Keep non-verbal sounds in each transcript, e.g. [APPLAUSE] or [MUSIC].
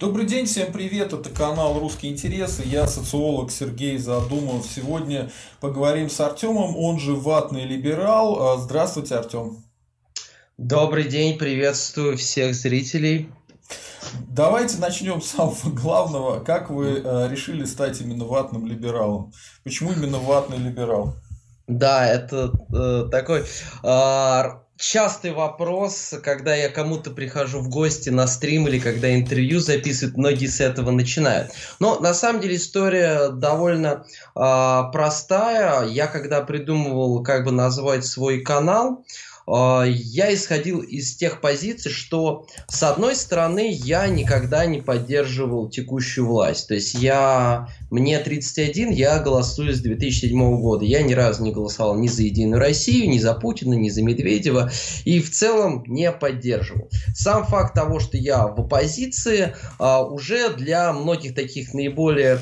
Добрый день, всем привет, это канал «Русские интересы», я социолог Сергей Задумов. Сегодня поговорим с Артемом, он же ватный либерал. А, здравствуйте, Артем. Добрый день, приветствую всех зрителей. Давайте начнем с самого главного. Как вы э, решили стать именно ватным либералом? Почему именно ватный либерал? Да, это э, такой э, частый вопрос, когда я кому-то прихожу в гости на стрим или когда интервью записывают, многие с этого начинают. Но на самом деле история довольно э, простая. Я когда придумывал, как бы назвать свой канал, а, я исходил из тех позиций, что с одной стороны я никогда не поддерживал текущую власть. То есть я, мне 31, я голосую с 2007 года. Я ни разу не голосовал ни за Единую Россию, ни за Путина, ни за Медведева. И в целом не поддерживал. Сам факт того, что я в оппозиции, а, уже для многих таких наиболее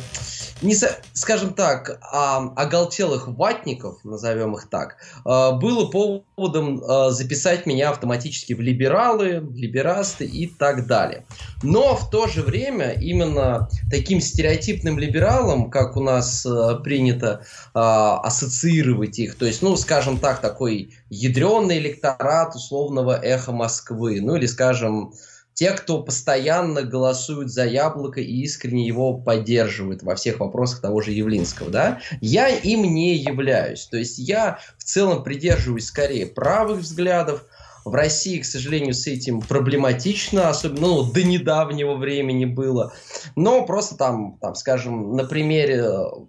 не, скажем так, а, оголтелых ватников, назовем их так, а, было поводом а, записать меня автоматически в либералы, либерасты и так далее. Но в то же время именно таким стереотипным либералом, как у нас принято ассоциировать их, то есть, ну, скажем так, такой ядреный электорат условного эхо Москвы, ну или, скажем, те, кто постоянно голосуют за Яблоко и искренне его поддерживают во всех вопросах того же Явлинского, да, я им не являюсь. То есть я в целом придерживаюсь скорее правых взглядов, в России, к сожалению, с этим проблематично, особенно ну, до недавнего времени было. Но просто там, там, скажем, на примере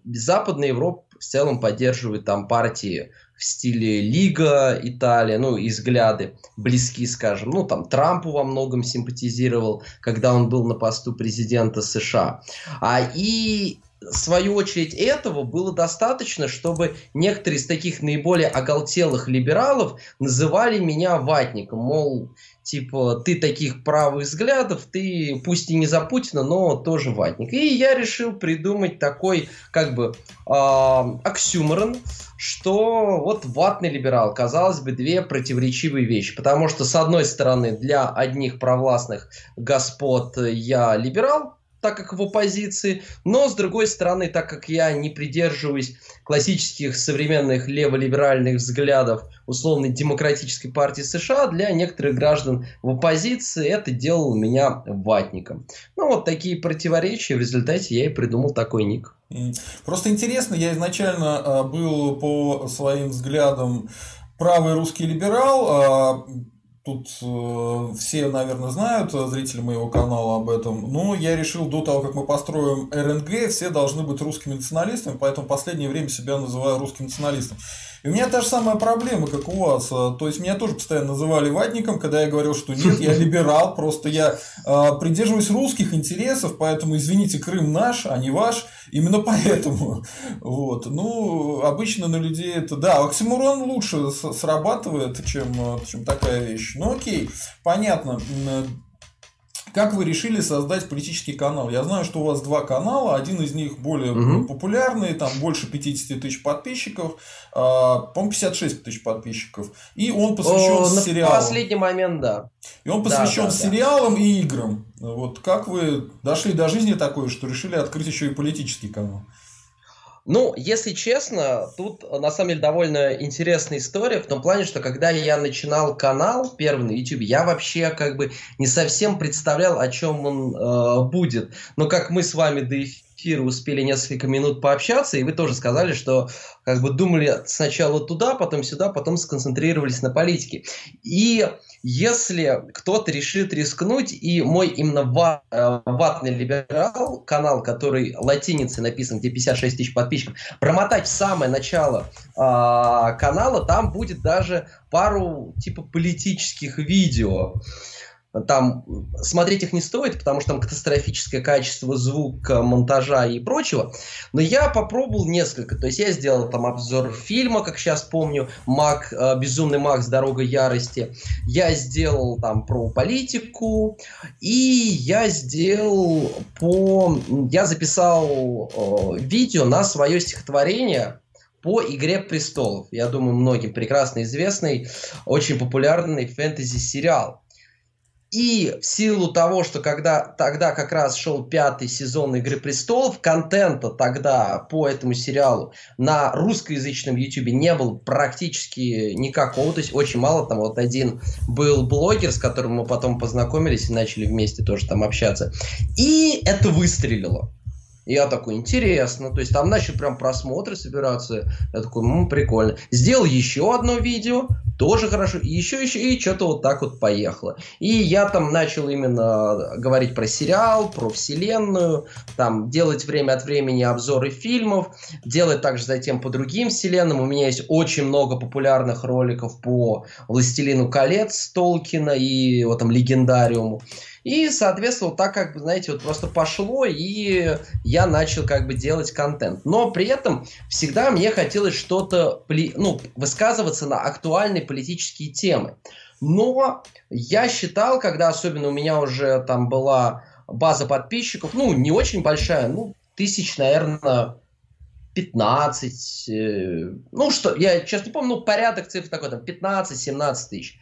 Западной Европы в целом поддерживают там партии в стиле Лига Италия, ну и взгляды близки, скажем. Ну там Трампу во многом симпатизировал, когда он был на посту президента США. А и в свою очередь этого было достаточно, чтобы некоторые из таких наиболее оголтелых либералов называли меня ватником, мол, типа, ты таких правых взглядов, ты пусть и не за Путина, но тоже ватник. И я решил придумать такой, как бы, э, оксюморон, что вот ватный либерал, казалось бы, две противоречивые вещи. Потому что, с одной стороны, для одних провластных господ я либерал, так как в оппозиции, но с другой стороны, так как я не придерживаюсь классических современных леволиберальных взглядов условной демократической партии США, для некоторых граждан в оппозиции это делало меня ватником. Ну вот такие противоречия, в результате я и придумал такой ник. Просто интересно, я изначально а, был по своим взглядам правый русский либерал, а, Тут э, все, наверное, знают, э, зрители моего канала об этом. Но я решил до того, как мы построим РНГ, все должны быть русскими националистами, поэтому последнее время себя называю русским националистом. И у меня та же самая проблема, как у вас. А, то есть меня тоже постоянно называли ватником, когда я говорил, что нет, я либерал, просто я э, придерживаюсь русских интересов, поэтому извините, Крым наш, а не ваш. Именно поэтому. Вот. Ну, обычно на людей это... Да, оксимурон лучше срабатывает, чем, чем такая вещь. Ну окей, понятно. Как вы решили создать политический канал? Я знаю, что у вас два канала, один из них более угу. популярный, там больше 50 тысяч подписчиков, а, по-моему, 56 тысяч подписчиков. И он посвящен О, сериалам. Последний момент, да. И он посвящен да, да, сериалам да. и играм. Вот как вы дошли до жизни такой, что решили открыть еще и политический канал? Ну, если честно, тут на самом деле довольно интересная история в том плане, что когда я начинал канал первый на YouTube, я вообще как бы не совсем представлял, о чем он э, будет. Но как мы с вами до эфира успели несколько минут пообщаться, и вы тоже сказали, что как бы думали сначала туда, потом сюда, потом сконцентрировались на политике. И если кто-то решит рискнуть, и мой именно ва- э, ватный либерал, канал, который латиницей написан, где 56 тысяч подписчиков, промотать в самое начало э, канала, там будет даже пару типа политических видео. Там смотреть их не стоит, потому что там катастрофическое качество звука, монтажа и прочего. Но я попробовал несколько. То есть я сделал там обзор фильма, как сейчас помню, Мак, э, Безумный Макс, Дорога ярости. Я сделал там про политику. И я сделал по... Я записал э, видео на свое стихотворение по «Игре престолов». Я думаю, многим прекрасно известный, очень популярный фэнтези-сериал. И в силу того, что когда тогда как раз шел пятый сезон «Игры престолов», контента тогда по этому сериалу на русскоязычном YouTube не было практически никакого, то есть очень мало, там вот один был блогер, с которым мы потом познакомились и начали вместе тоже там общаться. И это выстрелило. Я такой, интересно. То есть там начали прям просмотры собираться. Я такой, ну, прикольно. Сделал еще одно видео, тоже хорошо. И еще, еще, и что-то вот так вот поехало. И я там начал именно говорить про сериал, про вселенную, там делать время от времени обзоры фильмов, делать также затем по другим вселенным. У меня есть очень много популярных роликов по «Властелину колец» Толкина и вот там «Легендариуму». И, соответственно, вот так, как бы, знаете, вот просто пошло, и я начал как бы делать контент. Но при этом всегда мне хотелось что-то, ну, высказываться на актуальные политические темы. Но я считал, когда особенно у меня уже там была база подписчиков, ну, не очень большая, ну, тысяч, наверное, 15, э, ну что, я честно помню, ну порядок цифр такой, там 15-17 тысяч.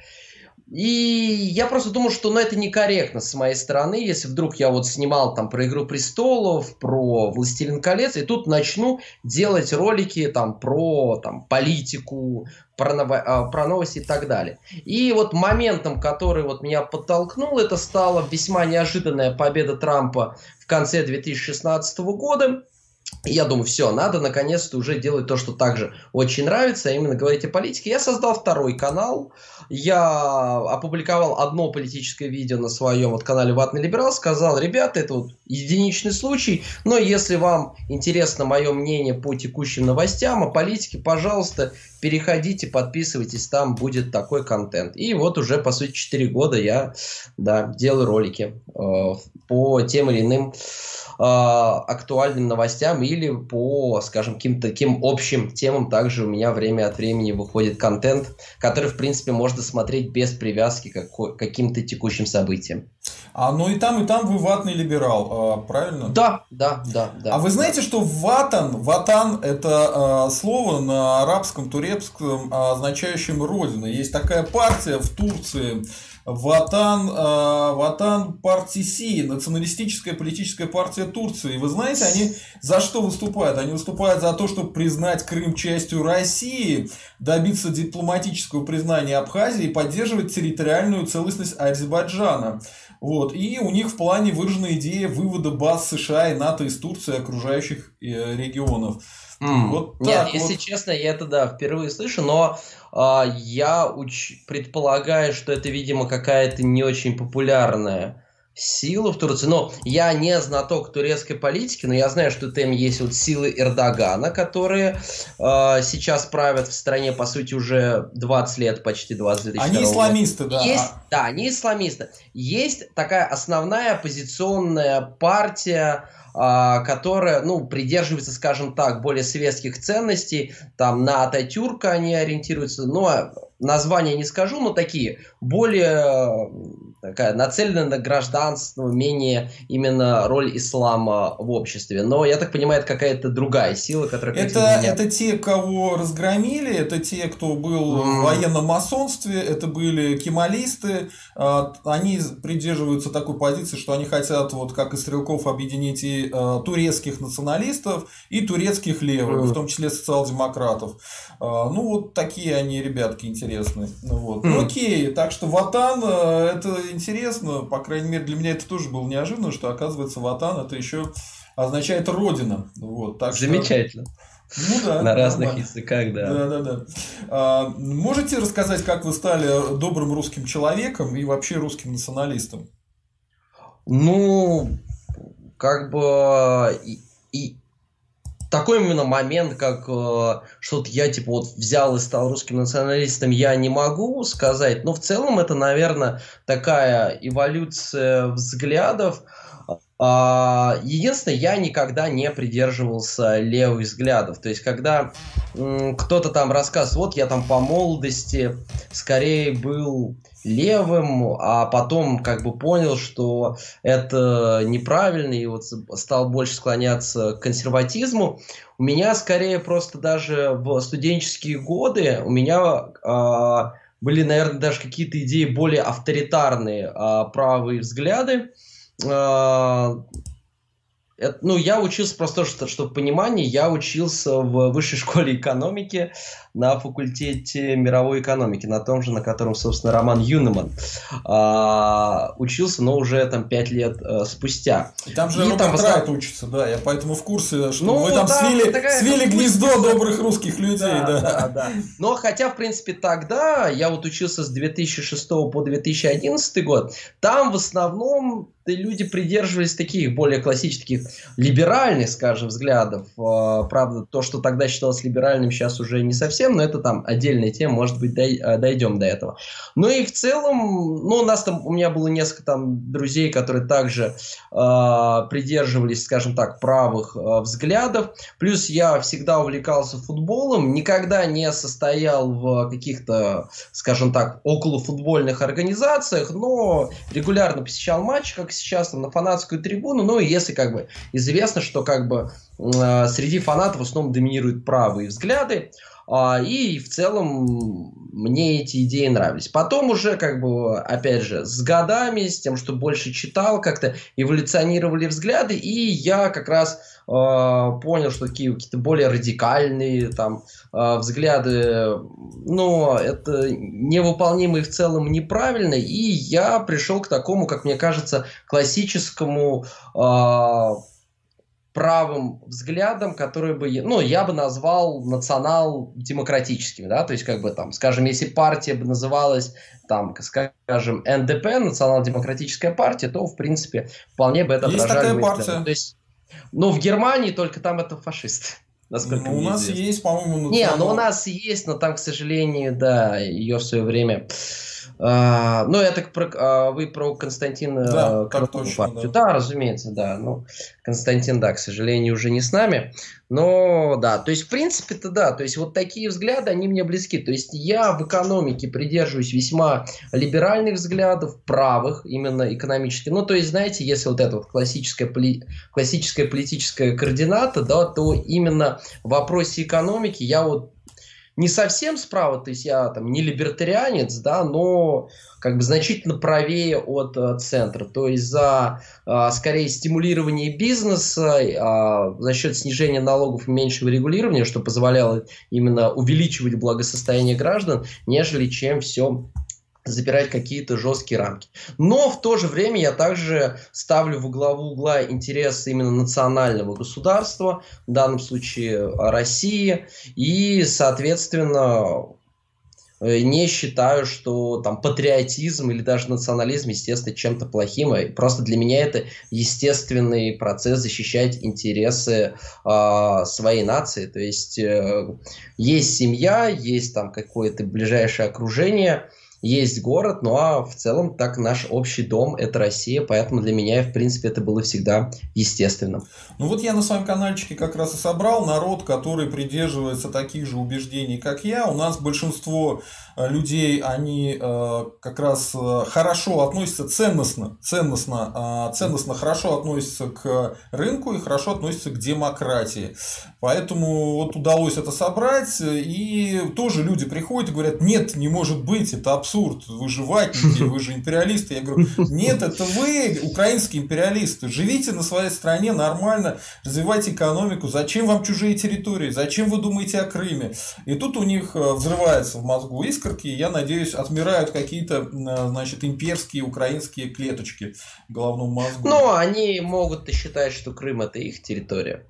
И я просто думал, что ну, это некорректно с моей стороны, если вдруг я вот снимал там про «Игру престолов», про «Властелин колец», и тут начну делать ролики там про там, политику, про, ново- а, про новости и так далее. И вот моментом, который вот меня подтолкнул, это стала весьма неожиданная победа Трампа в конце 2016 года, я думаю, все, надо наконец-то уже делать то, что также очень нравится, а именно говорить о политике. Я создал второй канал, я опубликовал одно политическое видео на своем вот канале Ватный Либерал, сказал, ребята, это вот единичный случай, но если вам интересно мое мнение по текущим новостям, о политике, пожалуйста, переходите, подписывайтесь, там будет такой контент. И вот уже, по сути, 4 года я да, делаю ролики э, по тем или иным актуальным новостям или по, скажем, каким-то таким общим темам. Также у меня время от времени выходит контент, который, в принципе, можно смотреть без привязки к каким-то текущим событиям. А ну и там, и там вы ватный либерал, а, правильно? Да, да, да, да. А вы знаете, что ватан, ватан это э, слово на арабском, турецком, означающем родину. Есть такая партия в Турции, Ватан, э, Ватан Партиси, националистическая политическая партия Турции. Вы знаете, они за что выступают? Они выступают за то, чтобы признать Крым частью России, добиться дипломатического признания Абхазии и поддерживать территориальную целостность Азербайджана. Вот. И у них в плане выражена идея вывода баз США и НАТО из Турции и окружающих э, регионов. Mm. Вот Нет, так если вот. честно, я это да, впервые слышу, но э, я уч... предполагаю, что это, видимо, какая-то не очень популярная сила в Турции. Но я не знаток турецкой политики, но я знаю, что там есть вот силы Эрдогана, которые э, сейчас правят в стране, по сути, уже 20 лет, почти 20 лет. Они исламисты, да. Есть, да, они исламисты. Есть такая основная оппозиционная партия, которая, ну, придерживается, скажем так, более светских ценностей, там на Ататюрка они ориентируются, но названия не скажу, но такие более такая нацеленная на гражданство, менее именно роль ислама в обществе. Но я так понимаю, это какая-то другая сила, которая... Это, меня... это те, кого разгромили, это те, кто был mm. в военном масонстве, это были кемалисты. А, они придерживаются такой позиции, что они хотят, вот как и Стрелков, объединить и а, турецких националистов, и турецких левых, mm. в том числе социал-демократов. А, ну, вот такие они ребятки интересные. Ну, вот. Mm. Окей, так что Ватан это интересно, по крайней мере, для меня это тоже было неожиданно, что, оказывается, Ватан это еще означает родина. Вот, так Замечательно. Что... Ну да. На разных нормально. языках, да. Да, да, да. А, можете рассказать, как вы стали добрым русским человеком и вообще русским националистом? Ну, как бы и, и такой именно момент, как э, что-то я типа вот взял и стал русским националистом, я не могу сказать. Но в целом это, наверное, такая эволюция взглядов. А, единственное, я никогда не придерживался левых взглядов. То есть, когда кто-то там рассказывает, вот я там по молодости скорее был левым, а потом как бы понял, что это неправильно и вот стал больше склоняться к консерватизму. У меня скорее просто даже в студенческие годы у меня э, были, наверное, даже какие-то идеи более авторитарные, а, правые взгляды. А, это, ну, я учился просто, что, чтобы понимание, я учился в высшей школе экономики на факультете мировой экономики, на том же, на котором, собственно, Роман Юнеман а, учился, но уже там пять лет а, спустя. И там же и Роберт там, Райт учится, да, я поэтому в курсе, что ну, вы там да, свили, свили гнездо добрых русских людей, да, да. да, да. Но хотя, в принципе, тогда я вот учился с 2006 по 2011 год, там в основном люди придерживались таких более классических либеральных, скажем, взглядов. А, правда, то, что тогда считалось либеральным, сейчас уже не совсем, но это там отдельная тема, может быть, а, дойдем до этого. Ну и в целом, ну, у нас там, у меня было несколько там друзей, которые также э, придерживались, скажем так, правых э, взглядов. Плюс я всегда увлекался футболом, никогда не состоял в каких-то, скажем так, околофутбольных организациях, но регулярно посещал матчи, как сейчас там, на фанатскую трибуну. Ну и если как бы известно, что как бы э, среди фанатов в основном доминируют правые взгляды. А, и в целом мне эти идеи нравились. Потом уже, как бы, опять же, с годами, с тем, что больше читал, как-то эволюционировали взгляды, и я как раз э, понял, что такие какие-то более радикальные там э, взгляды, но это невыполнимые в целом неправильно, и я пришел к такому, как мне кажется, классическому э, правым взглядом, который бы, ну, я бы назвал национал-демократическим, да, то есть, как бы там, скажем, если партия бы называлась, там, скажем, НДП, национал-демократическая партия, то, в принципе, вполне бы это Есть такая партия. То есть, ну, в Германии только там это фашисты. [LAUGHS] Насколько ну, у нас известно. есть, по-моему, национал... Не, ну у нас есть, но там, к сожалению, да, ее в свое время а, ну, это про, а, вы про Константина да, так точно, партию. Да. да, разумеется, да. Ну, Константин, да, к сожалению, уже не с нами. Но да, то есть, в принципе-то да, то есть вот такие взгляды, они мне близки. То есть я в экономике придерживаюсь весьма либеральных взглядов, правых, именно экономически. Ну, то есть, знаете, если вот эта вот классическая, поли... классическая политическая координата, да, то именно в вопросе экономики я вот не совсем справа, то есть я там не либертарианец, да, но как бы значительно правее от э, центра. То есть за э, скорее стимулирование бизнеса э, за счет снижения налогов и меньшего регулирования, что позволяло именно увеличивать благосостояние граждан, нежели чем все запирать какие-то жесткие рамки. Но в то же время я также ставлю в главу угла интересы именно национального государства, в данном случае России, и, соответственно, э, не считаю, что там патриотизм или даже национализм, естественно, чем-то плохим. Просто для меня это естественный процесс защищать интересы э, своей нации. То есть э, есть семья, есть там какое-то ближайшее окружение – есть город, ну а в целом так наш общий дом – это Россия, поэтому для меня, в принципе, это было всегда естественным. Ну вот я на своем каналчике как раз и собрал народ, который придерживается таких же убеждений, как я. У нас большинство э, людей, они э, как раз э, хорошо относятся ценностно, ценностно, а, ценностно хорошо относятся к рынку и хорошо относятся к демократии. Поэтому вот удалось это собрать, и тоже люди приходят и говорят, нет, не может быть, это абсолютно абсурд, вы же ватники, вы же империалисты. Я говорю, нет, это вы, украинские империалисты, живите на своей стране нормально, развивайте экономику, зачем вам чужие территории, зачем вы думаете о Крыме? И тут у них э, взрывается в мозгу искорки, и я надеюсь, отмирают какие-то, э, значит, имперские украинские клеточки в головном мозгу. Ну, они могут считать, что Крым это их территория.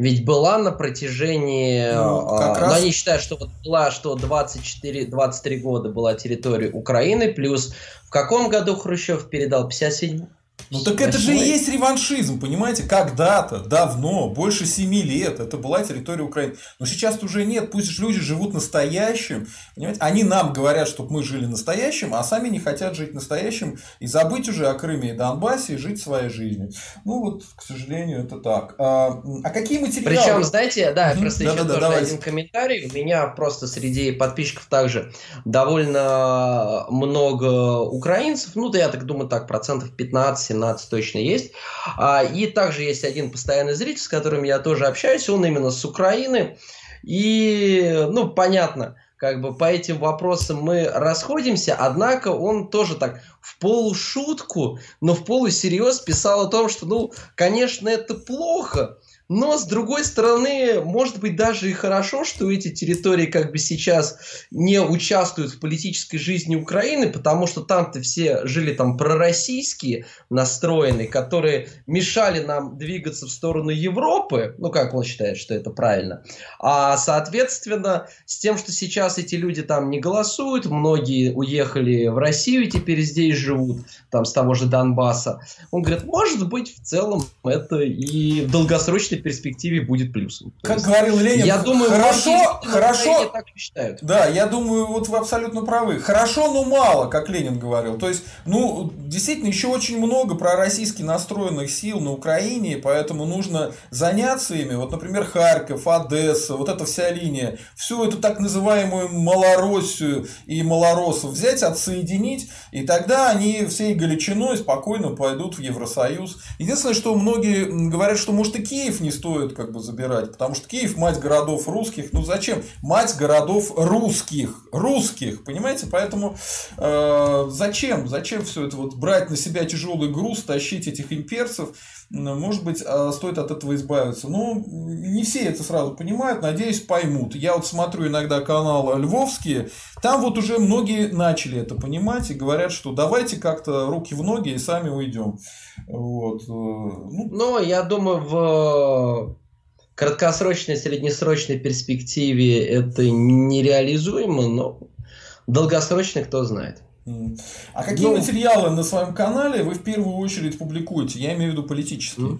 Ведь была на протяжении... Ну, а, раз... Но они считают, что вот была, что 24-23 года была территория Украины, плюс в каком году Хрущев передал? 57 ну так это же и есть реваншизм, понимаете? Когда-то, давно, больше семи лет, это была территория Украины. Но сейчас уже нет, пусть люди живут настоящим, понимаете? Они нам говорят, чтобы мы жили настоящим, а сами не хотят жить настоящим и забыть уже о Крыме и Донбассе и жить своей жизнью. Ну вот, к сожалению, это так. А, а какие материалы? Причем, знаете, да, угу. просто да, еще да, тоже давайте. один комментарий. У меня просто среди подписчиков также довольно много украинцев, ну да я так думаю, так, процентов 15 17 точно есть. А, и также есть один постоянный зритель, с которым я тоже общаюсь, он именно с Украины. И, ну, понятно, как бы по этим вопросам мы расходимся, однако он тоже так в полушутку, но в полусерьез писал о том, что, ну, конечно, это плохо, но, с другой стороны, может быть даже и хорошо, что эти территории как бы сейчас не участвуют в политической жизни Украины, потому что там-то все жили там пророссийские настроенные, которые мешали нам двигаться в сторону Европы, ну как он считает, что это правильно, а соответственно с тем, что сейчас эти люди там не голосуют, многие уехали в Россию и теперь здесь живут, там с того же Донбасса, он говорит, может быть в целом это и в долгосрочной перспективе будет плюсом. Как есть, говорил Ленин, я думаю, хорошо, хорошо, так считают. Да, я думаю, вот вы абсолютно правы. Хорошо, но мало, как Ленин говорил. То есть, ну, действительно, еще очень много пророссийски настроенных сил на Украине, поэтому нужно заняться ими. Вот, например, Харьков, Одесса, вот эта вся линия, всю эту так называемую Малороссию и малоросов взять, отсоединить, и тогда они всей Галичиной спокойно пойдут в Евросоюз. Единственное, что многие говорят, что может и Киев не стоит как бы забирать, потому что Киев мать городов русских, ну зачем? Мать городов русских, русских, понимаете? Поэтому э, зачем, зачем все это вот брать на себя тяжелый груз, тащить этих имперцев? Может быть, э, стоит от этого избавиться. Ну, не все это сразу понимают, надеюсь, поймут. Я вот смотрю иногда каналы львовские, там вот уже многие начали это понимать и говорят, что давайте как-то руки в ноги и сами уйдем. Вот. Э, ну, Но я думаю, в краткосрочной, среднесрочной перспективе это нереализуемо, но долгосрочно кто знает. А какие ну, материалы на своем канале вы в первую очередь публикуете? Я имею в виду политические.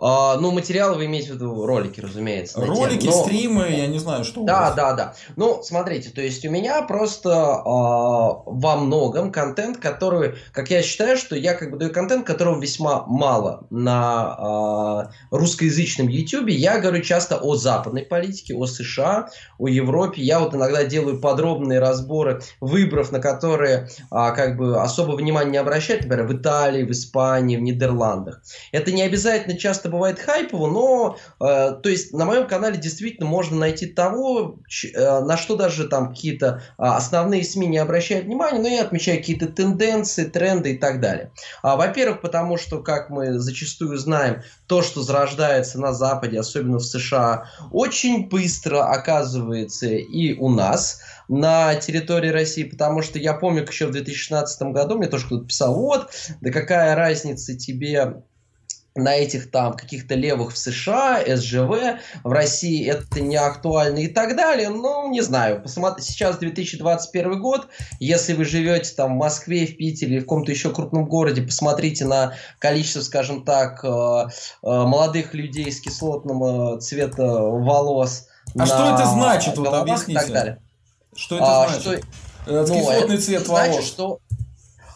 А, ну, материалы вы имеете в виду ролики, разумеется. Ролики, но... стримы, я не знаю, что. Да, да, да. Ну, смотрите, то есть у меня просто э, во многом контент, который, как я считаю, что я как бы даю контент, которого весьма мало на э, русскоязычном YouTube. Я говорю часто о западной политике, о США, о Европе. Я вот иногда делаю подробные разборы выборов, на которые э, как бы особо внимания не обращают, например, в Италии, в Испании, в Нидерландах. Это не обязательно часто часто бывает хайпово, но э, то есть на моем канале действительно можно найти того, ч, э, на что даже там какие-то э, основные СМИ не обращают внимания, но я отмечаю какие-то тенденции, тренды и так далее. А, во-первых, потому что, как мы зачастую знаем, то, что зарождается на Западе, особенно в США, очень быстро оказывается и у нас на территории России, потому что я помню, еще в 2016 году мне тоже кто-то писал, вот, да какая разница тебе на этих там каких-то левых в США, СЖВ, в России это не актуально и так далее. Ну, не знаю. Посмотри, сейчас 2021 год. Если вы живете там в Москве, в Питере или в каком-то еще крупном городе, посмотрите на количество, скажем так, э, э, молодых людей с кислотным э, цвета волос. А что это значит? Вот объясните. Что это а, значит? Что... Ну, кислотный это цвет волос. Значит, что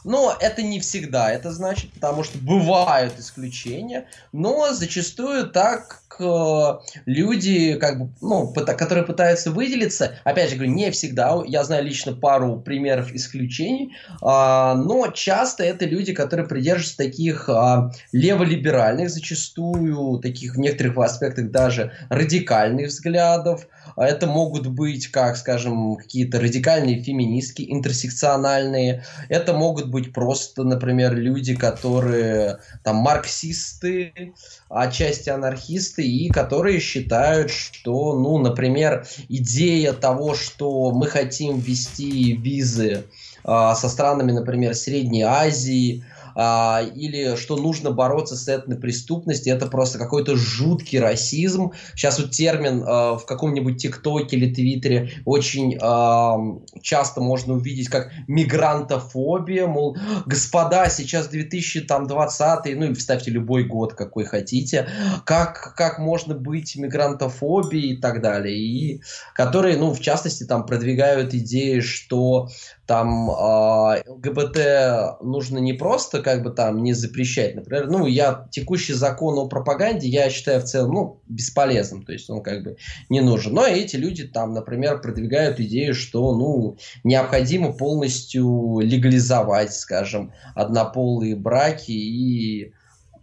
но это не всегда это значит, потому что бывают исключения, но зачастую так э, люди, как бы, ну, которые пытаются выделиться, опять же говорю, не всегда, я знаю лично пару примеров исключений, э, но часто это люди, которые придерживаются таких э, леволиберальных, зачастую таких в некоторых аспектах даже радикальных взглядов, это могут быть, как, скажем, какие-то радикальные феминистки, интерсекциональные. Это могут быть просто, например, люди, которые там марксисты, отчасти анархисты, и которые считают, что, ну, например, идея того, что мы хотим ввести визы э, со странами, например, Средней Азии, а, или что нужно бороться с этной преступностью, это просто какой-то жуткий расизм. Сейчас вот термин а, в каком-нибудь ТикТоке или Твиттере очень а, часто можно увидеть как мигрантофобия, мол, господа, сейчас 2020, ну или вставьте любой год, какой хотите, как, как можно быть мигрантофобией и так далее, и которые, ну, в частности, там продвигают идеи, что там э, ЛГБТ нужно не просто как бы там не запрещать, например, ну я текущий закон о пропаганде я считаю в целом ну бесполезным, то есть он как бы не нужен, но эти люди там, например, продвигают идею, что ну необходимо полностью легализовать, скажем, однополые браки и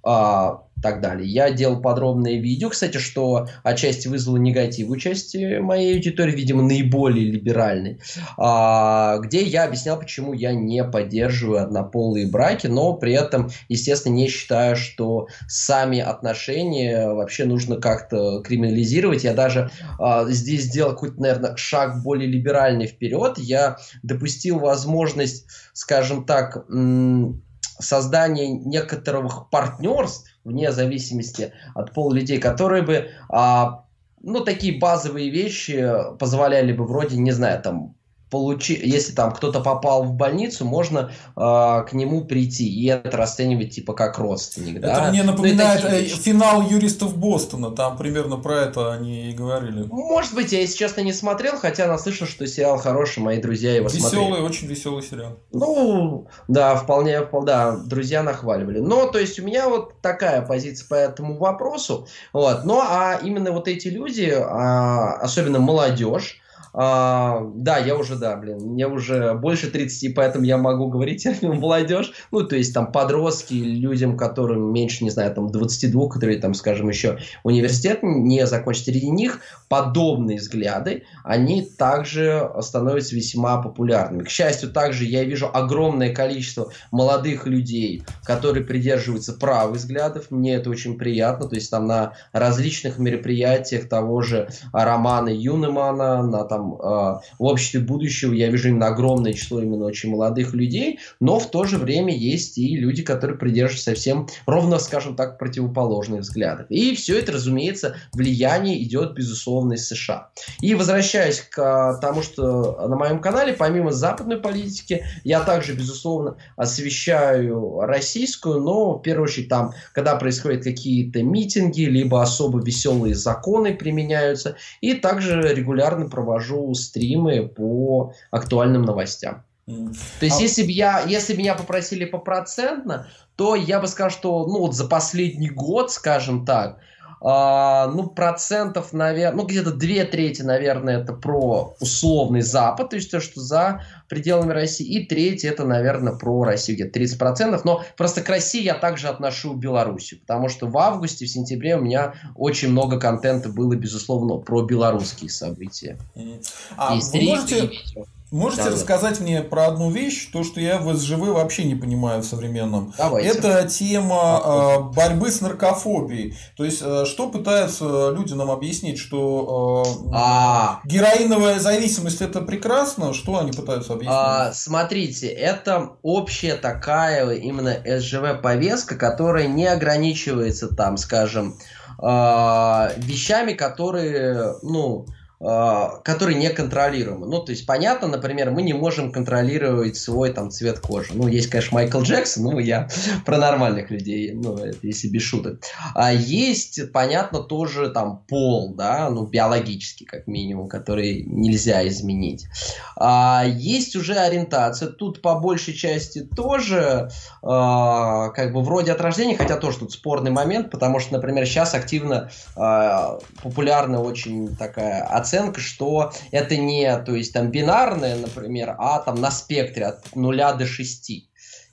а, так далее. Я делал подробное видео, кстати, что отчасти вызвало негатив у части моей аудитории, видимо, наиболее либеральной, а, где я объяснял, почему я не поддерживаю однополые браки, но при этом, естественно, не считаю, что сами отношения вообще нужно как-то криминализировать. Я даже а, здесь сделал какой-то, наверное, шаг более либеральный вперед. Я допустил возможность, скажем так, создания некоторых партнерств, вне зависимости от пола людей, которые бы а, ну, такие базовые вещи позволяли бы вроде, не знаю, там, получи, если там кто-то попал в больницу, можно э, к нему прийти и это расценивать типа как родственник. Это да? мне ну, напоминает ну, финал юристов Бостона, там примерно про это они и говорили. Может быть, я, если честно, не смотрел, хотя наслышан, что сериал хороший, мои друзья его веселый, смотрели. Веселый, очень веселый сериал. Ну, да, вполне, да, друзья нахваливали. Но, то есть, у меня вот такая позиция по этому вопросу. Вот. Ну, а именно вот эти люди, а, особенно молодежь, а, да, я уже, да, блин, мне уже больше 30, поэтому я могу говорить термин молодежь. Ну, то есть там подростки, людям, которым меньше, не знаю, там 22, которые там, скажем, еще университет не закончат. Среди них подобные взгляды, они также становятся весьма популярными. К счастью, также я вижу огромное количество молодых людей, которые придерживаются правых взглядов. Мне это очень приятно. То есть там на различных мероприятиях того же Романа Юнемана, на там там э, в обществе будущего я вижу именно огромное число именно очень молодых людей, но в то же время есть и люди, которые придерживаются совсем ровно, скажем так, противоположных взглядов. И все это, разумеется, влияние идет, безусловно, из США. И возвращаясь к э, тому, что на моем канале, помимо западной политики, я также, безусловно, освещаю российскую, но в первую очередь там, когда происходят какие-то митинги, либо особо веселые законы применяются, и также регулярно провожу провожу стримы по актуальным новостям. То есть, а... если бы я, если бы меня попросили по процентно, то я бы сказал, что ну вот за последний год, скажем так, ну, процентов, наверное, ну, где-то две трети, наверное, это про условный Запад, то есть то, что за пределами России, и треть это, наверное, про Россию, где-то 30%, но просто к России я также отношу Белоруссию, потому что в августе, в сентябре у меня очень много контента было, безусловно, про белорусские события. А и вы можете... видео. Можете да, рассказать да. мне про одну вещь, то, что я в СЖВ вообще не понимаю в современном. Давайте. Это тема э, борьбы с наркофобией. То есть, э, что пытаются люди нам объяснить, что э, а... героиновая зависимость это прекрасно, что они пытаются объяснить? А, смотрите, это общая такая именно СЖВ повестка, которая не ограничивается там, скажем, э, вещами, которые, ну, а, который не контролируемы. Ну, то есть, понятно, например, мы не можем контролировать свой там цвет кожи. Ну, есть, конечно, Майкл Джексон, ну, я [LAUGHS] про нормальных людей, ну, это если без шуток. А есть, понятно, тоже там пол, да, ну, биологический, как минимум, который нельзя изменить. А есть уже ориентация. Тут по большей части тоже а, как бы вроде от рождения, хотя тоже тут спорный момент, потому что, например, сейчас активно а, популярна очень такая оценка, что это не, то есть там бинарное, например, а там на спектре от 0 до 6.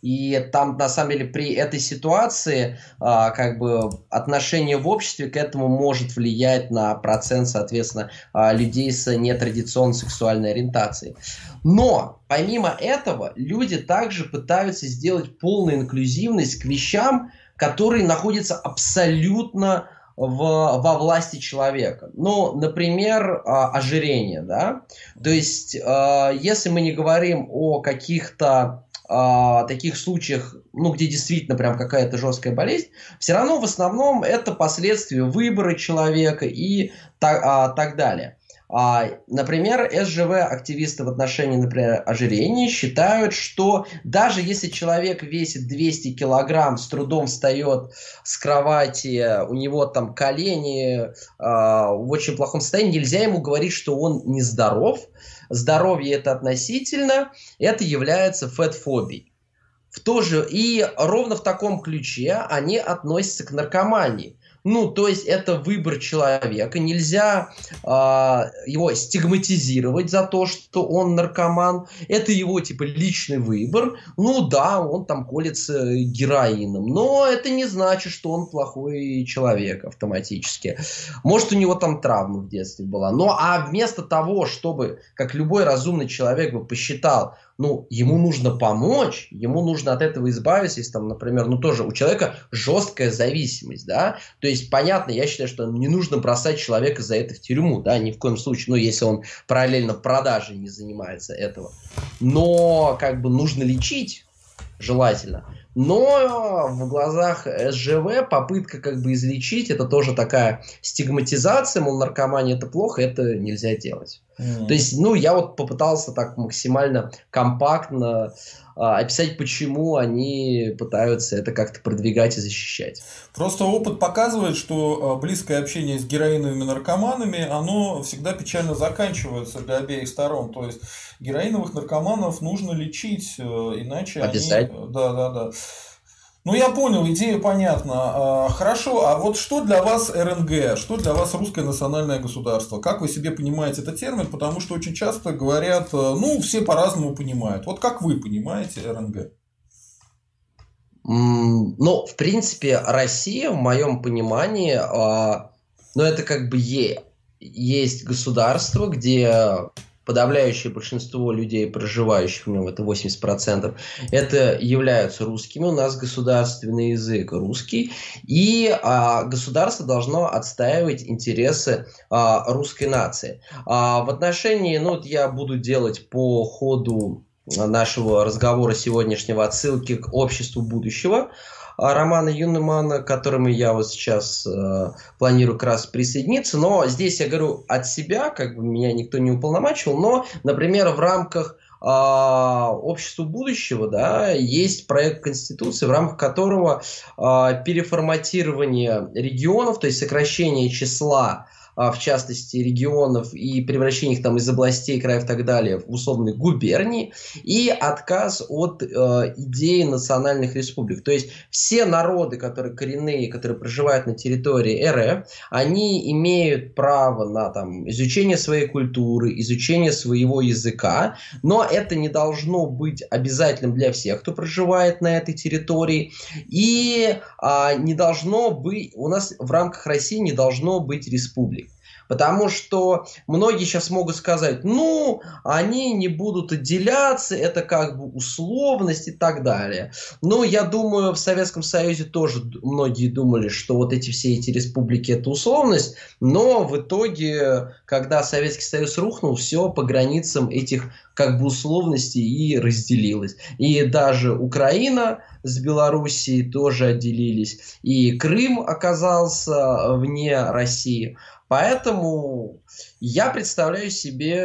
И там, на самом деле, при этой ситуации, а, как бы, отношение в обществе к этому может влиять на процент, соответственно, а, людей с нетрадиционной сексуальной ориентацией. Но, помимо этого, люди также пытаются сделать полную инклюзивность к вещам, которые находятся абсолютно в, во власти человека. Ну, например, а, ожирение, да. То есть, а, если мы не говорим о каких-то а, таких случаях, ну, где действительно прям какая-то жесткая болезнь, все равно в основном это последствия выбора человека и так, а, так далее. А, например, СЖВ-активисты в отношении, например, ожирения считают, что даже если человек весит 200 килограмм, с трудом встает с кровати, у него там колени э, в очень плохом состоянии, нельзя ему говорить, что он нездоров. Здоровье это относительно, это является фэтфобией. В то же, и ровно в таком ключе они относятся к наркомании. Ну, то есть это выбор человека. Нельзя э, его стигматизировать за то, что он наркоман. Это его, типа, личный выбор. Ну да, он там колется героином. Но это не значит, что он плохой человек автоматически. Может, у него там травма в детстве была. Ну, а вместо того, чтобы, как любой разумный человек бы посчитал, ну, ему нужно помочь, ему нужно от этого избавиться, если там, например, ну, тоже у человека жесткая зависимость, да, то есть, понятно, я считаю, что не нужно бросать человека за это в тюрьму, да, ни в коем случае, ну, если он параллельно продажей не занимается этого, но, как бы, нужно лечить, желательно, но в глазах СЖВ попытка как бы излечить, это тоже такая стигматизация, мол, наркомания это плохо, это нельзя делать. Mm. То есть, ну, я вот попытался так максимально компактно а, описать, почему они пытаются это как-то продвигать и защищать. Просто опыт показывает, что а, близкое общение с героиновыми наркоманами, оно всегда печально заканчивается для обеих сторон. То есть героиновых наркоманов нужно лечить, э, иначе Обязательно. они... Да, да, да. Ну, я понял, идея понятна. А, хорошо, а вот что для вас РНГ, что для вас русское национальное государство? Как вы себе понимаете этот термин? Потому что очень часто говорят, э, ну, все по-разному понимают. Вот как вы понимаете РНГ? Ну, в принципе, Россия, в моем понимании, а, ну, это как бы есть государство, где подавляющее большинство людей, проживающих в нем, это 80%, это являются русскими. У нас государственный язык русский, и а, государство должно отстаивать интересы а, русской нации. А, в отношении, ну, вот я буду делать по ходу нашего разговора сегодняшнего отсылки к обществу будущего. А, романа Юнемана, к которому я вот сейчас э, планирую как раз присоединиться. Но здесь я говорю от себя, как бы меня никто не уполномачивал, но, например, в рамках э, обществу будущего, да, есть проект Конституции, в рамках которого э, переформатирование регионов, то есть сокращение числа а, в частности регионов и превращение их там из областей, краев и так далее в условные губернии, и отказ от э, идеи национальных республик. То есть все народы, которые коренные, которые проживают на территории РФ, они имеют право на там, изучение своей культуры, изучение своего языка, но это не должно быть обязательным для всех, кто проживает на этой территории, и а, не должно быть, у нас в рамках России не должно быть республик. Потому что многие сейчас могут сказать, ну, они не будут отделяться, это как бы условность и так далее. Но я думаю, в Советском Союзе тоже многие думали, что вот эти все эти республики это условность, но в итоге, когда Советский Союз рухнул, все по границам этих как бы условностей и разделилось. И даже Украина с Белоруссией тоже отделились, и Крым оказался вне России. Поэтому я представляю себе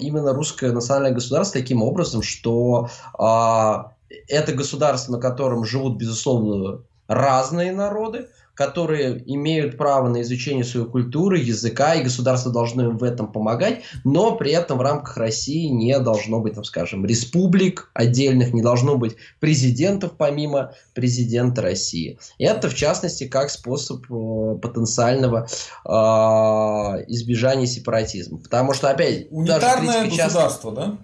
именно русское национальное государство таким образом, что а, это государство, на котором живут, безусловно, разные народы, которые имеют право на изучение своей культуры, языка, и государство должно им в этом помогать, но при этом в рамках России не должно быть, там, скажем, республик отдельных, не должно быть президентов помимо президента России. Это, в частности, как способ э, потенциального э, избежания сепаратизма. Потому что, опять, Унитарное даже государство, да?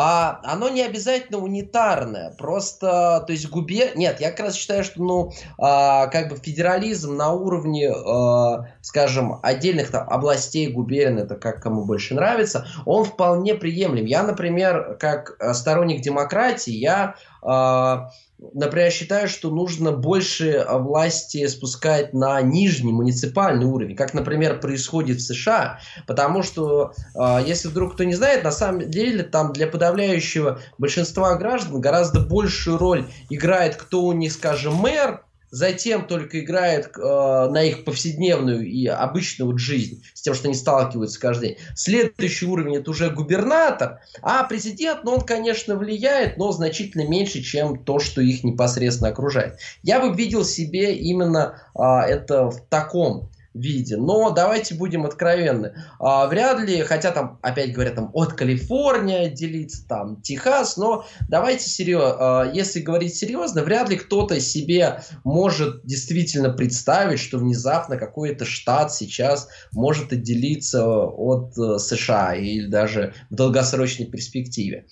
А, оно не обязательно унитарное, просто, то есть губер... Нет, я как раз считаю, что, ну, а, как бы федерализм на уровне, а, скажем, отдельных там областей губерн, это как кому больше нравится, он вполне приемлем. Я, например, как сторонник демократии, я а, например, считаю, что нужно больше власти спускать на нижний муниципальный уровень, как, например, происходит в США, потому что, а, если вдруг кто не знает, на самом деле там для подавляющего большинства граждан гораздо большую роль играет кто у них, скажем, мэр, затем только играет э, на их повседневную и обычную вот жизнь, с тем, что они сталкиваются каждый день. Следующий уровень это уже губернатор, а президент, ну он, конечно, влияет, но значительно меньше, чем то, что их непосредственно окружает. Я бы видел себе именно э, это в таком виде. Но давайте будем откровенны. А, вряд ли, хотя там опять говорят там от Калифорнии отделиться, там Техас, но давайте серьезно, а, если говорить серьезно, вряд ли кто-то себе может действительно представить, что внезапно какой-то штат сейчас может отделиться от э, США или даже в долгосрочной перспективе.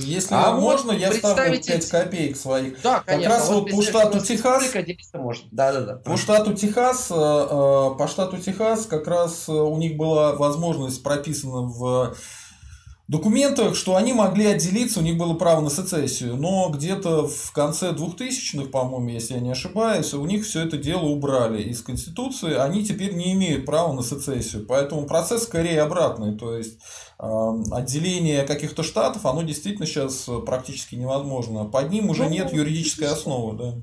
Если а можно, вот я ставлю 5 копеек своих. Да, конечно. Как раз вот, вот по штату Техас... Может. Да, да, да. По штату Техас э, э, по штату Техас как раз э, у них была возможность прописана в документах, что они могли отделиться, у них было право на сецессию, но где-то в конце 2000-х, по-моему, если я не ошибаюсь, у них все это дело убрали из Конституции, они теперь не имеют права на сецессию, поэтому процесс скорее обратный, то есть э, отделение каких-то штатов, оно действительно сейчас практически невозможно, под ним уже ну, нет юридической основы, да.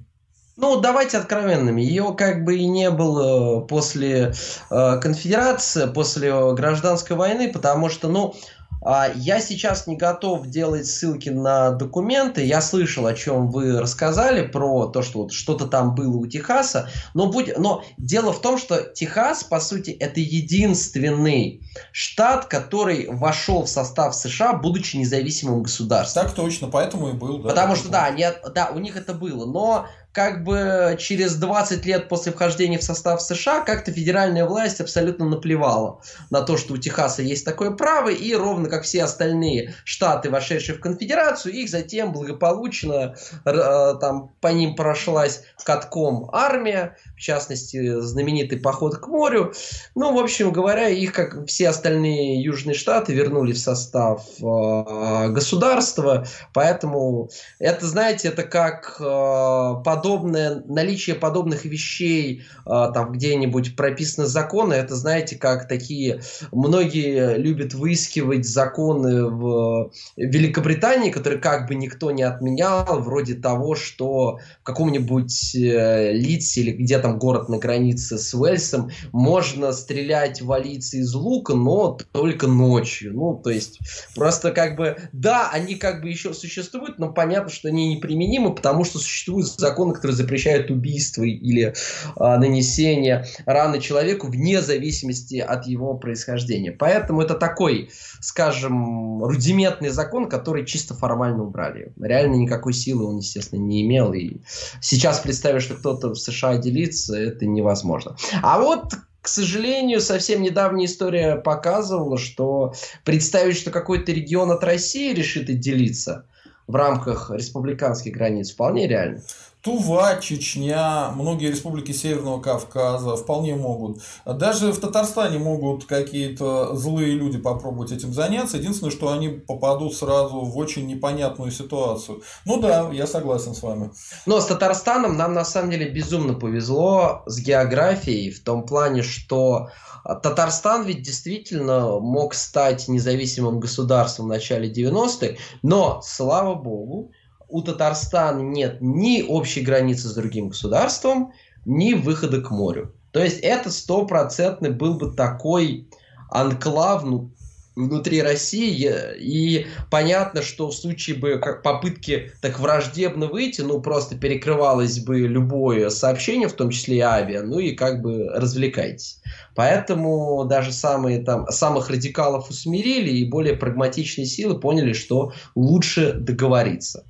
Ну, давайте откровенными. Ее как бы и не было после э, конфедерации, после гражданской войны, потому что, ну, а, я сейчас не готов делать ссылки на документы. Я слышал, о чем вы рассказали, про то, что вот что-то там было у Техаса. Но, будь... но дело в том, что Техас, по сути, это единственный штат, который вошел в состав США, будучи независимым государством. Так точно, поэтому и был. Да, Потому что, да, нет, да, у них это было. Но как бы через 20 лет после вхождения в состав США как-то федеральная власть абсолютно наплевала на то, что у Техаса есть такое право, и ровно как все остальные штаты, вошедшие в конфедерацию, их затем благополучно э, там по ним прошлась катком армия, в частности, знаменитый поход к морю. Ну, в общем говоря, их, как все остальные южные штаты, вернули в состав э, государства, поэтому это, знаете, это как э, подобное, наличие подобных вещей э, там где-нибудь прописаны законы, это, знаете, как такие, многие любят выискивать законы в Великобритании, которые как бы никто не отменял, вроде того, что в каком-нибудь э, Лидсе или где там город на границе с Уэльсом, можно стрелять в Алице из лука, но только ночью. Ну, то есть, просто как бы, да, они как бы еще существуют, но понятно, что они неприменимы, потому что существуют законы, которые запрещают убийство или а, нанесение раны человеку вне зависимости от его происхождения. Поэтому это такой, скажем, рудиментный закон, который чисто формально убрали. Реально никакой силы он, естественно, не имел. И сейчас представить, что кто-то в США делится, это невозможно. А вот к сожалению, совсем недавняя история показывала, что представить, что какой-то регион от России решит отделиться в рамках республиканских границ, вполне реально. Тува, Чечня, многие республики Северного Кавказа вполне могут. Даже в Татарстане могут какие-то злые люди попробовать этим заняться. Единственное, что они попадут сразу в очень непонятную ситуацию. Ну да, я согласен с вами. Но с Татарстаном нам на самом деле безумно повезло с географией в том плане, что Татарстан ведь действительно мог стать независимым государством в начале 90-х, но, слава богу, у Татарстана нет ни общей границы с другим государством, ни выхода к морю. То есть это стопроцентный был бы такой анклав ну, внутри России, и понятно, что в случае бы как попытки так враждебно выйти, ну просто перекрывалось бы любое сообщение, в том числе и авиа, ну и как бы развлекайтесь. Поэтому даже самые там самых радикалов усмирили, и более прагматичные силы поняли, что лучше договориться.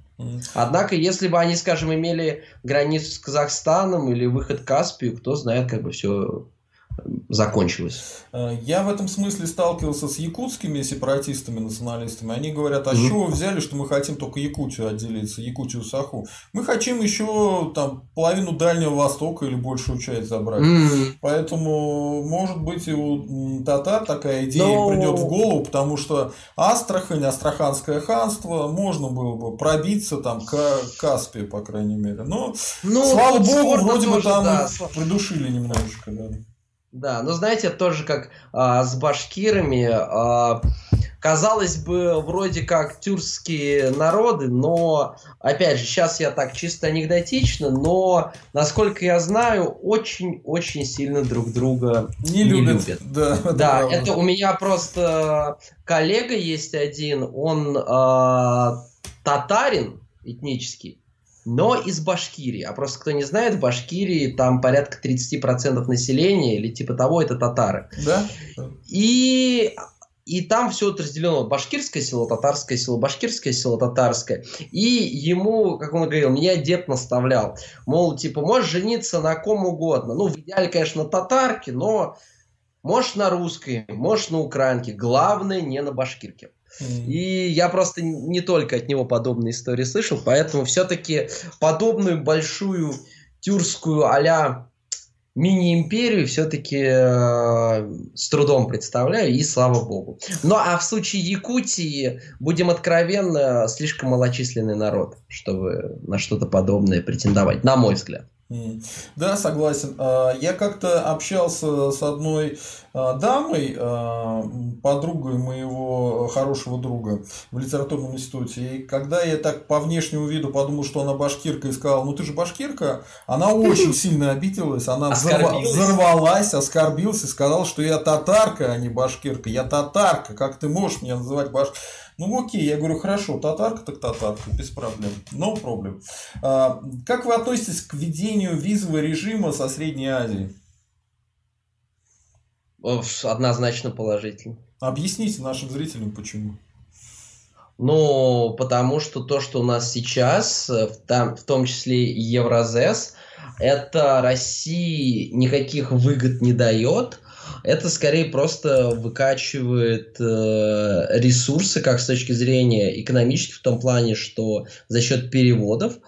Однако, если бы они, скажем, имели границу с Казахстаном или выход к Каспию, кто знает, как бы все закончилось. Э, я в этом смысле сталкивался с якутскими сепаратистами, националистами. Они говорят, а mm-hmm. чего вы взяли, что мы хотим только Якутию отделиться, Якутию Саху? Мы хотим еще там половину Дальнего Востока или большую часть забрать. Mm-hmm. Поэтому, может быть, и у татар такая идея Но... придет в голову, потому что Астрахань, Астраханское ханство, можно было бы пробиться там к Каспию, по крайней мере. Но, ну, слава богу, вроде бы там да, придушили немножечко. Да. Да, но знаете, тоже как а, с башкирами, а, казалось бы, вроде как тюркские народы, но, опять же, сейчас я так чисто анекдотично, но, насколько я знаю, очень-очень сильно друг друга не, не любят. любят. Да, [LAUGHS] да это, это у меня просто коллега есть один, он а, татарин этнический, но из Башкирии. А просто кто не знает, в Башкирии там порядка 30% населения или типа того, это татары. Да. И и там все это разделено. Башкирское село, татарское село, башкирское село, татарское. И ему, как он говорил, меня дед наставлял. Мол, типа, можешь жениться на ком угодно. Ну, в идеале, конечно, на татарке, но можешь на русской, можешь на украинке. Главное, не на башкирке. И я просто не только от него подобные истории слышал, поэтому все-таки подобную большую тюркскую а мини-империю все-таки э, с трудом представляю, и слава богу. Ну а в случае Якутии, будем откровенно, слишком малочисленный народ, чтобы на что-то подобное претендовать, на мой взгляд. Да, согласен. А, я как-то общался с одной а, дамой, а, подругой моего хорошего друга в литературном институте. И когда я так по внешнему виду подумал, что она башкирка, и сказал, ну ты же башкирка, она очень [LAUGHS] сильно обиделась, она взорвалась, оскорбилась и сказала, что я татарка, а не башкирка. Я татарка, как ты можешь меня называть башкиркой? Ну окей, я говорю, хорошо, татарка так татарка, без проблем. No problem. А, как вы относитесь к введению визового режима со Средней Азии? Однозначно положительно. Объясните нашим зрителям, почему. Ну, потому что то, что у нас сейчас, в, там, в том числе и Евразес, это России никаких выгод не дает, это скорее просто выкачивает э, ресурсы, как с точки зрения экономических, в том плане, что за счет переводов,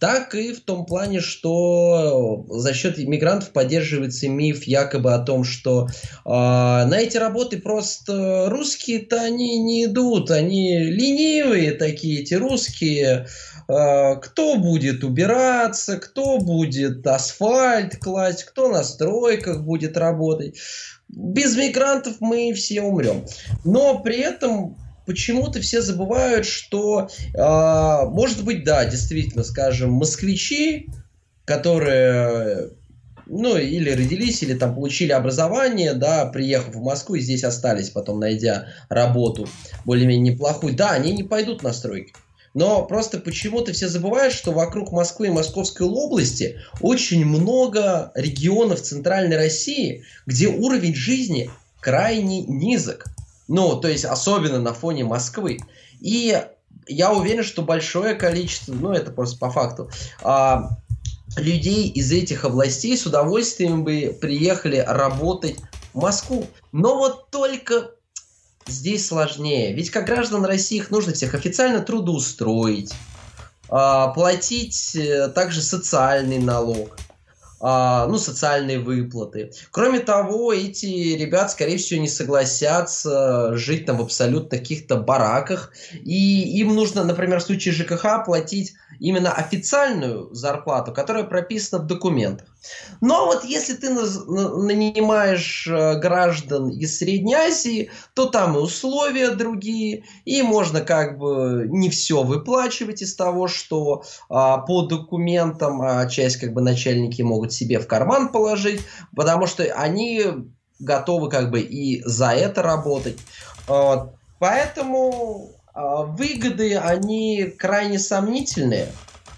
так и в том плане, что за счет иммигрантов поддерживается миф якобы о том, что э, на эти работы просто русские-то они не идут, они ленивые такие, эти русские. Э, кто будет убираться, кто будет асфальт класть, кто на стройках будет работать. Без мигрантов мы все умрем. Но при этом почему-то все забывают, что, э, может быть, да, действительно, скажем, москвичи, которые ну, или родились, или там получили образование, да, приехав в Москву и здесь остались, потом найдя работу более-менее неплохую, да, они не пойдут на стройки. Но просто почему-то все забывают, что вокруг Москвы и Московской области очень много регионов Центральной России, где уровень жизни крайне низок. Ну, то есть особенно на фоне Москвы. И я уверен, что большое количество, ну это просто по факту, а, людей из этих областей с удовольствием бы приехали работать в Москву. Но вот только здесь сложнее. Ведь как граждан России их нужно всех официально трудоустроить, а, платить э, также социальный налог, а, ну, социальные выплаты. Кроме того, эти ребят, скорее всего, не согласятся жить там в абсолютно каких-то бараках, и им нужно, например, в случае ЖКХ платить именно официальную зарплату, которая прописана в документах. Но вот если ты нанимаешь э, граждан из Средней Азии, то там и условия другие, и можно как бы не все выплачивать из того, что а, по документам а часть как бы начальники могут себе в карман положить, потому что они готовы как бы и за это работать. А, поэтому а, выгоды, они крайне сомнительные.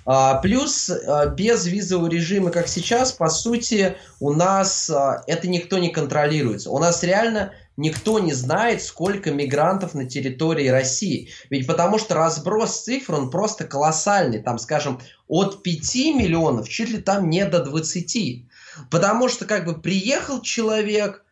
А, плюс а, без визового режима, как сейчас, по сути, у нас это никто не контролируется. У нас реально никто не знает, сколько мигрантов на территории России. Ведь потому что разброс цифр, он просто колоссальный. Там, скажем, от 5 миллионов чуть ли там не до 20. Потому что как бы приехал человек,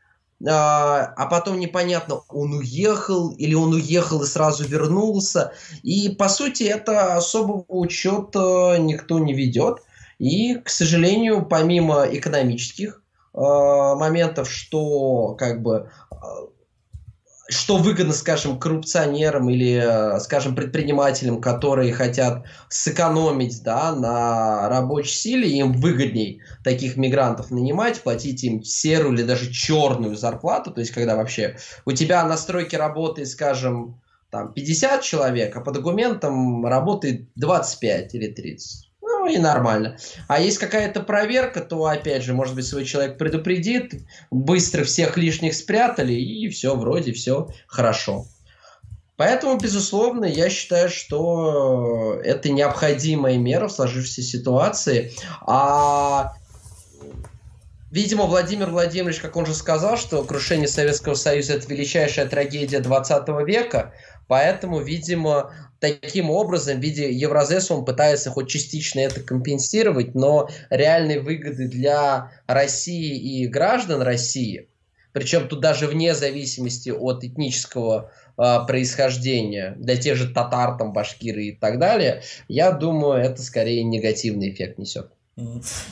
а, а потом непонятно, он уехал или он уехал и сразу вернулся. И, по сути, это особого учета никто не ведет. И, к сожалению, помимо экономических э, моментов, что как бы что выгодно, скажем, коррупционерам или, скажем, предпринимателям, которые хотят сэкономить да, на рабочей силе, им выгодней таких мигрантов нанимать, платить им серую или даже черную зарплату, то есть когда вообще у тебя на стройке работает, скажем, там 50 человек, а по документам работает 25 или 30 и нормально. А есть какая-то проверка, то, опять же, может быть, свой человек предупредит, быстро всех лишних спрятали, и все, вроде все хорошо. Поэтому, безусловно, я считаю, что это необходимая мера в сложившейся ситуации. А Видимо, Владимир Владимирович, как он же сказал, что крушение Советского Союза – это величайшая трагедия 20 века, поэтому, видимо, таким образом, в виде Евразеса он пытается хоть частично это компенсировать, но реальной выгоды для России и граждан России, причем тут даже вне зависимости от этнического э, происхождения, для тех же татар, там, башкиры и так далее, я думаю, это скорее негативный эффект несет.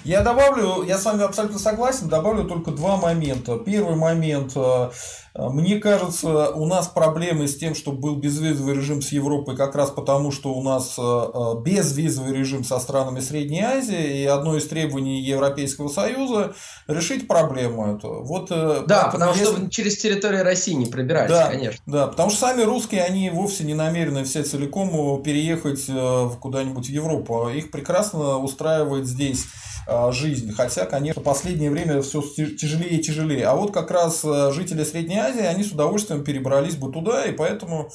Я добавлю, я с вами абсолютно согласен, добавлю только два момента. Первый момент, э, мне кажется, у нас проблемы с тем, чтобы был безвизовый режим с Европой, как раз потому, что у нас э, э, безвизовый режим со странами Средней Азии, и одно из требований Европейского Союза решить проблему эту. Вот, да, потому если... что через территорию России не пробирались, да, конечно. Да, потому что сами русские, они вовсе не намерены все целиком переехать куда-нибудь в Европу. Их прекрасно устраивает здесь жизнь. Хотя, конечно, в последнее время все тяжелее и тяжелее. А вот как раз э, жители Средней Азии, они с удовольствием перебрались бы туда, и поэтому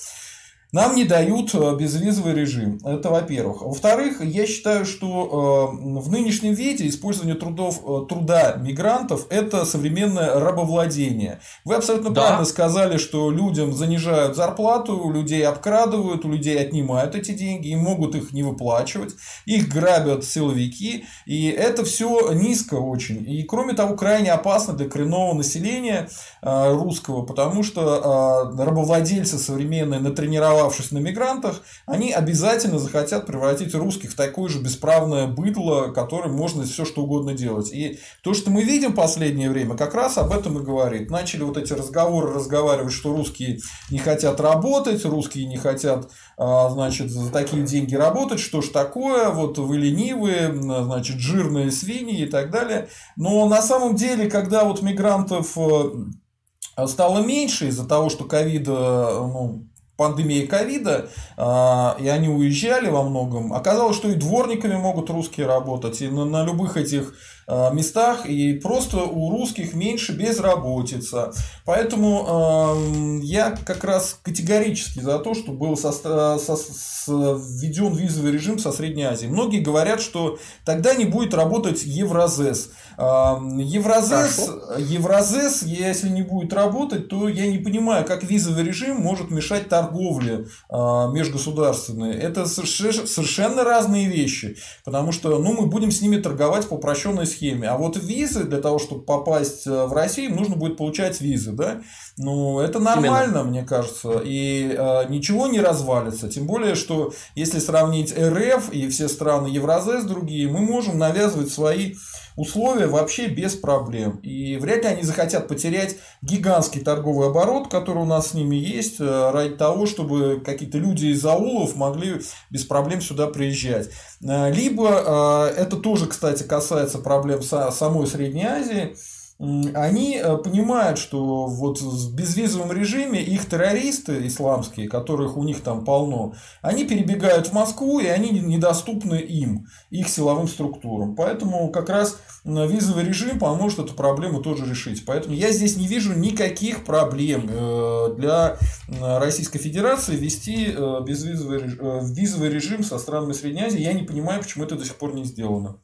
нам не дают э, безвизовый режим. Это во-первых. Во-вторых, я считаю, что э, в нынешнем виде использование трудов, э, труда мигрантов – это современное рабовладение. Вы абсолютно да. правильно сказали, что людям занижают зарплату, людей обкрадывают, у людей отнимают эти деньги и могут их не выплачивать. Их грабят силовики. И это все низко очень. И кроме того, крайне опасно для коренного населения русского, потому что рабовладельцы современные натренировали нарвавшись на мигрантах, они обязательно захотят превратить русских в такое же бесправное быдло, которым можно все что угодно делать. И то, что мы видим в последнее время, как раз об этом и говорит. Начали вот эти разговоры разговаривать, что русские не хотят работать, русские не хотят а, значит, за такие деньги работать, что ж такое, вот вы ленивые, значит, жирные свиньи и так далее. Но на самом деле, когда вот мигрантов э, стало меньше из-за того, что ковида ну, пандемии ковида, а, и они уезжали во многом, оказалось, что и дворниками могут русские работать, и на, на любых этих местах, и просто у русских меньше безработица. Поэтому э, я как раз категорически за то, что был со, со, со, введен визовый режим со Средней Азии. Многие говорят, что тогда не будет работать Евразес. Евразес, Евразес, если не будет работать, то я не понимаю, как визовый режим может мешать торговле межгосударственной. Это совершенно разные вещи, потому что ну, мы будем с ними торговать по упрощенной схеме. А вот визы, для того, чтобы попасть э, в Россию, нужно будет получать визы. Да? Ну, это нормально, Именно. мне кажется, и э, ничего не развалится. Тем более, что если сравнить РФ и все страны Евразес другие, мы можем навязывать свои условия вообще без проблем. И вряд ли они захотят потерять гигантский торговый оборот, который у нас с ними есть, э, ради того, чтобы какие-то люди из аулов могли без проблем сюда приезжать. Э, либо, э, это тоже, кстати, касается проблем самой Средней Азии, они э, понимают, что вот в безвизовом режиме их террористы исламские, которых у них там полно, они перебегают в Москву, и они недоступны им, их силовым структурам. Поэтому как раз визовый режим поможет эту проблему тоже решить. Поэтому я здесь не вижу никаких проблем э, для Российской Федерации ввести э, безвизовый, визовый режим со странами Средней Азии. Я не понимаю, почему это до сих пор не сделано.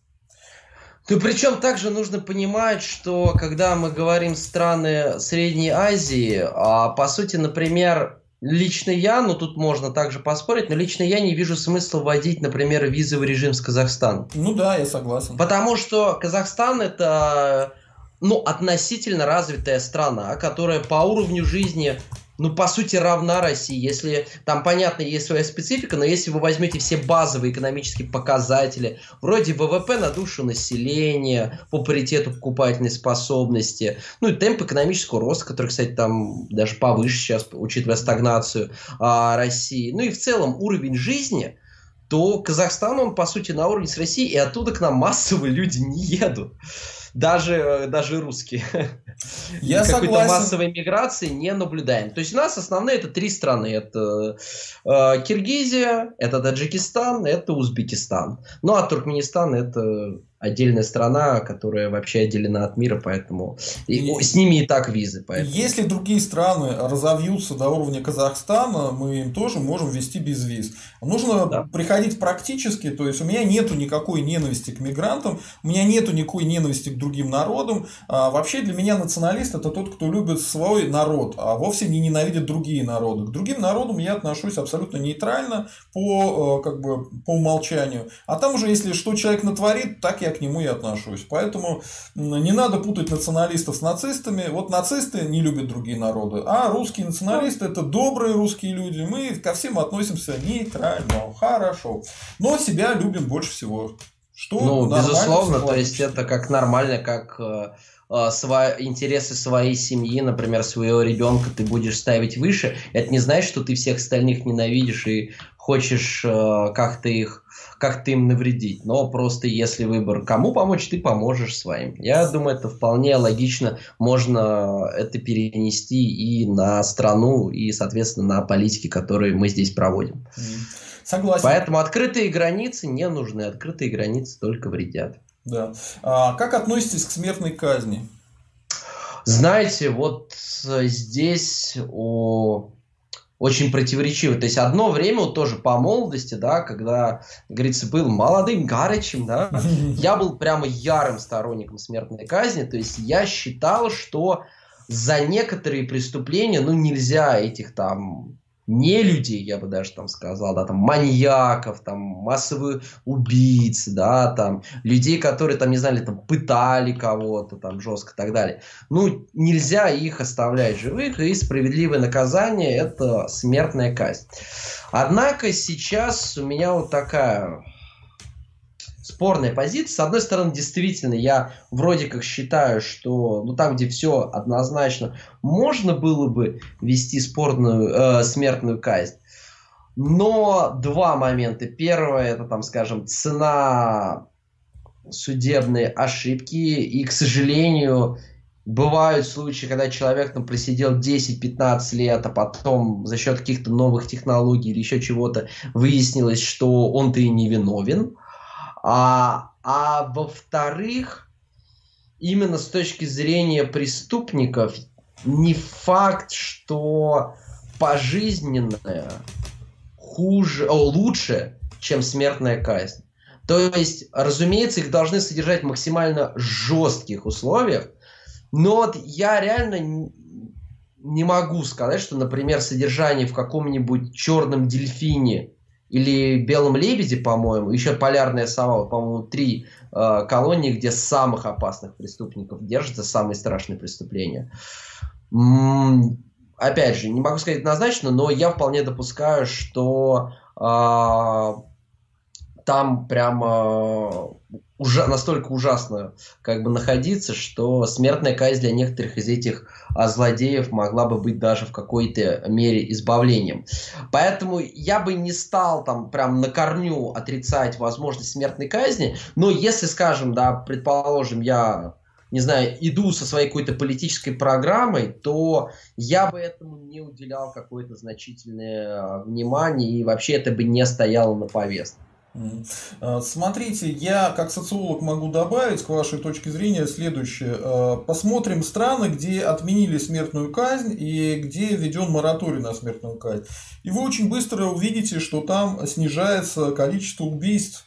Ну, причем также нужно понимать, что когда мы говорим страны Средней Азии, а, по сути, например, лично я, ну тут можно также поспорить, но лично я не вижу смысла вводить, например, визовый режим с Казахстаном. Ну да, я согласен. Потому что Казахстан это ну, относительно развитая страна, которая по уровню жизни ну, по сути, равна России. Если там, понятно, есть своя специфика, но если вы возьмете все базовые экономические показатели, вроде ВВП на душу населения, по паритету покупательной способности, ну и темп экономического роста, который, кстати, там даже повыше сейчас, учитывая стагнацию а, России, ну и в целом уровень жизни, то Казахстан, он, по сути, на уровне с Россией, и оттуда к нам массовые люди не едут даже, даже русские. Я Какой-то массовой миграции не наблюдаем. То есть у нас основные это три страны. Это э, Киргизия, это Таджикистан, это Узбекистан. Ну а Туркменистан это отдельная страна, которая вообще отделена от мира, поэтому и, с ними и так визы. Поэтому. Если другие страны разовьются до уровня Казахстана, мы им тоже можем ввести без виз. Нужно да. приходить практически, то есть у меня нету никакой ненависти к мигрантам, у меня нету никакой ненависти к другим народам. А вообще для меня националист это тот, кто любит свой народ, а вовсе не ненавидит другие народы. К другим народам я отношусь абсолютно нейтрально по, э, как бы, по умолчанию. А там уже, если что человек натворит, так я к нему и отношусь. Поэтому не надо путать националистов с нацистами. Вот нацисты не любят другие народы, а русские националисты это добрые русские люди. Мы ко всем относимся нейтрально, хорошо. Но себя любим больше всего. Что ну, безусловно, то есть это как нормально, как э, э, свои, интересы своей семьи, например, своего ребенка ты будешь ставить выше. Это не значит, что ты всех остальных ненавидишь и хочешь э, как-то их как-то им навредить. Но просто если выбор кому помочь, ты поможешь своим. Я думаю, это вполне логично. Можно это перенести и на страну, и, соответственно, на политики, которые мы здесь проводим. Согласен. Поэтому открытые границы не нужны. Открытые границы только вредят. Да. А как относитесь к смертной казни? Знаете, вот здесь о очень противоречиво. То есть одно время, вот тоже по молодости, да, когда, говорится, был молодым гарычем, да, [LAUGHS] я был прямо ярым сторонником смертной казни. То есть я считал, что за некоторые преступления, ну, нельзя этих там не людей, я бы даже там сказал, да, там маньяков, там массовые убийцы, да, там людей, которые там, не знали, там пытали кого-то там жестко и так далее. Ну, нельзя их оставлять живых, и справедливое наказание это смертная казнь. Однако сейчас у меня вот такая спорная позиция. С одной стороны, действительно, я вроде как считаю, что ну там, где все однозначно, можно было бы вести спорную э, смертную казнь. Но два момента. Первое, это там, скажем, цена судебной ошибки. И, к сожалению, бывают случаи, когда человек там просидел 10-15 лет, а потом за счет каких-то новых технологий или еще чего-то выяснилось, что он-то и не виновен. А, а во-вторых, именно с точки зрения преступников, не факт, что пожизненное хуже, о, лучше, чем смертная казнь. То есть, разумеется, их должны содержать в максимально жестких условиях, но вот я реально не могу сказать, что, например, содержание в каком-нибудь черном дельфине или Белом лебеде, по-моему, еще Полярная сова, по-моему, три э, колонии, где самых опасных преступников держатся, самые страшные преступления. М-м, опять же, не могу сказать однозначно, но я вполне допускаю, что э, там прямо ужа настолько ужасно как бы находиться, что смертная казнь для некоторых из этих а, злодеев могла бы быть даже в какой-то мере избавлением. Поэтому я бы не стал там прям на корню отрицать возможность смертной казни, но если, скажем, да, предположим, я не знаю, иду со своей какой-то политической программой, то я бы этому не уделял какое-то значительное а, внимание, и вообще это бы не стояло на повестке. А, смотрите, я как социолог могу добавить к вашей точке зрения следующее. А, посмотрим страны, где отменили смертную казнь и где введен мораторий на смертную казнь. И вы очень быстро увидите, что там снижается количество убийств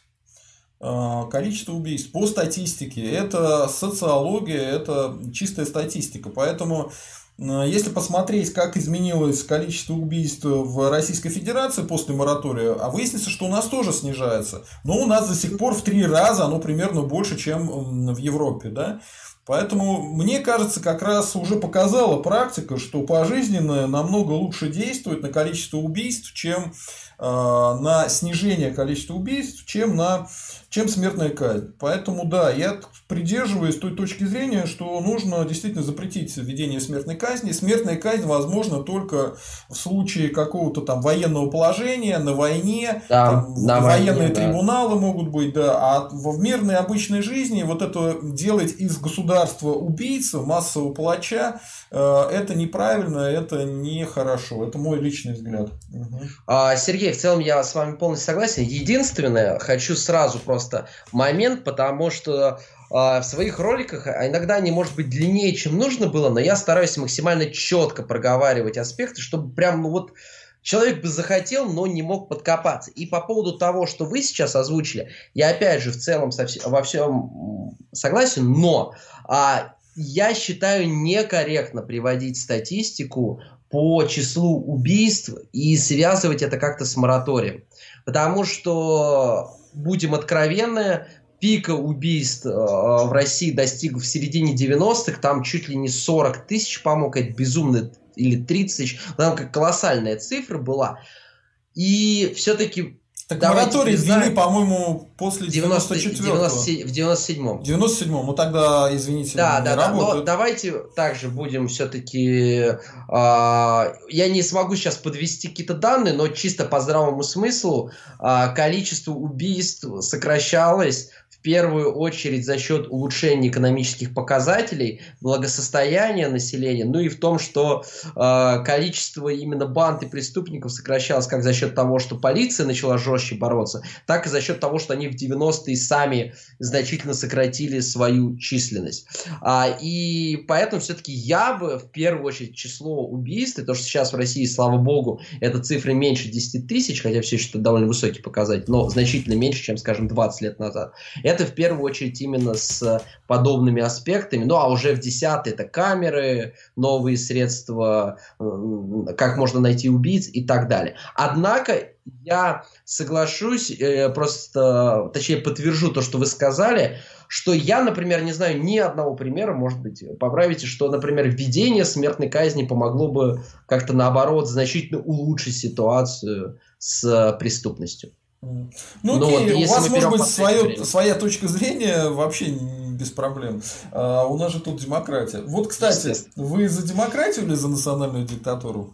а, количество убийств по статистике. Это социология, это чистая статистика. Поэтому если посмотреть, как изменилось количество убийств в Российской Федерации после моратория, а выяснится, что у нас тоже снижается. Но у нас до сих пор в три раза оно примерно больше, чем в Европе. Да? Поэтому, мне кажется, как раз уже показала практика, что пожизненное намного лучше действует на количество убийств, чем э, на снижение количества убийств, чем на чем смертная казнь. Поэтому, да, я придерживаюсь той точки зрения, что нужно действительно запретить введение смертной казни. Смертная казнь возможна только в случае какого-то там военного положения, на войне, да, там, на военные войне, трибуналы да. могут быть, да. А в мирной обычной жизни вот это делать из государства убийцу, массового палача, э, это неправильно, это нехорошо. Это мой личный взгляд. Угу. А, Сергей, в целом я с вами полностью согласен. Единственное, хочу сразу просто просто момент, потому что э, в своих роликах, а иногда они, может быть, длиннее, чем нужно было, но я стараюсь максимально четко проговаривать аспекты, чтобы прям, ну вот, человек бы захотел, но не мог подкопаться. И по поводу того, что вы сейчас озвучили, я опять же в целом во всем согласен, но а, я считаю некорректно приводить статистику по числу убийств и связывать это как-то с мораторием. Потому что, будем откровенны, пика убийств э, в России достиг в середине 90-х, там чуть ли не 40 тысяч, по-моему, какая-то или 30 тысяч, там как колоссальная цифра была. И все-таки так мораторий ввели, по-моему, после 94-го. в 97-м. В 97-м, ну тогда, извините, да, да, да, но давайте также будем все-таки... Э, а, я не смогу сейчас подвести какие-то данные, но чисто по здравому смыслу э, количество убийств сокращалось первую очередь за счет улучшения экономических показателей, благосостояния населения, ну и в том, что э, количество именно банд и преступников сокращалось как за счет того, что полиция начала жестче бороться, так и за счет того, что они в 90-е сами значительно сократили свою численность. А, и поэтому все-таки я бы в первую очередь число убийств, и то, что сейчас в России, слава богу, эта цифра меньше 10 тысяч, хотя все еще это довольно высокий показатель, но значительно меньше, чем, скажем, 20 лет назад. Это в первую очередь именно с подобными аспектами. Ну а уже в десятый это камеры, новые средства, как можно найти убийц и так далее. Однако я соглашусь, э, просто, точнее, подтвержу то, что вы сказали, что я, например, не знаю ни одного примера, может быть, поправите, что, например, введение смертной казни помогло бы как-то наоборот значительно улучшить ситуацию с преступностью. Ну, ну окей, вот, у вас может быть свое, своя точка зрения, вообще без проблем. А, у нас же тут демократия. Вот, кстати, вы за демократию или за национальную диктатуру?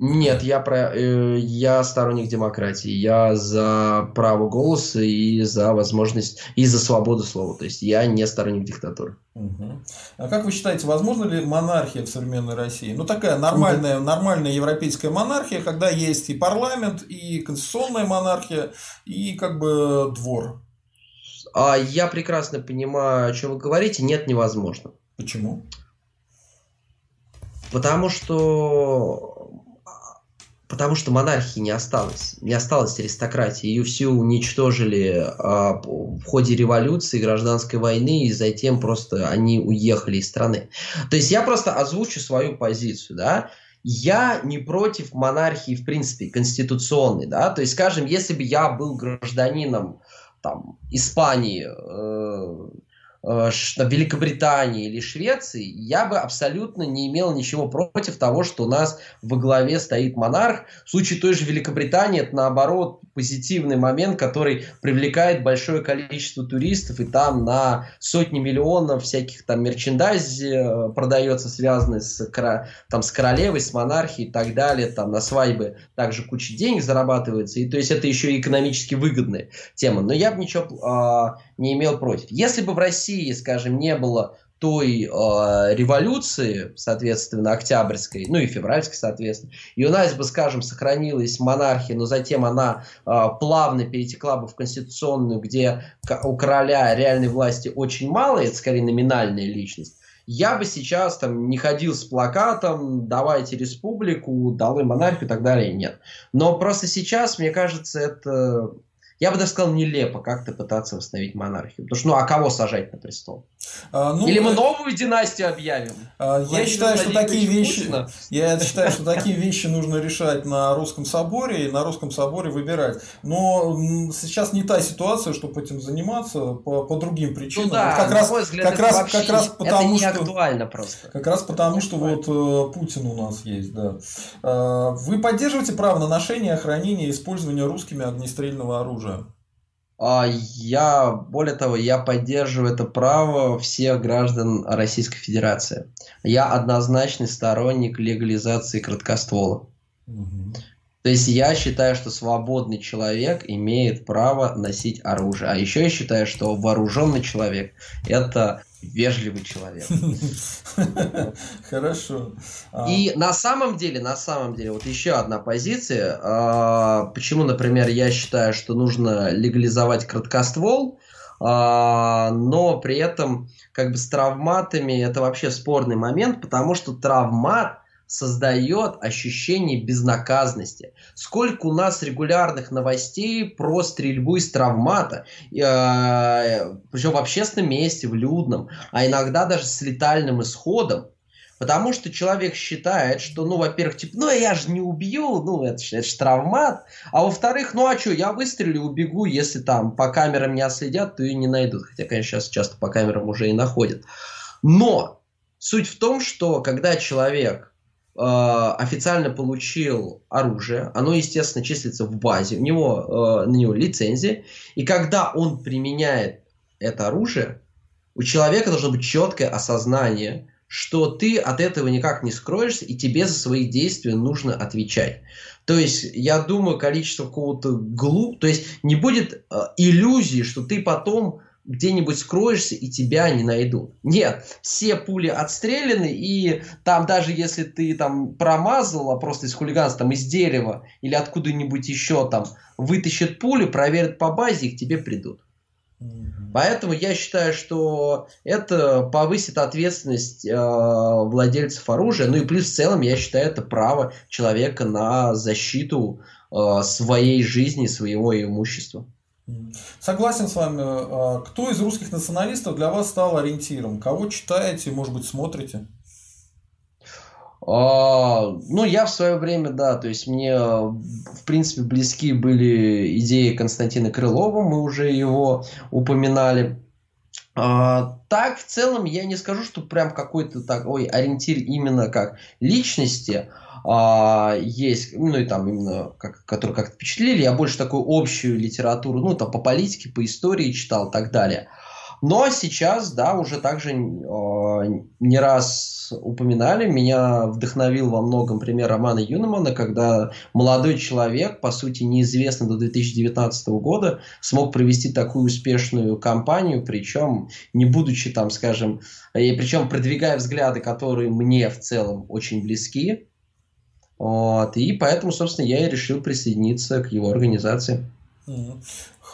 Нет, я, про, э, я сторонник демократии. Я за право голоса и за возможность, и за свободу слова. То есть я не сторонник диктатуры. Угу. А как вы считаете, возможно ли монархия в современной России? Ну, такая нормальная, угу. нормальная европейская монархия, когда есть и парламент, и конституционная монархия, и как бы двор. А я прекрасно понимаю, о чем вы говорите. Нет, невозможно. Почему? Потому что потому что монархии не осталось, не осталось аристократии, ее всю уничтожили а, в ходе революции, гражданской войны, и затем просто они уехали из страны. То есть я просто озвучу свою позицию, да, я не против монархии, в принципе, конституционной, да, то есть, скажем, если бы я был гражданином там, Испании, э, Э, Великобритании или Швеции, я бы абсолютно не имел ничего против того, что у нас во главе стоит монарх. В случае той же Великобритании это наоборот позитивный момент, который привлекает большое количество туристов, и там на сотни миллионов всяких там мерчендайз э, продается, связанный с, там, с королевой, с монархией и так далее, там на свадьбы также куча денег зарабатывается, и то есть это еще и экономически выгодная тема. Но я бы ничего а, не имел против. Если бы в России, скажем, не было той э, революции, соответственно, октябрьской, ну и февральской, соответственно, и у нас бы, скажем, сохранилась монархия, но затем она э, плавно перетекла бы в конституционную, где у короля реальной власти очень мало, это скорее номинальная личность, я бы сейчас там не ходил с плакатом «давайте республику», «долой монархию» и так далее, нет. Но просто сейчас, мне кажется, это я бы даже сказал, нелепо как-то пытаться восстановить монархию. Потому что, ну, а кого сажать на престол? А, ну, Или мы э, новую династию объявим? А, я считаю, что такие вещи, я считаю, что такие вещи нужно решать на русском соборе и на русском соборе выбирать. Но сейчас не та ситуация, чтобы этим заниматься по, по другим причинам. Ну, да, вот как раз, взгляд, как раз, как раз потому, это не что, актуально просто. Как раз потому, что вот э, Путин у нас есть, да. А, вы поддерживаете право на ношение, хранение и использование русскими огнестрельного оружия? А, я, более того, я поддерживаю это право всех граждан Российской Федерации. Я однозначный сторонник легализации краткоствола. Угу. То есть я считаю, что свободный человек имеет право носить оружие. А еще я считаю, что вооруженный человек это вежливый человек. [LAUGHS] Хорошо. А И на самом деле, на самом деле, вот еще одна позиция. А, почему, например, я считаю, что нужно легализовать краткоствол, а, но при этом как бы с травматами это вообще спорный момент, потому что травмат создает ощущение безнаказанности. Сколько у нас регулярных новостей про стрельбу из травмата, э, причем в общественном месте, в людном, а иногда даже с летальным исходом. Потому что человек считает, что, ну, во-первых, типа, ну, я же не убью, ну, это, это же травмат. А во-вторых, ну, а что, я выстрелю, убегу, если там по камерам не отследят, то и не найдут. Хотя, конечно, сейчас часто по камерам уже и находят. Но суть в том, что когда человек официально получил оружие, оно, естественно, числится в базе, у него э, на него лицензия, и когда он применяет это оружие, у человека должно быть четкое осознание, что ты от этого никак не скроешься, и тебе за свои действия нужно отвечать. То есть, я думаю, количество какого-то глуп... То есть, не будет э, иллюзии, что ты потом где-нибудь скроешься и тебя не найдут. Нет, все пули отстреляны, и там даже если ты там промазал, а просто из хулиганства, там из дерева или откуда-нибудь еще там вытащат пули, проверят по базе, и к тебе придут. Поэтому я считаю, что это повысит ответственность э, владельцев оружия. Ну и плюс в целом я считаю это право человека на защиту э, своей жизни, своего имущества. Согласен с вами. А, кто из русских националистов для вас стал ориентиром? Кого читаете, может быть, смотрите? А, ну, я в свое время, да, то есть мне, в принципе, близки были идеи Константина Крылова, мы уже его упоминали. А, так, в целом, я не скажу, что прям какой-то такой ориентир именно как личности, а, есть, ну и там именно, как, которые как-то впечатлили, я больше такую общую литературу, ну там по политике, по истории читал и так далее. Но сейчас, да, уже также э, не раз упоминали, меня вдохновил во многом пример романа Юнемана, когда молодой человек, по сути неизвестный до 2019 года, смог провести такую успешную кампанию, причем не будучи там, скажем, и причем продвигая взгляды, которые мне в целом очень близки, вот, и поэтому, собственно, я и решил присоединиться к его организации.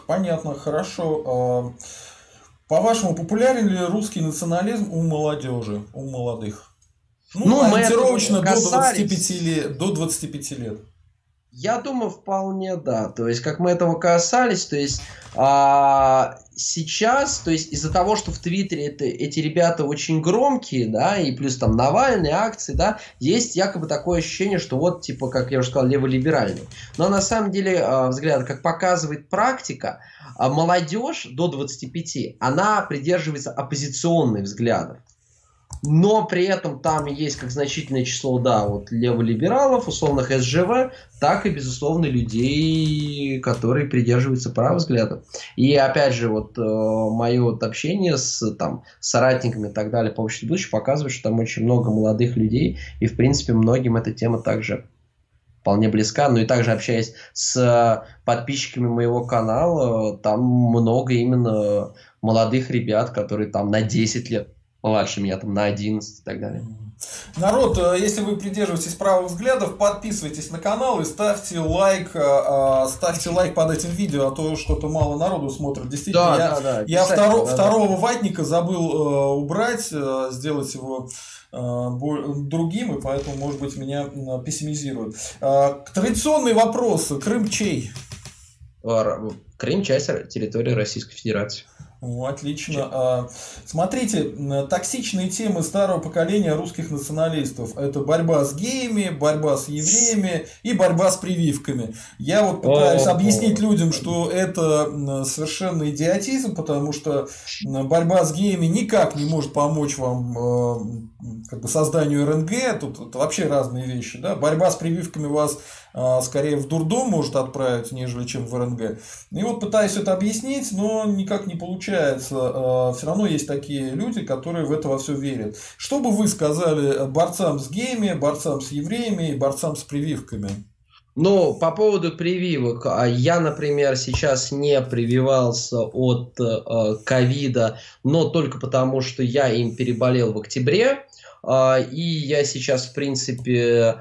Понятно, хорошо. А, по-вашему, популярен ли русский национализм у молодежи, у молодых? Ну, ну ориентировочно до 25 лет. До 25 лет. Я думаю, вполне да. То есть, как мы этого касались, то есть а, сейчас, то есть из-за того, что в Твиттере это, эти ребята очень громкие, да, и плюс там Навальные акции, да, есть якобы такое ощущение, что вот, типа, как я уже сказал, леволиберальный. Но на самом деле, а, взгляд, как показывает практика, а молодежь до 25, она придерживается оппозиционных взглядов но при этом там есть как значительное число, да, вот леволибералов, условных СЖВ, так и, безусловно, людей, которые придерживаются права взглядов. И, опять же, вот э, мое вот общение с там, соратниками и так далее по обществу будущего показывает, что там очень много молодых людей, и, в принципе, многим эта тема также вполне близка. Ну и также общаясь с подписчиками моего канала, там много именно молодых ребят, которые там на 10 лет младше меня там на 11 и так далее. Народ, э, если вы придерживаетесь правых взглядов, подписывайтесь на канал и ставьте лайк, э, э, ставьте лайк под этим видео, а то что-то мало народу смотрит. Действительно, да, я, да, да. я второ, да, второго да. ватника забыл убрать, сделать его другим, и поэтому, может быть, меня пессимизирует. Традиционный вопрос. Крым чей? Крым часть территории Российской Федерации. Ну, отлично. А, смотрите, токсичные темы старого поколения русских националистов. Это борьба с геями, борьба с евреями и борьба с прививками. Я вот пытаюсь о, объяснить о, людям, что это совершенно идиотизм, потому что борьба с геями никак не может помочь вам а, как бы созданию РНГ. Тут это вообще разные вещи. Да? Борьба с прививками вас скорее в дурдом может отправить, нежели чем в РНГ. И вот пытаюсь это объяснить, но никак не получается. А, все равно есть такие люди, которые в это во все верят. Что бы вы сказали борцам с геями, борцам с евреями и борцам с прививками? Ну, по поводу прививок, а я, например, сейчас не прививался от э, ковида, но только потому, что я им переболел в октябре, э, и я сейчас, в принципе,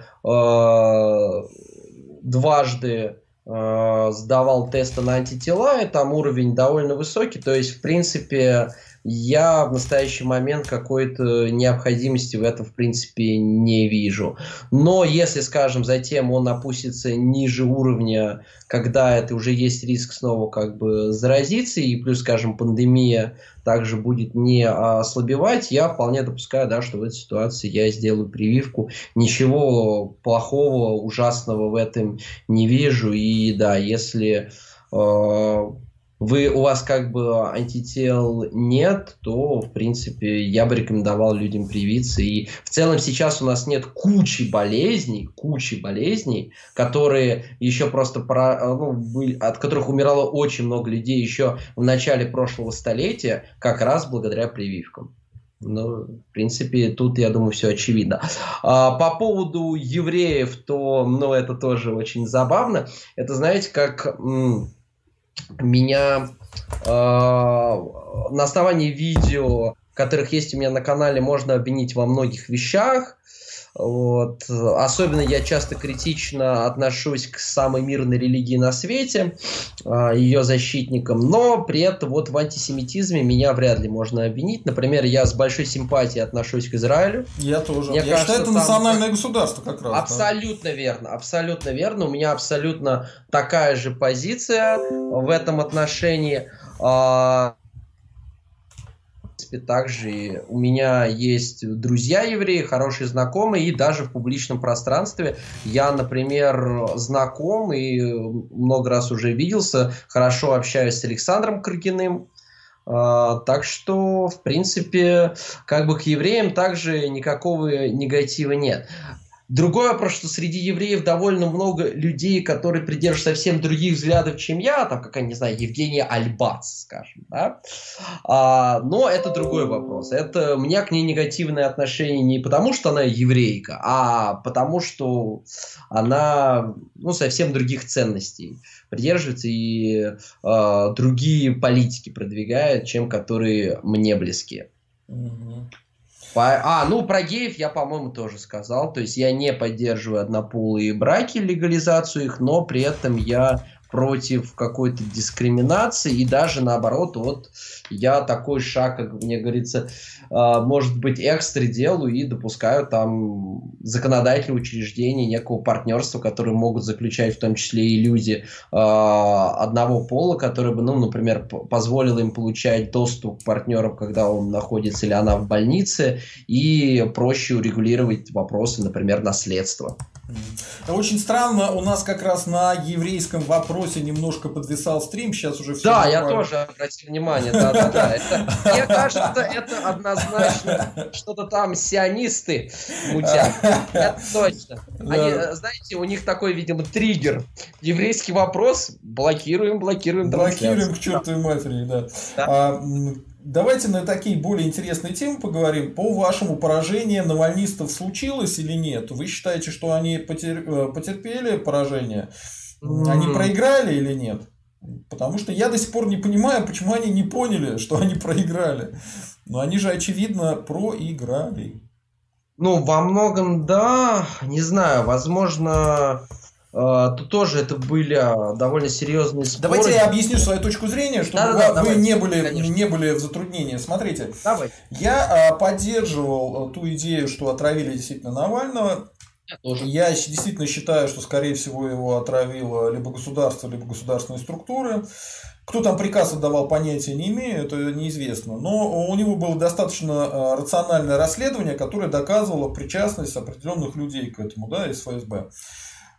э, дважды сдавал тесты на антитела, и там уровень довольно высокий, то есть, в принципе, я в настоящий момент какой-то необходимости в этом, в принципе, не вижу. Но если, скажем, затем он опустится ниже уровня, когда это уже есть риск снова как бы заразиться, и плюс, скажем, пандемия также будет не ослабевать, я вполне допускаю, да, что в этой ситуации я сделаю прививку. Ничего плохого, ужасного в этом не вижу. И да, если э, вы, у вас как бы антител нет, то, в принципе, я бы рекомендовал людям привиться. И в целом сейчас у нас нет кучи болезней, кучи болезней, которые еще просто, про, ну, были, от которых умирало очень много людей еще в начале прошлого столетия, как раз благодаря прививкам. Ну, в принципе, тут, я думаю, все очевидно. А, по поводу евреев, то, ну, это тоже очень забавно. Это, знаете, как... М- меня э, на основании видео, которых есть у меня на канале, можно обвинить во многих вещах. Вот. Особенно я часто критично отношусь к самой мирной религии на свете, а, ее защитникам, но при этом вот в антисемитизме меня вряд ли можно обвинить. Например, я с большой симпатией отношусь к Израилю. Я тоже. Мне я кажется, считаю, это национальное государство как раз. Абсолютно да. верно, абсолютно верно. У меня абсолютно такая же позиция в этом отношении. А, принципе, также у меня есть друзья евреи, хорошие знакомые, и даже в публичном пространстве я, например, знаком и много раз уже виделся, хорошо общаюсь с Александром Крыгиным, Uh, так что, в принципе, как бы к евреям также никакого негатива нет. Другой вопрос, что среди евреев довольно много людей, которые придерживаются совсем других взглядов, чем я, там, как, не знаю, Евгения Альбац, скажем, да. А, но это другой вопрос. Это у меня к ней негативное отношение не потому, что она еврейка, а потому, что она, ну, совсем других ценностей придерживается и э, другие политики продвигает, чем которые мне близки. Mm-hmm. А, ну, про геев я, по-моему, тоже сказал. То есть я не поддерживаю однополые браки, легализацию их, но при этом я против какой-то дискриминации и даже наоборот, вот я такой шаг, как мне говорится, а, может быть, экстра делаю и допускаю там законодательные учреждения некого партнерства, которые могут заключать в том числе и люди а, одного пола, которые бы, ну, например, позволило им получать доступ к партнерам, когда он находится или она в больнице, и проще урегулировать вопросы, например, наследства. Очень странно, у нас как раз на еврейском вопросе немножко подвисал стрим, сейчас уже все. Да, я тоже обратил внимание, да, да, да. мне кажется, это однозначно что-то там сионисты мутят. [LAUGHS] Это точно. Они, знаете, у них такой, видимо, триггер. Еврейский вопрос, блокируем, блокируем Блокируем к чертовой матери, да. да. А, Давайте на такие более интересные темы поговорим. По вашему поражению навальнистов случилось или нет? Вы считаете, что они э, потерпели поражение? Они проиграли или нет? Потому что я до сих пор не понимаю, почему они не поняли, что они проиграли. Но они же, очевидно, проиграли. Ну, во многом да, не знаю, возможно, Uh, тут тоже это были а, довольно серьезные споры. Давайте я объясню свою точку зрения, чтобы да, да, вы, вы не, были, не были в затруднении. Смотрите, Давай. я а, поддерживал а, ту идею, что отравили действительно Навального. Я, тоже. я действительно считаю, что, скорее всего, его отравило либо государство, либо государственные структуры. Кто там приказ отдавал, понятия не имею, это неизвестно. Но у него было достаточно рациональное расследование, которое доказывало причастность определенных людей к этому, да, из ФСБ.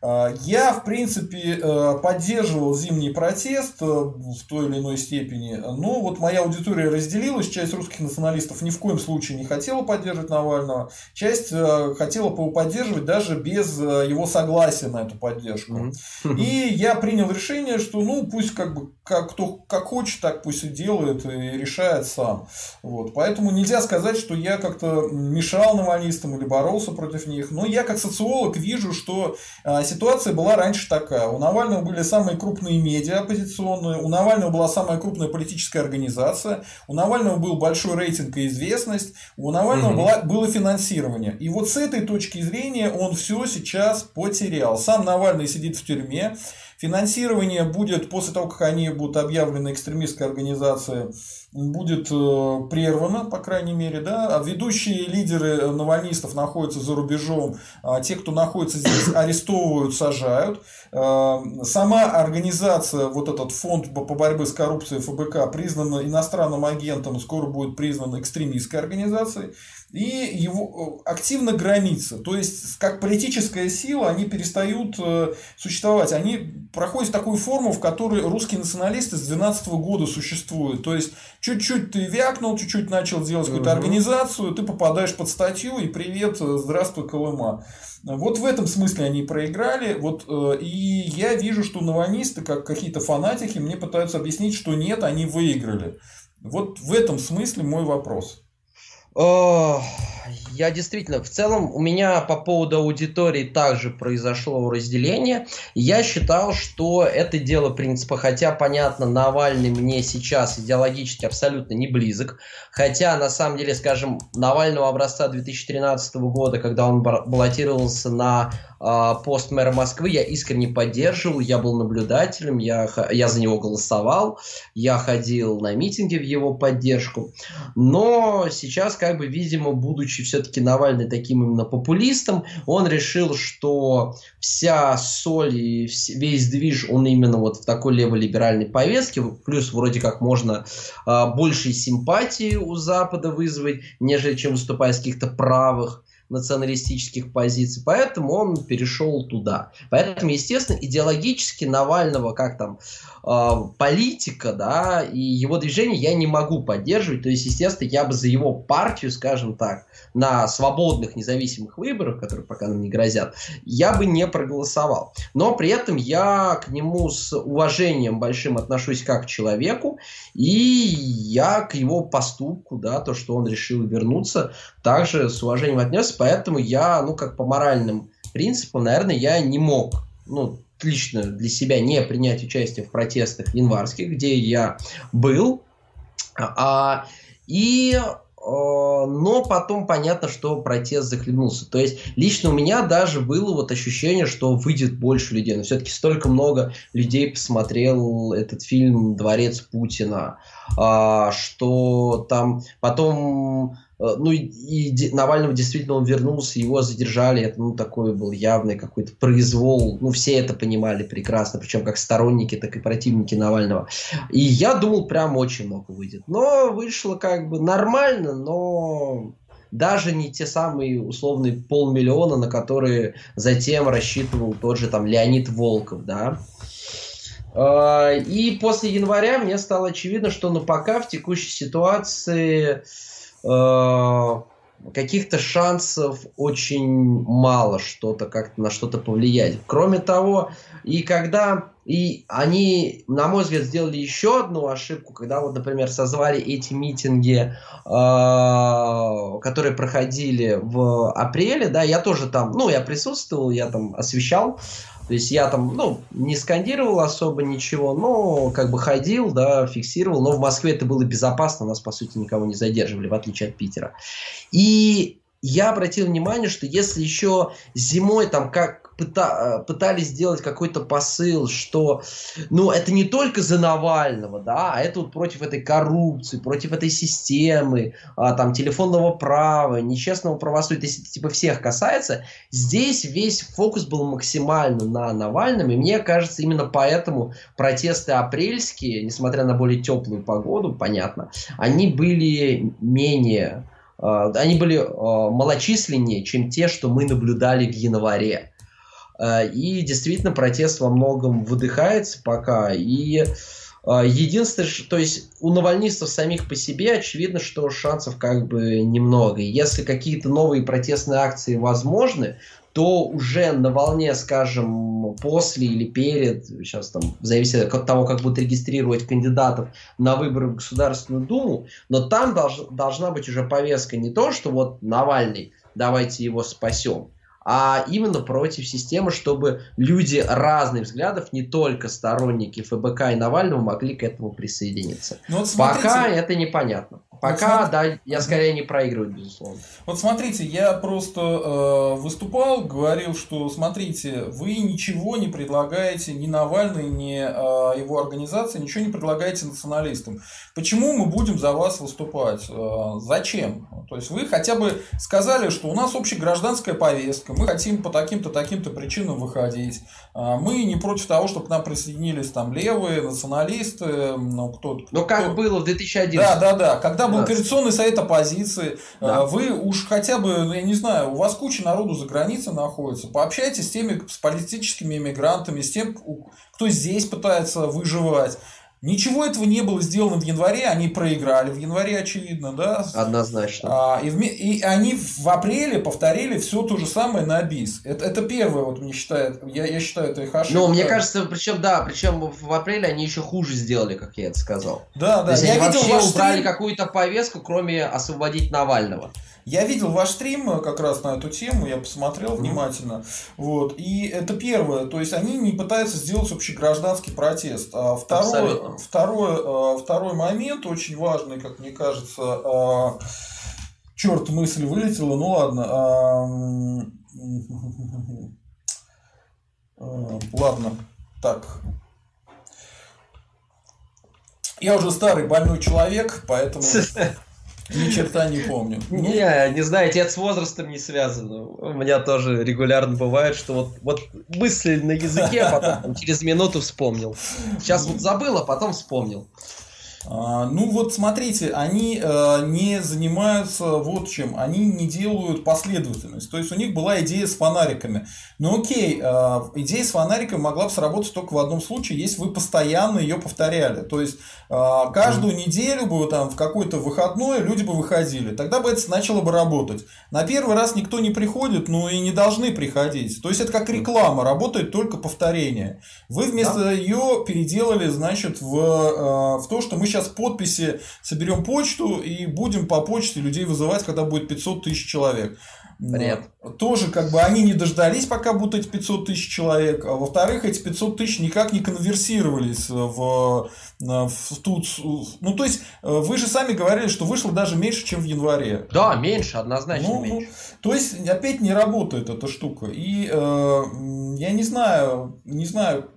А, я, в принципе, э, поддерживал зимний протест э, в той или иной степени, но вот моя аудитория разделилась, часть русских националистов ни в коем случае не хотела поддерживать Навального, часть э, хотела его поддерживать даже без его согласия на эту поддержку. И я принял решение, что ну пусть как бы как, кто как хочет, так пусть и делает и решает сам. Вот. Поэтому нельзя сказать, что я как-то мешал навальнистам или боролся против них, но я как социолог вижу, что ситуация была раньше такая. У Навального были самые крупные медиа оппозиционные, у Навального была самая крупная политическая организация, у Навального был большой рейтинг и известность, у Навального угу. была, было финансирование. И вот с этой точки зрения он все сейчас потерял. Сам Навальный сидит в тюрьме, Финансирование будет, после того, как они будут объявлены экстремистской организацией, будет э, прервано, по крайней мере, да, а ведущие лидеры навальнистов находятся за рубежом, а те, кто находится здесь, [COUGHS] арестовывают, сажают. Э, сама организация, вот этот фонд по борьбе с коррупцией ФБК признана иностранным агентом, скоро будет признан экстремистской организацией и его э, активно громится. То есть, как политическая сила, они перестают э, существовать. Они проходят такую форму, в которой русские националисты с 2012 года существуют. То есть, чуть-чуть ты вякнул, чуть-чуть начал делать какую-то организацию, ты попадаешь под статью, и привет, э, здравствуй, Колыма. Вот в этом смысле они проиграли. Вот, и я вижу, что навальнисты, как какие-то фанатики, мне пытаются объяснить, что нет, они выиграли. Вот в этом смысле мой вопрос. Я действительно, в целом у меня по поводу аудитории также произошло разделение. Я считал, что это дело принципа, хотя, понятно, Навальный мне сейчас идеологически абсолютно не близок. Хотя, на самом деле, скажем, Навального образца 2013 года, когда он баллотировался на пост мэра Москвы, я искренне поддерживал, я был наблюдателем, я, я за него голосовал, я ходил на митинги в его поддержку. Но сейчас, как бы, видимо, будучи все-таки Навальный таким именно популистом, он решил, что вся соль и весь движ, он именно вот в такой леволиберальной повестке, плюс вроде как можно э, большей симпатии у Запада вызвать, нежели чем выступая с каких-то правых националистических позиций, поэтому он перешел туда. Поэтому, естественно, идеологически Навального, как там, э, политика, да, и его движение я не могу поддерживать, то есть, естественно, я бы за его партию, скажем так, на свободных независимых выборах, которые пока нам не грозят, я бы не проголосовал. Но при этом я к нему с уважением большим отношусь как к человеку, и я к его поступку, да, то, что он решил вернуться, также с уважением отнесся, поэтому я, ну, как по моральным принципам, наверное, я не мог, ну, лично для себя не принять участие в протестах январских, где я был, а, и но потом понятно, что протест захлебнулся. То есть лично у меня даже было вот ощущение, что выйдет больше людей. Но все-таки столько много людей посмотрел этот фильм «Дворец Путина», а, что там потом Э, ну и, Навального действительно он вернулся, его задержали, это ну такой был явный какой-то произвол, ну все это понимали прекрасно, причем как сторонники, так и противники Навального. И я думал, прям очень много выйдет. Но вышло как бы нормально, но даже не те самые условные полмиллиона, на которые затем рассчитывал тот же там Леонид Волков, да. Э, и после января мне стало очевидно, что ну пока в текущей ситуации Э, каких-то шансов очень мало что-то как-то на что-то повлиять. Кроме того, и когда и они, на мой взгляд, сделали еще одну ошибку, когда вот, например, созвали эти митинги, э, которые проходили в апреле, да, я тоже там, ну, я присутствовал, я там освещал то есть я там, ну, не скандировал особо ничего, но как бы ходил, да, фиксировал. Но в Москве это было безопасно, нас, по сути, никого не задерживали, в отличие от Питера. И я обратил внимание, что если еще зимой там как пыта, пытались сделать какой-то посыл, что, ну, это не только за Навального, да, а это вот против этой коррупции, против этой системы, а, там, телефонного права, нечестного правосудия, если это, типа, всех касается, здесь весь фокус был максимально на Навальном, и мне кажется, именно поэтому протесты апрельские, несмотря на более теплую погоду, понятно, они были менее а, они были а, малочисленнее, чем те, что мы наблюдали в январе. А, и действительно протест во многом выдыхается пока. И Единственное, то есть у навальнистов самих по себе очевидно, что шансов как бы немного. Если какие-то новые протестные акции возможны, то уже на волне, скажем, после или перед, сейчас там, в зависимости от того, как будут регистрировать кандидатов на выборы в Государственную Думу, но там долж, должна быть уже повестка не то, что вот Навальный, давайте его спасем, а именно против системы, чтобы люди разных взглядов, не только сторонники ФБК и Навального, могли к этому присоединиться. Ну, вот Пока это непонятно. Пока, вот да, я скорее не проигрываю, безусловно. Вот смотрите, я просто э, выступал, говорил, что смотрите, вы ничего не предлагаете ни Навальный, ни э, его организации, ничего не предлагаете националистам. Почему мы будем за вас выступать? Э, зачем? То есть вы хотя бы сказали, что у нас общегражданская повестка, мы хотим по таким-то таким-то причинам выходить. Э, мы не против того, чтобы к нам присоединились там левые, националисты, ну кто. Ну как кто... было в 2011. Да, да, да. Когда был Координационный совет оппозиции. Да. Вы уж хотя бы, ну, я не знаю, у вас куча народу за границей находится. Пообщайтесь с теми, с политическими иммигрантами, с тем, кто здесь пытается выживать. Ничего этого не было сделано в январе, они проиграли в январе, очевидно, да? Однозначно. А, и, в, и они в апреле повторили все то же самое на бис. Это, это первое, вот мне считает, я, я считаю, это их ошибка. Ну, мне кажется, причем, да, причем в апреле они еще хуже сделали, как я это сказал. Да, да. То есть я они видел вообще убрали стрим... какую-то повестку, кроме освободить Навального. Я видел ваш стрим э, как раз на эту тему, я посмотрел внимательно. Вот. И это первое. То есть они не пытаются сделать общегражданский протест. А второе, второе, э, второй момент, очень важный, как мне кажется, э, черт, мысль вылетела, ну ладно. [LAUGHS] Ладно, так. Я уже старый больной человек, поэтому [LAUGHS] Ни черта не помню. Не, не знаю, это с возрастом не связано. У меня тоже регулярно бывает, что вот, вот мысли на языке, а потом через минуту вспомнил. Сейчас вот забыл, а потом вспомнил. А, ну вот смотрите, они э, не занимаются вот чем, они не делают последовательность. То есть у них была идея с фонариками. Ну окей, э, идея с фонариками могла бы сработать только в одном случае, если вы постоянно ее повторяли. То есть э, каждую неделю бы там в какой-то выходной люди бы выходили. Тогда бы это начало бы работать. На первый раз никто не приходит, ну и не должны приходить. То есть это как реклама, работает только повторение. Вы вместо да. ее переделали, значит, в, в то, что мы сейчас подписи соберем почту и будем по почте людей вызывать, когда будет 500 тысяч человек. Бред. Тоже как бы они не дождались, пока будут эти 500 тысяч человек. А во-вторых, эти 500 тысяч никак не конверсировались в, в тут. Ну, то есть, вы же сами говорили, что вышло даже меньше, чем в январе. Да, меньше, однозначно ну, меньше. Ну, то есть, опять не работает эта штука. И э, я не знаю, не знаю,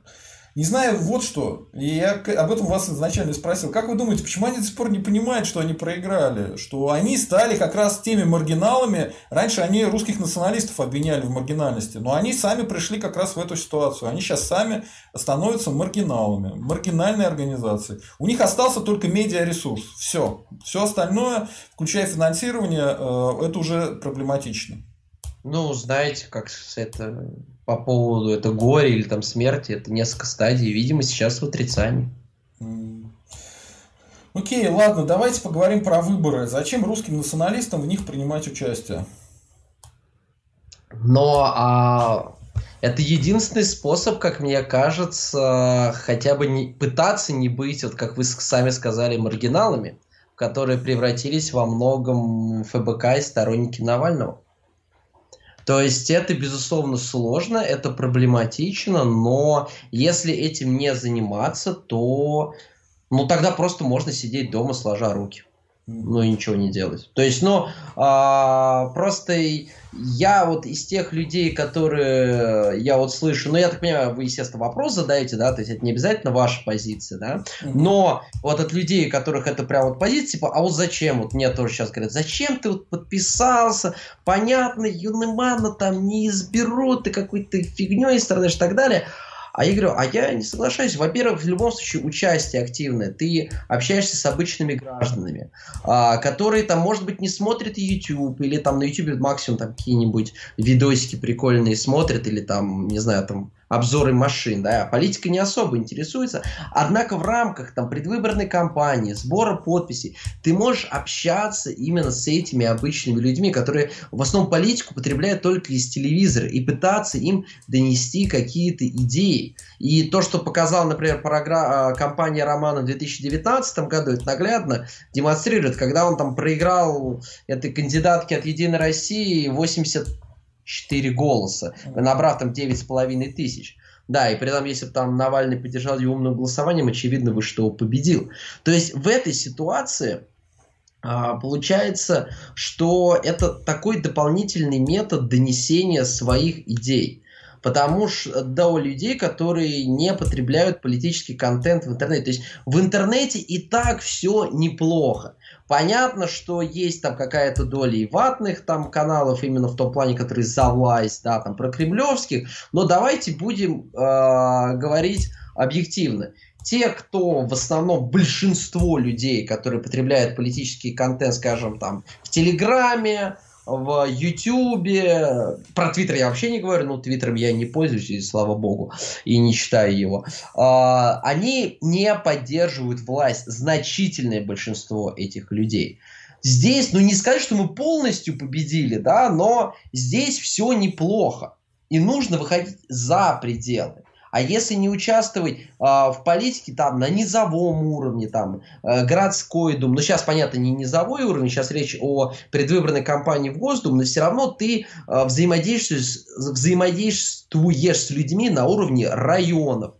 не знаю, вот что. И я об этом вас изначально спросил. Как вы думаете, почему они до сих пор не понимают, что они проиграли? Что они стали как раз теми маргиналами. Раньше они русских националистов обвиняли в маргинальности. Но они сами пришли как раз в эту ситуацию. Они сейчас сами становятся маргиналами. Маргинальной организацией. У них остался только медиаресурс. Все. Все остальное, включая финансирование, э, это уже проблематично. Ну, знаете, как это по поводу это горе или там смерти, это несколько стадий, видимо, сейчас в отрицании. Окей, ладно, давайте поговорим про выборы. Зачем русским националистам в них принимать участие? Но а, это единственный способ, как мне кажется, хотя бы не, пытаться не быть, вот как вы сами сказали, маргиналами, которые превратились во многом ФБК и сторонники Навального. То есть это, безусловно, сложно, это проблематично, но если этим не заниматься, то ну тогда просто можно сидеть дома, сложа руки ну и ничего не делать. То есть, ну, а, просто я вот из тех людей, которые я вот слышу, ну, я так понимаю, вы, естественно, вопрос задаете, да, то есть это не обязательно ваша позиция, да, но вот от людей, которых это прям вот позиция, типа, а вот зачем, вот мне тоже сейчас говорят, зачем ты вот подписался, понятно, юнымана там не изберут, ты какой-то фигней страдаешь и так далее, а я говорю, а я не соглашаюсь. Во-первых, в любом случае участие активное. Ты общаешься с обычными гражданами, а, которые там, может быть, не смотрят YouTube, или там на YouTube максимум там какие-нибудь видосики прикольные смотрят, или там, не знаю, там обзоры машин, да, политика не особо интересуется, однако в рамках там предвыборной кампании, сбора подписей, ты можешь общаться именно с этими обычными людьми, которые в основном политику потребляют только из телевизора, и пытаться им донести какие-то идеи. И то, что показала, например, а, компания Романа в 2019 году, это наглядно демонстрирует, когда он там проиграл этой кандидатке от Единой России 80 4 голоса, набрав там 9,5 тысяч. Да, и при этом, если бы там Навальный поддержал его умным голосованием, очевидно бы, что победил. То есть в этой ситуации а, получается, что это такой дополнительный метод донесения своих идей. Потому что у людей, которые не потребляют политический контент в интернете. То есть в интернете и так все неплохо. Понятно, что есть там какая-то доля и ватных там каналов, именно в том плане, которые за да, там про кремлевских, но давайте будем э, говорить объективно. Те, кто в основном большинство людей, которые потребляют политический контент, скажем, там в Телеграме, в Ютубе, про Твиттер я вообще не говорю, ну, Твиттером я не пользуюсь, и слава богу, и не читаю его. А, они не поддерживают власть, значительное большинство этих людей. Здесь, ну, не сказать, что мы полностью победили, да, но здесь все неплохо. И нужно выходить за пределы. А если не участвовать э, в политике там на низовом уровне, там э, городской дум, ну сейчас понятно не низовой уровень, сейчас речь о предвыборной кампании в Госдуму, но все равно ты э, взаимодействуешь, взаимодействуешь с людьми на уровне районов.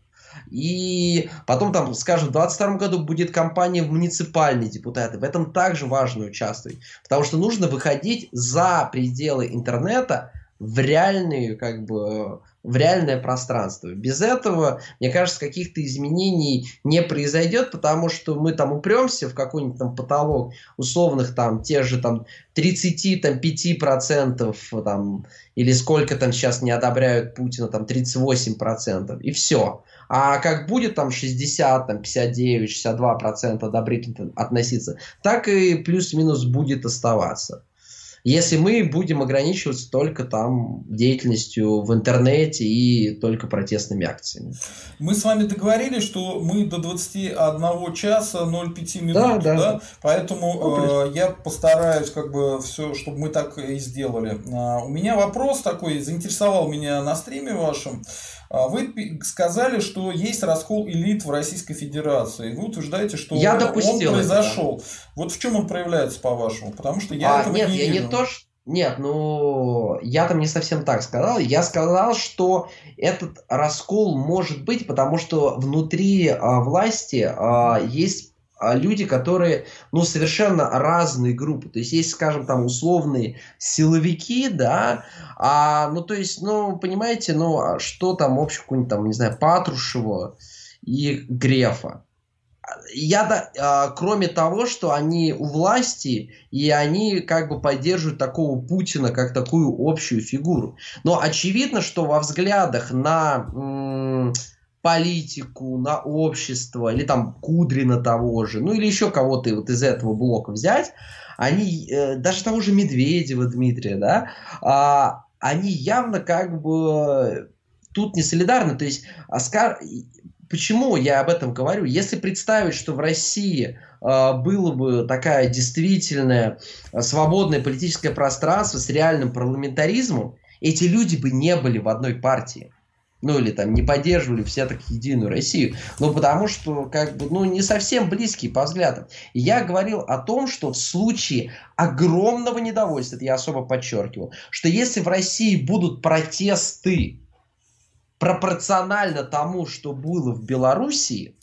И потом там, скажем, в 2022 году будет кампания в муниципальные депутаты. В этом также важно участвовать. Потому что нужно выходить за пределы интернета в реальную, как бы, в реальное пространство. Без этого, мне кажется, каких-то изменений не произойдет, потому что мы там упремся в какой-нибудь там потолок условных там тех же там 35 процентов там или сколько там сейчас не одобряют Путина, там 38 процентов и все. А как будет там 60, там 59, 62 процента одобрительно относиться, так и плюс-минус будет оставаться если мы будем ограничиваться только там деятельностью в интернете и только протестными акциями. Мы с вами договорились, что мы до 21 часа 0,5 минут, да? да. да? Поэтому ну, э, я постараюсь как бы все, чтобы мы так и сделали. Uh, у меня вопрос такой, заинтересовал меня на стриме вашем. А вы сказали, что есть раскол элит в Российской Федерации. Вы утверждаете, что я он произошел. Это, Вот в чем он проявляется, по-вашему? Потому что я а, этого нет, не я вижу. не то, что... Нет, ну, я там не совсем так сказал. Я сказал, что этот раскол может быть, потому что внутри а, власти а, есть люди, которые, ну, совершенно разные группы. То есть есть, скажем, там условные силовики, да, а, ну, то есть, ну, понимаете, ну, а что там общего, какой-нибудь там, не знаю, Патрушева и Грефа. Я, да, а, кроме того, что они у власти, и они как бы поддерживают такого Путина, как такую общую фигуру. Но очевидно, что во взглядах на политику, на общество, или там Кудрина того же, ну или еще кого-то вот из этого блока взять, они, э, даже того же Медведева Дмитрия, да, а, они явно как бы тут не солидарны. То есть, Оскар, почему я об этом говорю? Если представить, что в России э, было бы такая действительная свободное политическое пространство с реальным парламентаризмом, эти люди бы не были в одной партии ну или там не поддерживали все так единую Россию, ну потому что как бы ну не совсем близкие по взглядам. Я говорил о том, что в случае огромного недовольства, это я особо подчеркивал, что если в России будут протесты пропорционально тому, что было в Белоруссии,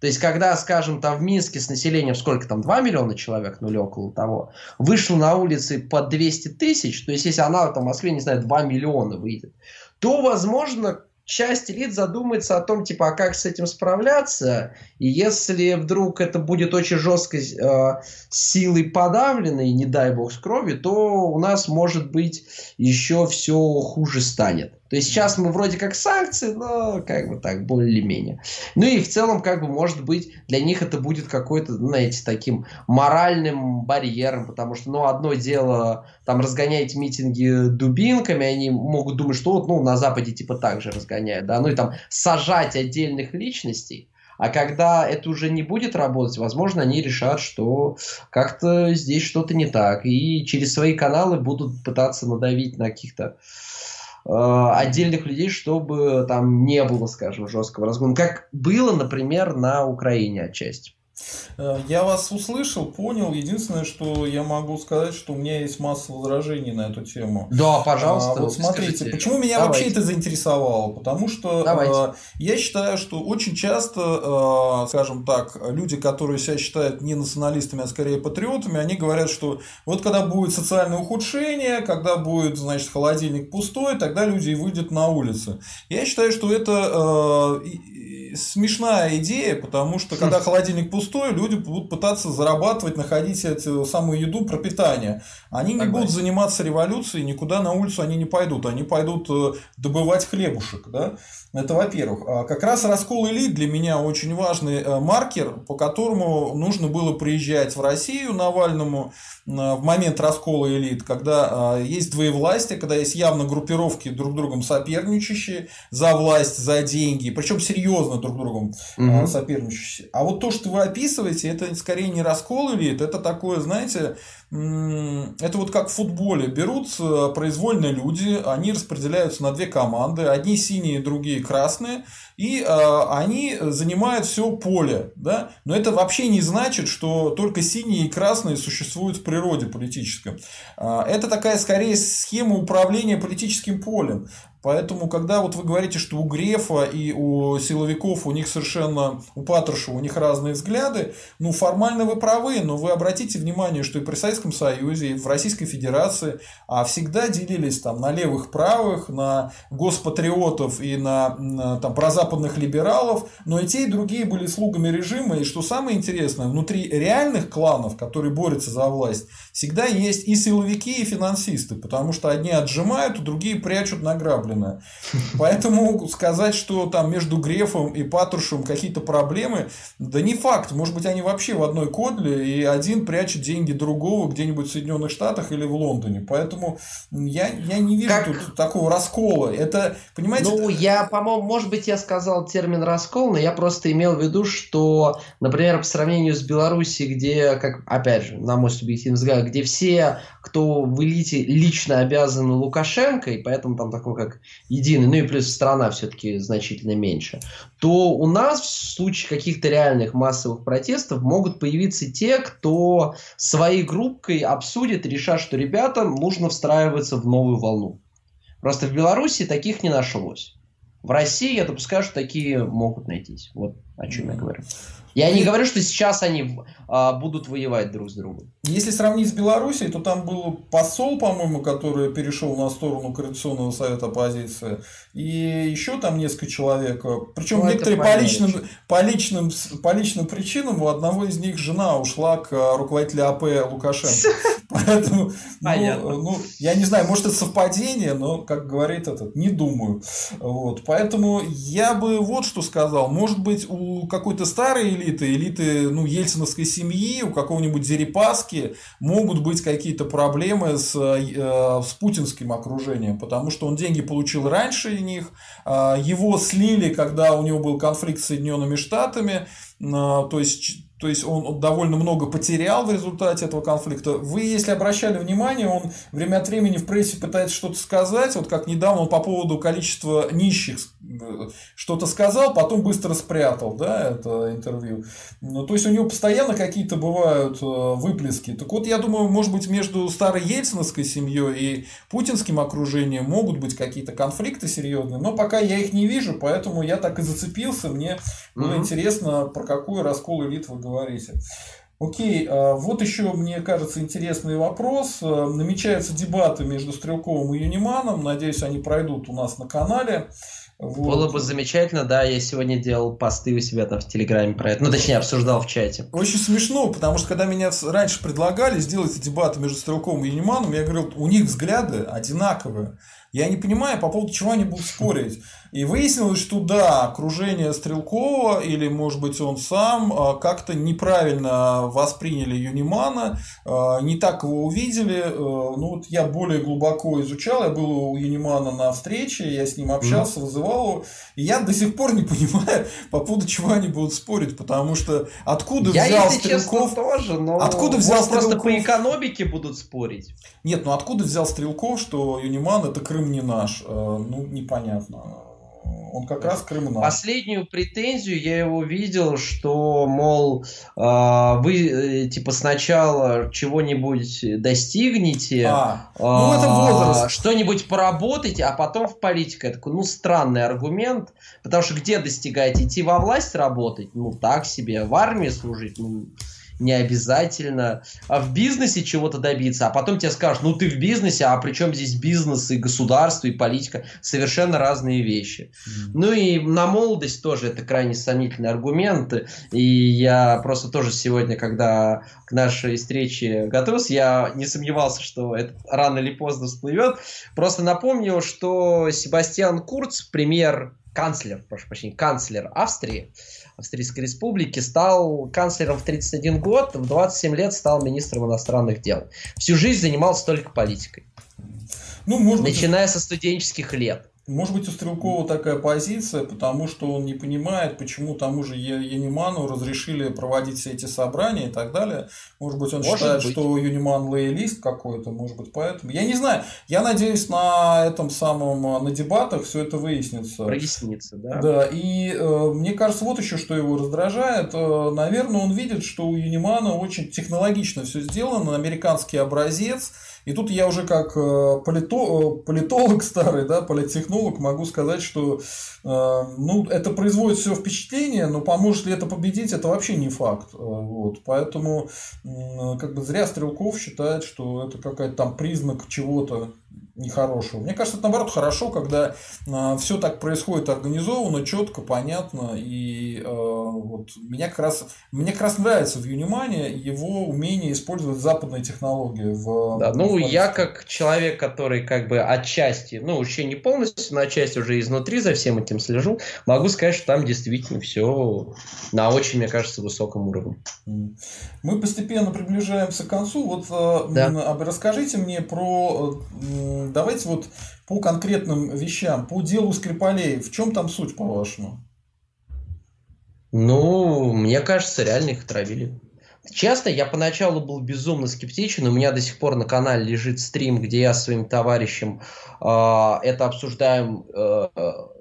то есть, когда, скажем, там в Минске с населением сколько там, 2 миллиона человек, ну или около того, вышло на улицы по 200 тысяч, то есть, если она там в Москве, не знаю, 2 миллиона выйдет, то, возможно, часть элит задумается о том, типа, а как с этим справляться, и если вдруг это будет очень жесткой э, силой подавлено, и не дай бог с кровью, то у нас, может быть, еще все хуже станет. То есть сейчас мы вроде как санкции, но как бы так, более-менее. Ну и в целом, как бы, может быть, для них это будет какой-то, знаете, таким моральным барьером, потому что, ну, одно дело, там, разгонять митинги дубинками, они могут думать, что вот, ну, на Западе типа так же разгоняют, да, ну и там сажать отдельных личностей, а когда это уже не будет работать, возможно, они решат, что как-то здесь что-то не так. И через свои каналы будут пытаться надавить на каких-то Э, отдельных людей, чтобы там не было, скажем, жесткого разгона. Как было, например, на Украине отчасти. Э, я вас услышал, понял. Единственное, что я могу сказать, что у меня есть масса возражений на эту тему. Да, пожалуйста. А, вот смотрите, скажите. почему меня Давайте. вообще это заинтересовало? Потому что э, я считаю, что очень часто, э, скажем так, люди, которые себя считают не националистами, а скорее патриотами, они говорят, что вот когда будет социальное ухудшение, когда будет, значит, холодильник пустой, тогда люди и выйдут на улицы. Я считаю, что это э, смешная идея, потому что когда [LAUGHS] холодильник пустой, люди будут пытаться зарабатывать, находить эту самую еду, пропитание. Они не будут заниматься революцией, никуда на улицу они не пойдут. Они пойдут э, добывать хлебушек. Да? Это во-первых. А как раз раскол элит для меня очень важный э, маркер, по которому нужно было приезжать в Россию Навальному э, в момент раскола элит, когда есть двоевластие, когда есть явно группировки друг другом соперничающие за власть, за деньги, причем серьезно друг другом угу. соперничающие. А вот то, что вы описываете, это скорее не раскол элит, это такое, знаете, это вот как в футболе. Берутся произвольные люди, они распределяются на две команды. Одни синие, другие красные. И э, они занимают все поле. Да? Но это вообще не значит, что только синие и красные существуют в природе политическом. Э, это такая скорее схема управления политическим полем. Поэтому, когда вот вы говорите, что у Грефа и у силовиков у них совершенно, у Патрушева у них разные взгляды, ну, формально вы правы, но вы обратите внимание, что и при Советском Союзе, и в Российской Федерации а всегда делились там на левых, правых, на госпатриотов и на, на там, прозападных либералов, но и те, и другие были слугами режима, и что самое интересное, внутри реальных кланов, которые борются за власть, всегда есть и силовики, и финансисты, потому что одни отжимают, другие прячут награбленное особенно. Поэтому сказать, что там между Грефом и Патрушем какие-то проблемы, да не факт. Может быть, они вообще в одной кодле, и один прячет деньги другого где-нибудь в Соединенных Штатах или в Лондоне. Поэтому я, я не вижу как... тут такого раскола. Это, понимаете... Ну, я, по-моему, может быть, я сказал термин раскол, но я просто имел в виду, что, например, по сравнению с Белоруссией, где, как, опять же, на мой субъективный взгляд, где все, кто в элите, лично обязаны Лукашенко, и поэтому там такой, как единый, ну и плюс страна все-таки значительно меньше, то у нас в случае каких-то реальных массовых протестов могут появиться те, кто своей группкой обсудит и решат, что ребятам нужно встраиваться в новую волну. Просто в Беларуси таких не нашлось. В России я допускаю, что такие могут найтись. Вот о чем я говорю. Я не говорю, что сейчас они а, будут воевать друг с другом. Если сравнить с Белоруссией, то там был посол, по-моему, который перешел на сторону Координационного совета оппозиции, и еще там несколько человек. Причем ну, некоторые по личным, по, личным, по личным причинам у одного из них жена ушла к руководителю АП Лукашенко. [LAUGHS] Поэтому, ну, ну, я не знаю, может это совпадение, но, как говорит этот, не думаю. Вот. Поэтому я бы вот что сказал. Может быть, у какой-то старой элиты, элиты ну, ельциновской семьи, у какого-нибудь Дерипаски могут быть какие-то проблемы с, э, с путинским окружением, потому что он деньги получил раньше них, э, его слили, когда у него был конфликт с Соединенными Штатами, э, то есть то есть он довольно много потерял в результате этого конфликта. Вы, если обращали внимание, он время от времени в прессе пытается что-то сказать. Вот как недавно он по поводу количества нищих что-то сказал, потом быстро спрятал, да, это интервью. Ну, то есть у него постоянно какие-то бывают э, выплески. Так вот, я думаю, может быть, между старой ельциновской семьей и путинским окружением могут быть какие-то конфликты серьезные, но пока я их не вижу, поэтому я так и зацепился. Мне было mm-hmm. интересно, про какой раскол элит вы говорите. Окей, а, вот еще, мне кажется, интересный вопрос. Намечаются дебаты между Стрелковым и Юниманом. Надеюсь, они пройдут у нас на канале. Вот. Было бы замечательно, да, я сегодня делал посты у себя там в Телеграме про это, ну, точнее, обсуждал в чате. Очень смешно, потому что когда меня раньше предлагали сделать дебаты между Стрелковым и Юниманом, я говорил, у них взгляды одинаковые. Я не понимаю, по поводу чего они будут спорить. И выяснилось, что да, окружение Стрелкова, или, может быть, он сам, а, как-то неправильно восприняли Юнимана, а, не так его увидели. Э, ну, вот я более глубоко изучал, я был у Юнимана на встрече, я с ним общался, вызывал его, и я до сих пор не [LAUGHS] понимаю, по поводу чего они будут спорить, потому что откуда я, взял если Стрелков... Честно, тоже, но откуда взял Стрелков... просто по экономике будут спорить. Нет, ну откуда взял Стрелков, что Юниман это Крым не наш? Ну, непонятно. Он как раз криминал. Последнюю претензию я его видел, что, мол, а, вы э, типа сначала чего-нибудь достигнете, а, ну, это возраст. что-нибудь поработаете, а потом в политику. Такой, ну, странный аргумент, потому что где достигаете? Идти во власть работать? Ну, так себе. В армии служить? Ну, не обязательно а в бизнесе чего-то добиться, а потом тебе скажут, ну ты в бизнесе, а при чем здесь бизнес и государство, и политика? Совершенно разные вещи. Mm-hmm. Ну и на молодость тоже это крайне сомнительный аргумент, и я просто тоже сегодня, когда к нашей встрече готовился, я не сомневался, что это рано или поздно всплывет. Просто напомню, что Себастьян Курц, премьер канцлер, прошу прощения, канцлер Австрии, Австрийской Республики, стал канцлером в 31 год, в 27 лет стал министром иностранных дел. Всю жизнь занимался только политикой. Ну, может Начиная быть... со студенческих лет. Может быть, у Стрелкова такая позиция, потому что он не понимает, почему тому же Юниману разрешили проводить все эти собрания и так далее. Может быть, он может считает, быть. что Юниман лоялист какой-то, может быть, поэтому. Я не знаю. Я надеюсь, на этом самом, на дебатах все это выяснится. Прояснится, да. Да, и э, мне кажется, вот еще что его раздражает. Э, наверное, он видит, что у Юнимана очень технологично все сделано, американский образец и тут я уже как э, э, политолог старый, да, политтехнолог могу сказать, что э, ну, это производит все впечатление, но поможет ли это победить, это вообще не факт. Вот. Поэтому как бы зря Стрелков считает, что это какая-то там признак чего-то нехорошего. Мне кажется, это наоборот хорошо, когда э, все так происходит организованно, четко, понятно. И э, вот меня как раз мне как раз нравится в Юнимане его умение использовать западные технологии в. Да, ну в я как человек, который как бы отчасти, ну вообще не полностью, но отчасти уже изнутри за всем этим слежу, могу сказать, что там действительно все на очень, мне кажется, высоком уровне. Мы постепенно приближаемся к концу. Вот э, да. расскажите мне про давайте вот по конкретным вещам, по делу Скрипалей, в чем там суть, по-вашему? Ну, мне кажется, реально их отравили. Честно, я поначалу был безумно скептичен. У меня до сих пор на канале лежит стрим, где я с своим товарищем э, это обсуждаем. Э,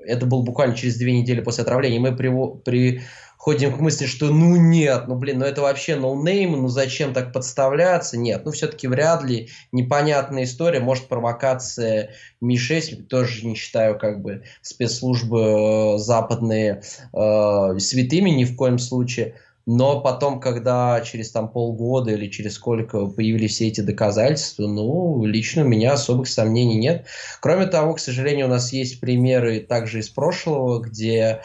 это было буквально через две недели после отравления. Мы при, приходим к мысли, что ну нет, ну блин, ну это вообще no name, ну зачем так подставляться? Нет, ну все-таки вряд ли непонятная история, может провокация МИ-6, тоже не считаю как бы спецслужбы э, западные э, святыми ни в коем случае. Но потом, когда через там полгода или через сколько появились все эти доказательства, ну, лично у меня особых сомнений нет. Кроме того, к сожалению, у нас есть примеры также из прошлого, где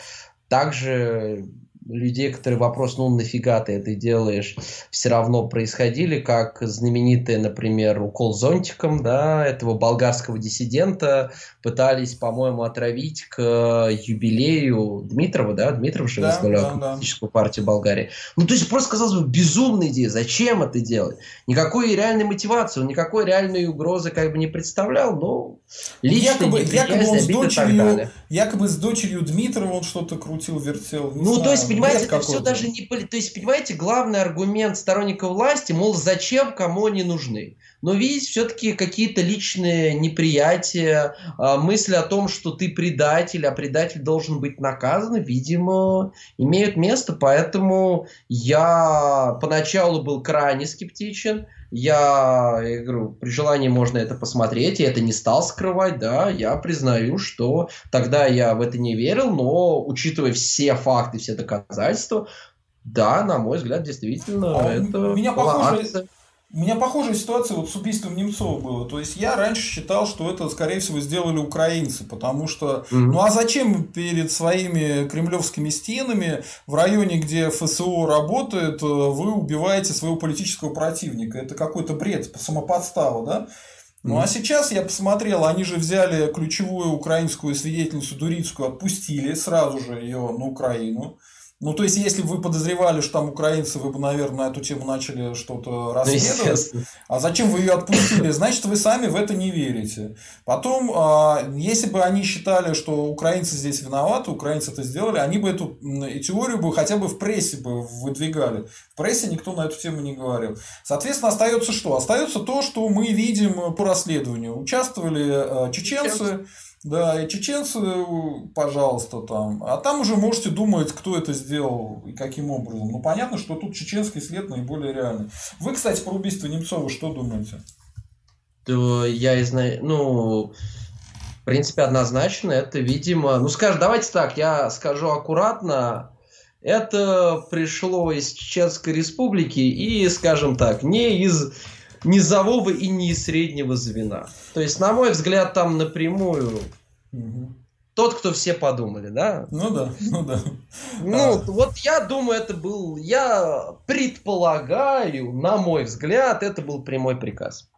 также людей, которые вопрос, ну нафига ты это делаешь, все равно происходили, как знаменитый, например, укол зонтиком, да, этого болгарского диссидента пытались, по-моему, отравить к юбилею Дмитрова, да, Дмитров же да, возглавлял да, коммунистическую да. партию Болгарии. Ну, то есть, просто, казалось бы, безумная идея, зачем это делать? Никакой реальной мотивации, он никакой реальной угрозы как бы не представлял, но лично якобы, якобы, он с дочерью, якобы с дочерью Дмитрова он что-то крутил, вертел. Ну, знаю, то есть, понимаете, это все даже не... То есть, понимаете, главный аргумент сторонников власти, мол, зачем, кому они нужны. Но видеть все-таки какие-то личные неприятия, а, мысли о том, что ты предатель, а предатель должен быть наказан, видимо, имеют место. Поэтому я поначалу был крайне скептичен. Я, я говорю, при желании можно это посмотреть, я это не стал скрывать, да, я признаю, что тогда я в это не верил, но учитывая все факты, все доказательства, да, на мой взгляд, действительно, а это меня похоже, акция. У меня похожая ситуация вот с убийством Немцова была. То есть я раньше считал, что это, скорее всего, сделали украинцы, потому что, mm-hmm. ну а зачем перед своими кремлевскими стенами в районе, где ФСО работает, вы убиваете своего политического противника? Это какой-то бред, самоподстава, да? Ну а сейчас я посмотрел, они же взяли ключевую украинскую свидетельницу Дурицкую, отпустили сразу же ее на Украину. Ну, то есть, если бы вы подозревали, что там украинцы, вы бы, наверное, на эту тему начали что-то расследовать. а зачем вы ее отпустили? [COUGHS] Значит, вы сами в это не верите. Потом, а, если бы они считали, что украинцы здесь виноваты, украинцы это сделали, они бы эту теорию бы хотя бы в прессе бы выдвигали. В прессе никто на эту тему не говорил. Соответственно, остается что? Остается то, что мы видим по расследованию. Участвовали а, чеченцы, Да, и чеченцы, пожалуйста, там. А там уже можете думать, кто это сделал и каким образом. Ну, понятно, что тут чеченский след наиболее реальный. Вы, кстати, про убийство Немцова что думаете? То я и ну, в принципе, однозначно, это, видимо, ну, скажем, давайте так, я скажу аккуратно, это пришло из Чеченской Республики и, скажем так, не из низового и не среднего звена. То есть, на мой взгляд, там напрямую тот, кто все подумали, да? Ну да, ну да. Ну, а... вот я думаю, это был, я предполагаю, на мой взгляд, это был прямой приказ.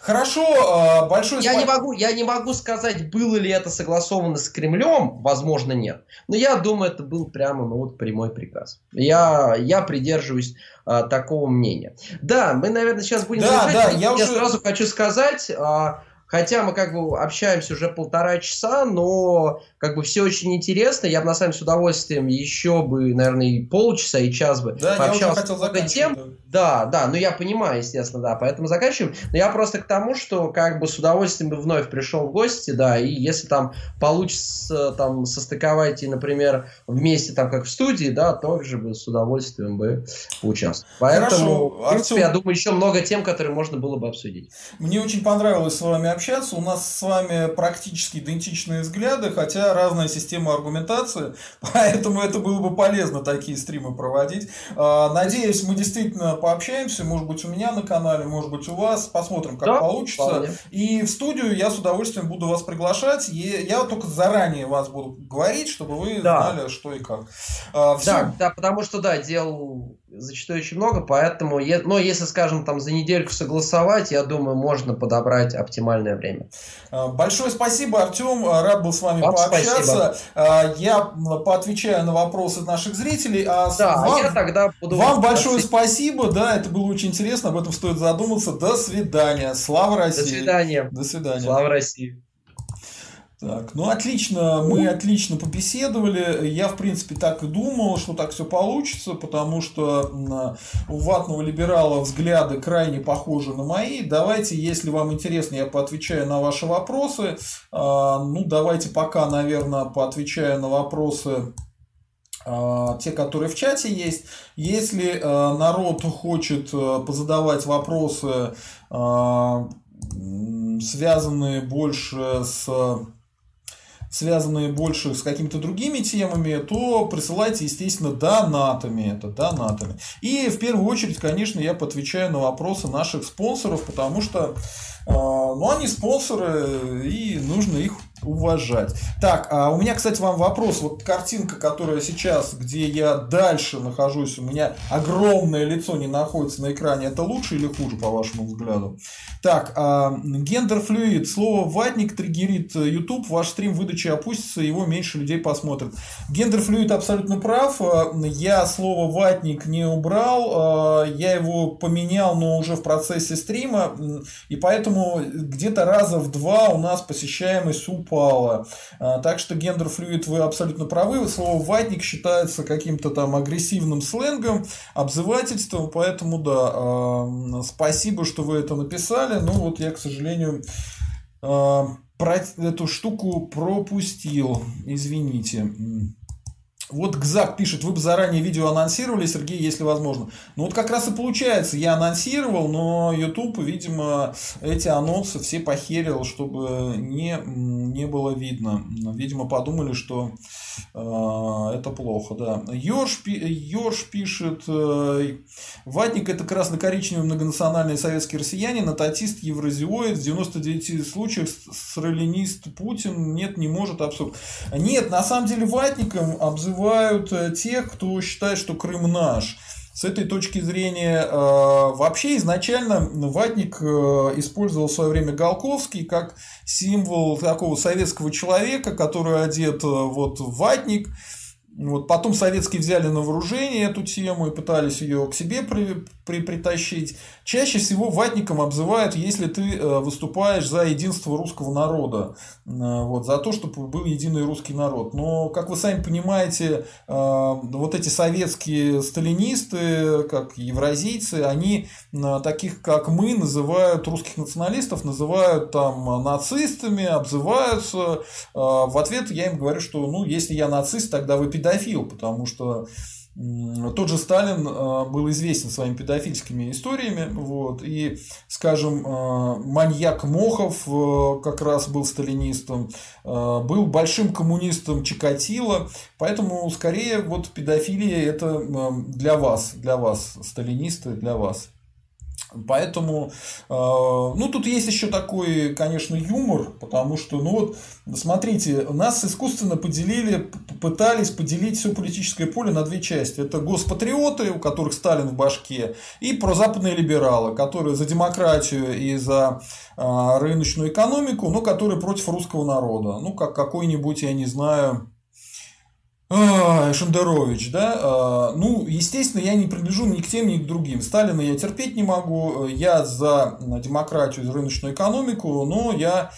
Хорошо, а, большое я не могу, я не могу сказать, было ли это согласовано с Кремлем, возможно, нет. Но я думаю, это был прямо, ну вот, прямой приказ. Я, я придерживаюсь а, такого мнения. Да, мы, наверное, сейчас будем да, завершать. Да, я, я уже... сразу хочу сказать, а, Хотя мы как бы общаемся уже полтора часа, но как бы все очень интересно. Я бы на самом деле с удовольствием еще бы, наверное, и полчаса, и час бы да, пообщался с много тем. Да. да, да, ну я понимаю, естественно, да, поэтому заканчиваем. Но я просто к тому, что как бы с удовольствием бы вновь пришел в гости, да, и если там получится там состыковать и, например, вместе там как в студии, да, тоже бы с удовольствием бы поучаствовал. Поэтому, Хорошо. в принципе, Артем... я думаю, еще много тем, которые можно было бы обсудить. Мне очень понравилось с вами общаться. У нас с вами практически идентичные взгляды, хотя разная система аргументации, [LAUGHS] поэтому это было бы полезно такие стримы проводить. А, надеюсь, мы действительно пообщаемся, может быть, у меня на канале, может быть, у вас, посмотрим, как да, получится. Вполне. И в студию я с удовольствием буду вас приглашать. Я только заранее вас буду говорить, чтобы вы да. знали, что и как. А, Все. Да, да, потому что, да, дел зачастую очень много, поэтому, но если, скажем, там за недельку согласовать, я думаю, можно подобрать оптимальное время. А, большое спасибо, Артем, а, рад был с вами Вам пообщаться. Спасибо. А, я поотвечаю на вопросы наших зрителей. А да, вам, я тогда буду вам большое спасибо, да, это было очень интересно, об этом стоит задуматься. До свидания, слава России. До свидания. До свидания. Слава России. Так, ну отлично, мы отлично побеседовали. Я, в принципе, так и думал, что так все получится, потому что у ватного либерала взгляды крайне похожи на мои. Давайте, если вам интересно, я поотвечаю на ваши вопросы. А, ну, давайте пока, наверное, поотвечаю на вопросы а, те, которые в чате есть. Если а, народ хочет позадавать вопросы, связанные больше с связанные больше с какими-то другими темами, то присылайте, естественно, донатами. Это донатами. И в первую очередь, конечно, я отвечаю на вопросы наших спонсоров, потому что э, ну, они спонсоры, и нужно их уважать. Так, а у меня, кстати, вам вопрос. Вот картинка, которая сейчас, где я дальше нахожусь, у меня огромное лицо не находится на экране. Это лучше или хуже, по вашему взгляду? Так, а, gender fluid. Слово ватник триггерит YouTube. Ваш стрим выдачи опустится, его меньше людей посмотрят. Gender fluid абсолютно прав. Я слово ватник не убрал. А, я его поменял, но уже в процессе стрима. И поэтому где-то раза в два у нас посещаемость упала упала. А, так что gender fluid вы абсолютно правы. Слово ватник считается каким-то там агрессивным сленгом, обзывательством, поэтому да, а, спасибо, что вы это написали. Ну вот я, к сожалению, а, про эту штуку пропустил. Извините. Вот Гзак пишет, вы бы заранее видео анонсировали, Сергей, если возможно. Ну вот как раз и получается, я анонсировал, но YouTube, видимо, эти анонсы все похерил, чтобы не, не было видно. Видимо, подумали, что это плохо, да. Йорш, Йорш пишет, э, Ватник это красно-коричневый многонациональный советский россиянин, ататист, евразиоид, в 99 случаях сралинист Путин, нет, не может, абсурд. Нет, на самом деле Ватником обзывают э, тех, кто считает, что Крым наш. С этой точки зрения, э, вообще изначально ватник э, использовал в свое время Голковский как символ такого советского человека, который одет вот в ватник, Вот. Потом советские взяли на вооружение эту тему и пытались ее к себе при, при, притащить. Чаще всего ватником обзывают, если ты э, выступаешь за единство русского народа, э, вот, за то, чтобы был единый русский народ. Но, как вы сами понимаете, э, вот эти советские сталинисты, как евразийцы, они таких, как мы, называют русских националистов, называют там нацистами, обзываются. В ответ я им говорю, что ну, если я нацист, тогда вы педагог педофил, потому что тот же Сталин э, был известен своими педофильскими историями, вот, и, скажем, э, маньяк Мохов э, как раз был сталинистом, был большим коммунистом Чикатило, поэтому, скорее, вот педофилия это для вас, для вас, сталинисты, для вас. Поэтому, э, ну, тут есть еще такой, конечно, юмор, потому что, ну вот, смотрите, нас искусственно поделили, пытались поделить все политическое поле на две части. Это госпатриоты, у которых Сталин в башке, и прозападные либералы, которые за демократию и за э, рыночную экономику, но которые против русского народа. Ну, как какой-нибудь, я не знаю, а, Шендерович, да, а, ну, естественно, я не принадлежу ни к тем, ни к другим. Сталина я терпеть не могу, я за демократию, за рыночную экономику, но я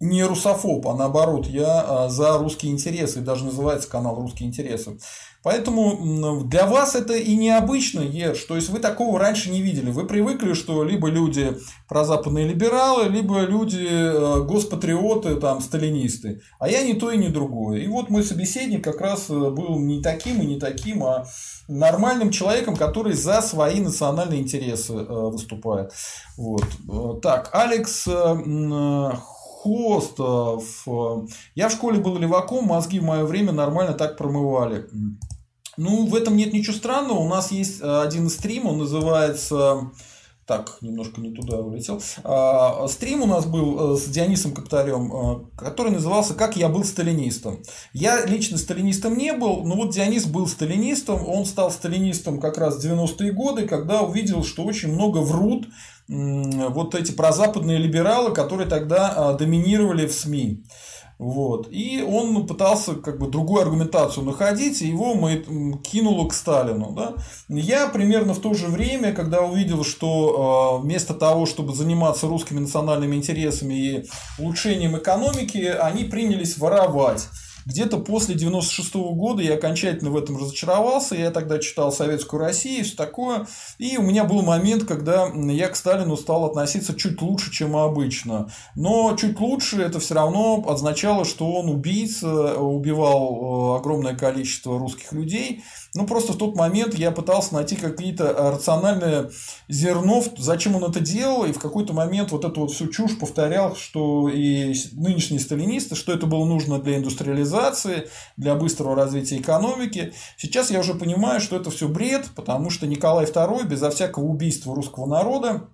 не русофоб, а наоборот, я а, за русские интересы, даже называется канал «Русские интересы». Поэтому для вас это и необычно, Ерш. То есть вы такого раньше не видели. Вы привыкли, что либо люди прозападные либералы, либо люди э, госпатриоты, там, сталинисты. А я не то и не другое. И вот мой собеседник как раз э, был не таким и не таким, а нормальным человеком, который за свои национальные интересы э, выступает. Вот. Так, Алекс Хостов. Я в школе был леваком, мозги в мое время нормально так промывали. Ну, в этом нет ничего странного. У нас есть э, один стрим, он называется... Так, немножко не туда улетел. Стрим у нас был э, с Дионисом Каптарем, э, который назывался «Как я был сталинистом». Я лично сталинистом не был, но вот Дионис был сталинистом. Он стал сталинистом как раз в 90-е годы, когда увидел, что очень много врут вот эти прозападные либералы, которые тогда а, доминировали в СМИ. Вот. И он пытался как бы другую аргументацию находить, и его мы кинуло к Сталину. Да? Я примерно в то же время, когда увидел, что э, вместо того, чтобы заниматься русскими национальными интересами и улучшением экономики, они принялись воровать. Где-то после 96 -го года я окончательно в этом разочаровался. Я тогда читал Советскую Россию и все такое. И у меня был момент, когда я к Сталину стал относиться чуть лучше, чем обычно. Но чуть лучше это все равно означало, что он убийца, убивал э, огромное количество русских людей. Ну, просто в тот момент я пытался найти какие-то рациональные зерно, зачем он это делал, и в какой-то момент вот эту вот всю чушь повторял, что и нынешние сталинисты, что это было нужно для индустриализации, для быстрого развития экономики. Сейчас я уже понимаю, что это все бред, потому что Николай II безо всякого убийства русского народа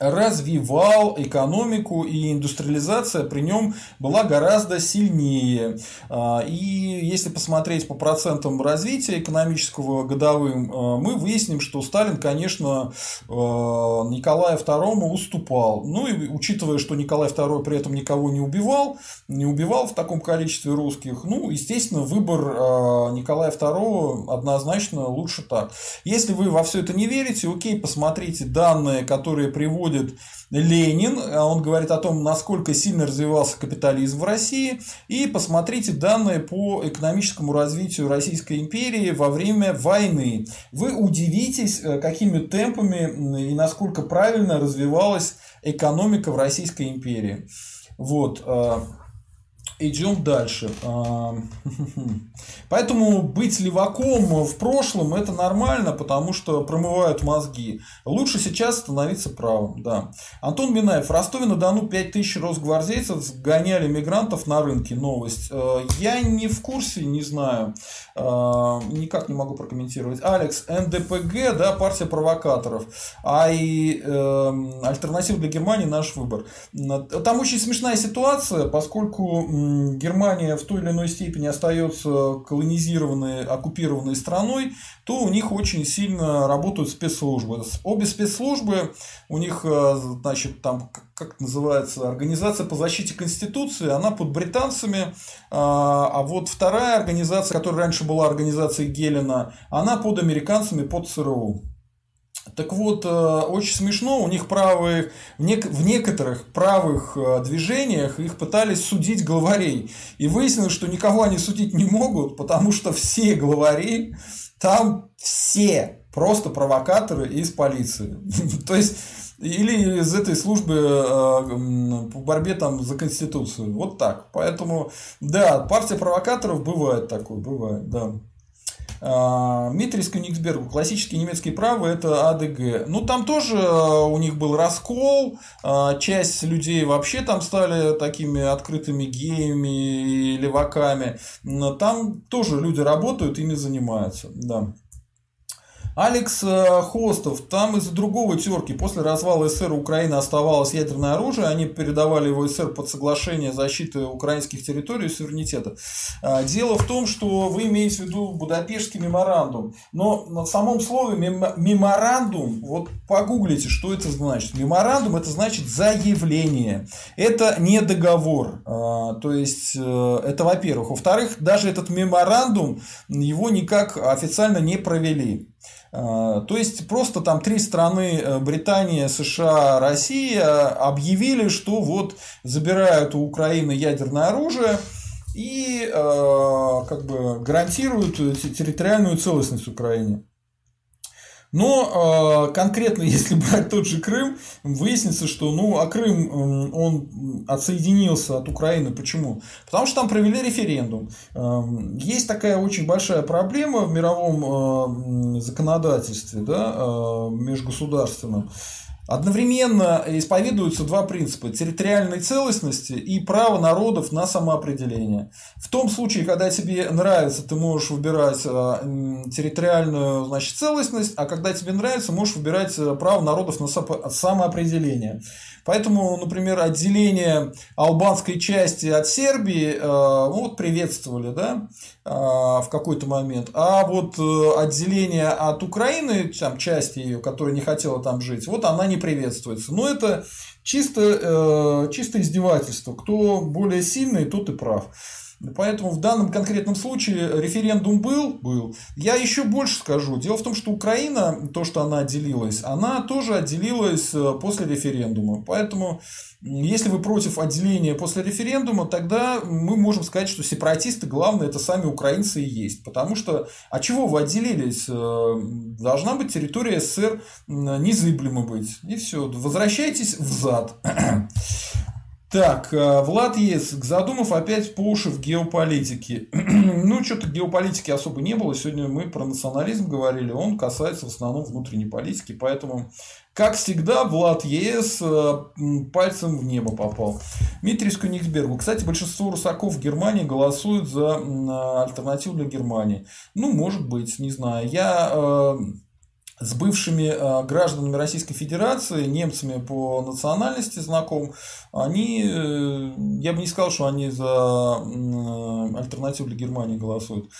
развивал экономику, и индустриализация при нем была гораздо сильнее. А, и если посмотреть по процентам развития экономического годовым, а, мы выясним, что Сталин, конечно, а, Николаю II уступал. Ну и учитывая, что Николай II при этом никого не убивал, не убивал в таком количестве русских, ну, естественно, выбор Николая II однозначно лучше так. Если вы во все это не верите, окей, посмотрите данные, которые приводят приводит Ленин, а он говорит о том, насколько сильно развивался капитализм в России, и посмотрите данные по экономическому развитию Российской империи во время войны. Вы удивитесь, э, какими темпами и насколько правильно развивалась экономика в Российской империи. Вот. Э, Идем дальше. А, [LAUGHS] поэтому быть леваком в прошлом это нормально, потому что промывают мозги. Лучше сейчас становиться правым. Да. Антон Минаев. В Ростове-на-Дону 5000 росгвардейцев гоняли мигрантов на рынке. Новость. А, я не в курсе, не знаю. А, никак не могу прокомментировать. Алекс. НДПГ, да, партия провокаторов. А и э, альтернатива для Германии наш выбор. Там очень смешная ситуация, поскольку Германия в той или иной степени остается колонизированной, оккупированной страной, то у них очень сильно работают спецслужбы. Обе спецслужбы, у них, э, значит, там, как называется, Организация по защите Конституции, она под британцами, а, а вот вторая организация, которая раньше была организацией Гелена, она под американцами, под ЦРУ. Так вот, э, очень смешно, у них правые, в, нек- в некоторых правых э, движениях их пытались судить главарей. И выяснилось, что никого они судить не могут, потому что все главари там все просто провокаторы из полиции. [LAUGHS] То есть, или из этой службы э, по борьбе там за Конституцию. Вот так. Поэтому, да, партия провокаторов бывает такой, бывает, да. А, Митрис Кёнигсберг, классические немецкие правы, это АДГ. Ну, там тоже э, у них был раскол, а, часть людей вообще там стали такими открытыми геями и. Но там тоже люди работают, ими занимаются, да. Алекс э, Хостов, там из-за другого терки. После развала СССР Украина оставалось ядерное оружие, они передавали его СССР под соглашение защиты украинских территорий и суверенитета. А, дело в том, что вы имеете в виду Будапештский меморандум. Но на самом слове меморандум, вот погуглите, что это значит. Меморандум это значит заявление. Это не договор. А, то есть, э, это во-первых. Во-вторых, даже этот меморандум, его никак официально не провели. А, то есть просто там три страны э, Британия, США, Россия объявили, что вот забирают у Украины ядерное оружие и э, как бы гарантируют территориальную целостность Украине. Но э, конкретно, [LAUGHS] если брать тот же Крым, выяснится, что ну, а Крым он отсоединился от Украины. Почему? Потому что там провели референдум. Э, есть такая очень большая проблема в мировом э, законодательстве, да, э, межгосударственном. Одновременно исповедуются два принципа – территориальной целостности и право народов на самоопределение. В том случае, когда тебе нравится, ты можешь выбирать э, территориальную значит, целостность, а когда тебе нравится, можешь выбирать э, право народов на самоопределение. Поэтому, например, отделение албанской части от Сербии э, вот приветствовали да, э, в какой-то момент. А вот э, отделение от Украины, там, части ее, которая не хотела там жить, вот она не приветствуется. Но это чисто, чисто издевательство. Кто более сильный, тот и прав. Поэтому в данном конкретном случае референдум был, был. Я еще больше скажу. Дело в том, что Украина, то, что она отделилась, она тоже отделилась э, после референдума. Поэтому, если вы против отделения после референдума, тогда мы можем сказать, что сепаратисты, главное, это сами украинцы и есть. Потому что, а чего вы отделились? Э, должна быть территория СССР незыблемо быть. И все. Возвращайтесь в зад. Так, э, Влад Еск, задумав опять по уши в геополитике. [CLEARS THROAT] ну, что-то геополитики особо не было. Сегодня мы про национализм говорили. Он касается в основном внутренней политики. Поэтому, как всегда, Влад ЕС э, пальцем в небо попал. Дмитрий Скуниксбергу. Кстати, большинство русаков в Германии голосуют за альтернативу для Германии. Ну, может быть, не знаю. Я э, с бывшими э, гражданами Российской Федерации, немцами по национальности знаком, они, э, я бы не сказал, что они за альтернативу для Германии голосуют.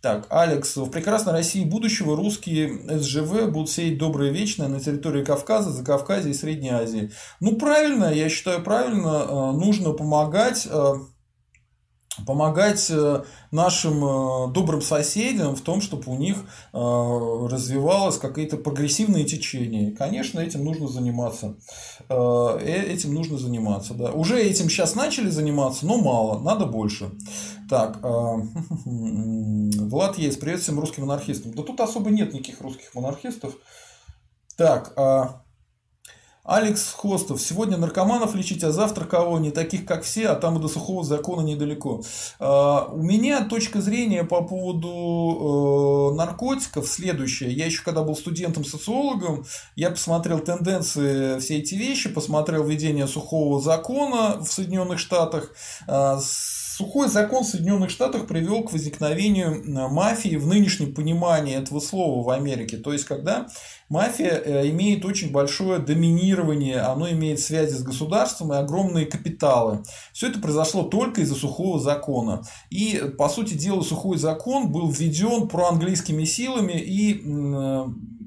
Так, Алекс, в прекрасной России будущего русские СЖВ будут сеять доброе вечное на территории Кавказа, Закавказья и Средней Азии. Ну, правильно, я считаю, правильно, э, нужно помогать помогать э, нашим э, добрым соседям в том, чтобы у них э, развивалось какие-то прогрессивные течения. Конечно, этим нужно заниматься. Этим нужно заниматься. Да. Уже этим сейчас начали заниматься, но мало, надо больше. Так, [LAUGHS] Влад есть, привет всем русским монархистам. Да тут особо нет никаких русских монархистов. Так, Алекс Хостов. Сегодня наркоманов лечить, а завтра кого? Не таких, как все, а там и до сухого закона недалеко. А, у меня точка зрения по поводу э, наркотиков следующая. Я еще когда был студентом-социологом, я посмотрел тенденции, все эти вещи, посмотрел введение сухого закона в Соединенных Штатах, а, сухой закон в Соединенных Штатах привел к возникновению мафии в нынешнем понимании этого слова в Америке. То есть, когда мафия э, имеет очень большое доминирование, оно имеет связи с государством и огромные капиталы. Все это произошло только из-за сухого закона. И, по сути дела, сухой закон был введен проанглийскими силами и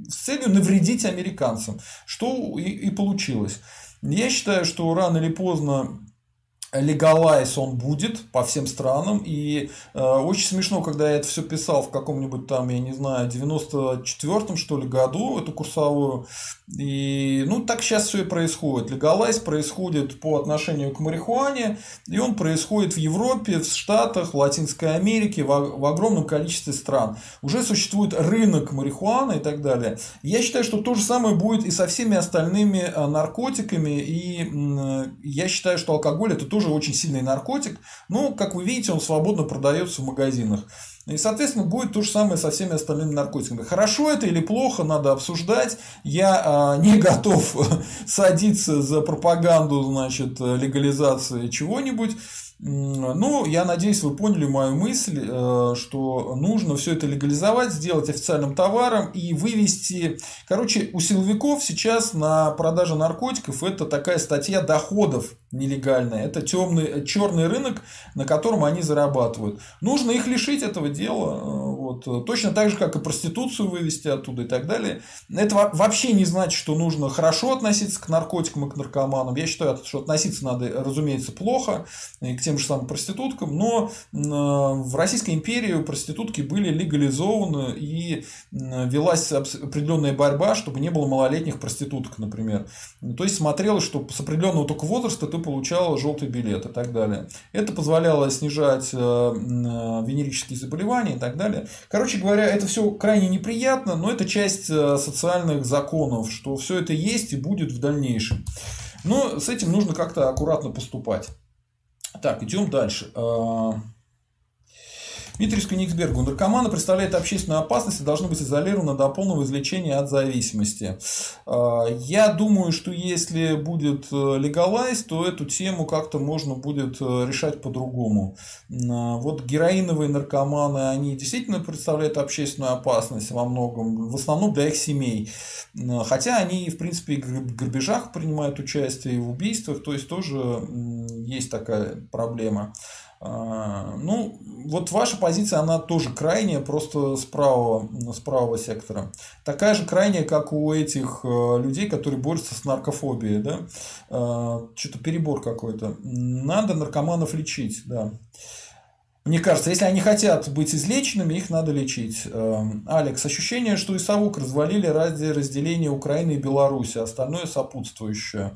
с целью навредить американцам, что и получилось. Я считаю, что рано или поздно легалайз он будет по всем странам. И э, очень смешно, когда я это все писал в каком-нибудь там, я не знаю, 94-м, что ли, году, эту курсовую. И, ну, так сейчас все и происходит. Легалайз происходит по отношению к марихуане, и он происходит в Европе, в Штатах, в Латинской Америке, в, в огромном количестве стран. Уже существует рынок марихуаны и так далее. Я считаю, что то же самое будет и со всеми остальными э, наркотиками. И э, я считаю, что алкоголь это тоже очень сильный наркотик. Но, как вы видите, он свободно продается в магазинах. И, соответственно, будет то же самое со всеми остальными наркотиками. Хорошо это или плохо, надо обсуждать. Я а, не [LAUGHS] готов садиться за пропаганду значит, легализации чего-нибудь. Ну, я надеюсь, вы поняли мою мысль, э, что нужно все это легализовать, сделать официальным товаром и вывести. Короче, у силовиков сейчас на продаже наркотиков это такая статья доходов нелегальная. Это темный, черный рынок, на котором они зарабатывают. Нужно их лишить этого дела. Э, вот. Точно так же, как и проституцию вывести оттуда и так далее. Это вообще не значит, что нужно хорошо относиться к наркотикам и к наркоманам. Я считаю, что относиться надо, разумеется, плохо. И к тем же самым проституткам, но в Российской империи проститутки были легализованы и велась определенная борьба, чтобы не было малолетних проституток, например. То есть смотрелось, что с определенного только возраста ты получал желтый билет и так далее. Это позволяло снижать э, венерические заболевания и так далее. Короче говоря, это все крайне неприятно, но это часть э, социальных законов, что все это есть и будет в дальнейшем. Но с этим нужно как-то аккуратно поступать. Так, идем дальше. А, Дмитрий Скуниксбергу. Наркоманы представляют общественную опасность и должны быть изолированы до полного излечения от зависимости. А, я думаю, что если будет э, легалайз, то эту тему как-то можно будет э, решать по-другому. А, вот героиновые наркоманы, они действительно представляют общественную опасность во многом, в основном для их семей. Хотя они, в принципе, и в грабежах принимают участие, и в убийствах, то есть тоже есть такая проблема. А, ну, вот ваша позиция, она тоже крайняя, просто с правого, с правого сектора. Такая же крайняя, как у этих э, людей, которые борются с наркофобией. Да? А, что-то перебор какой-то. Надо наркоманов лечить, да. Мне кажется, если они хотят быть излеченными, их надо лечить. А, Алекс, ощущение, что и совок развалили ради разделения Украины и Беларуси, остальное сопутствующее.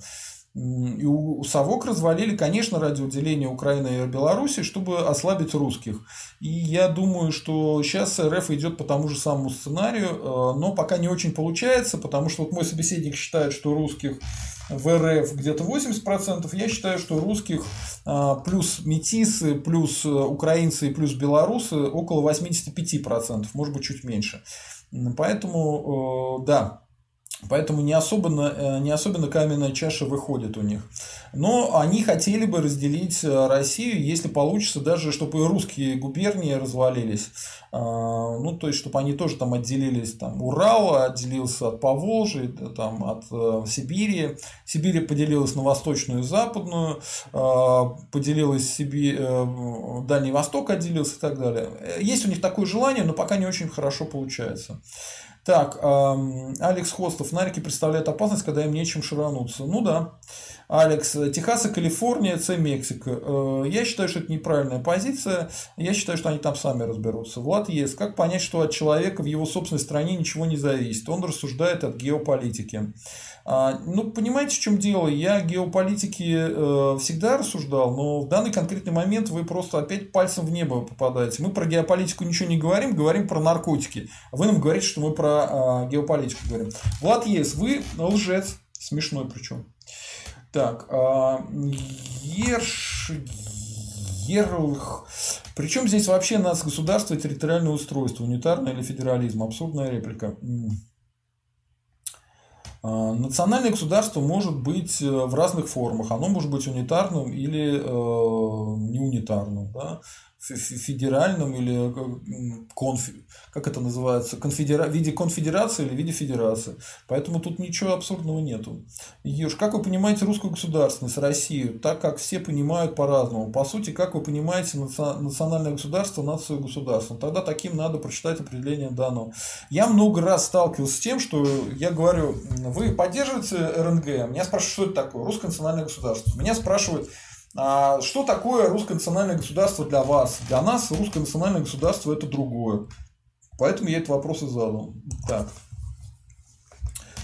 И у Совок развалили, конечно, ради уделения Украины и Беларуси, чтобы ослабить русских. И я думаю, что сейчас РФ идет по тому же самому сценарию, э, но пока не очень получается, потому что вот мой собеседник считает, что русских в РФ где-то 80%, я считаю, что русских э, плюс метисы, плюс украинцы и плюс белорусы около 85%, может быть, чуть меньше. Поэтому, э, да, Поэтому не особенно, э, не особенно каменная чаша выходит у них. Но они хотели бы разделить э, Россию, если получится, даже чтобы русские губернии развалились. А, ну, то есть, чтобы они тоже там отделились. Там, Урал отделился от Поволжья, там, от э, Сибири. Сибирь поделилась на восточную и западную. А, поделилась Сибирь, Дальний Восток отделился и так далее. Есть у них такое желание, но пока не очень хорошо получается. Так, Алекс Хостов. Нарики представляют опасность, когда им нечем ширануться. Ну да. Алекс, Техас и Калифорния, С Мексика. Э, я считаю, что это неправильная позиция. Я считаю, что они там сами разберутся. Влад Ес. Как понять, что от человека в его собственной стране ничего не зависит? Он рассуждает от геополитики. А, ну, понимаете, в чем дело? Я геополитики э, всегда рассуждал, но в данный конкретный момент вы просто опять пальцем в небо попадаете. Мы про геополитику ничего не говорим, говорим про наркотики. Вы нам говорите, что мы про а, геополитику говорим. Влад Ес, вы лжец. Смешной причем. Так, а, Ерш... Ерлх. Причем здесь вообще нас государство и территориальное устройство, унитарное или федерализм? Абсурдная реплика. А, национальное государство может быть э, в разных формах. Оно может быть унитарным или э, не унитарном, да, федеральном или э, конф... как это называется, конфедера... в виде конфедерации или в виде федерации. Поэтому тут ничего абсурдного нету. Ешь, как вы понимаете русскую государственность, Россию, так как все понимают по-разному. По сути, как вы понимаете национальное государство, нацию государство. Тогда таким надо прочитать определение данного. Я много раз сталкивался с тем, что я говорю, вы поддерживаете РНГ? Меня спрашивают, что это такое? Русское национальное государство. Меня спрашивают, что такое русское национальное государство для вас? Для нас русское национальное государство это другое. Поэтому я этот вопрос и задал. Так.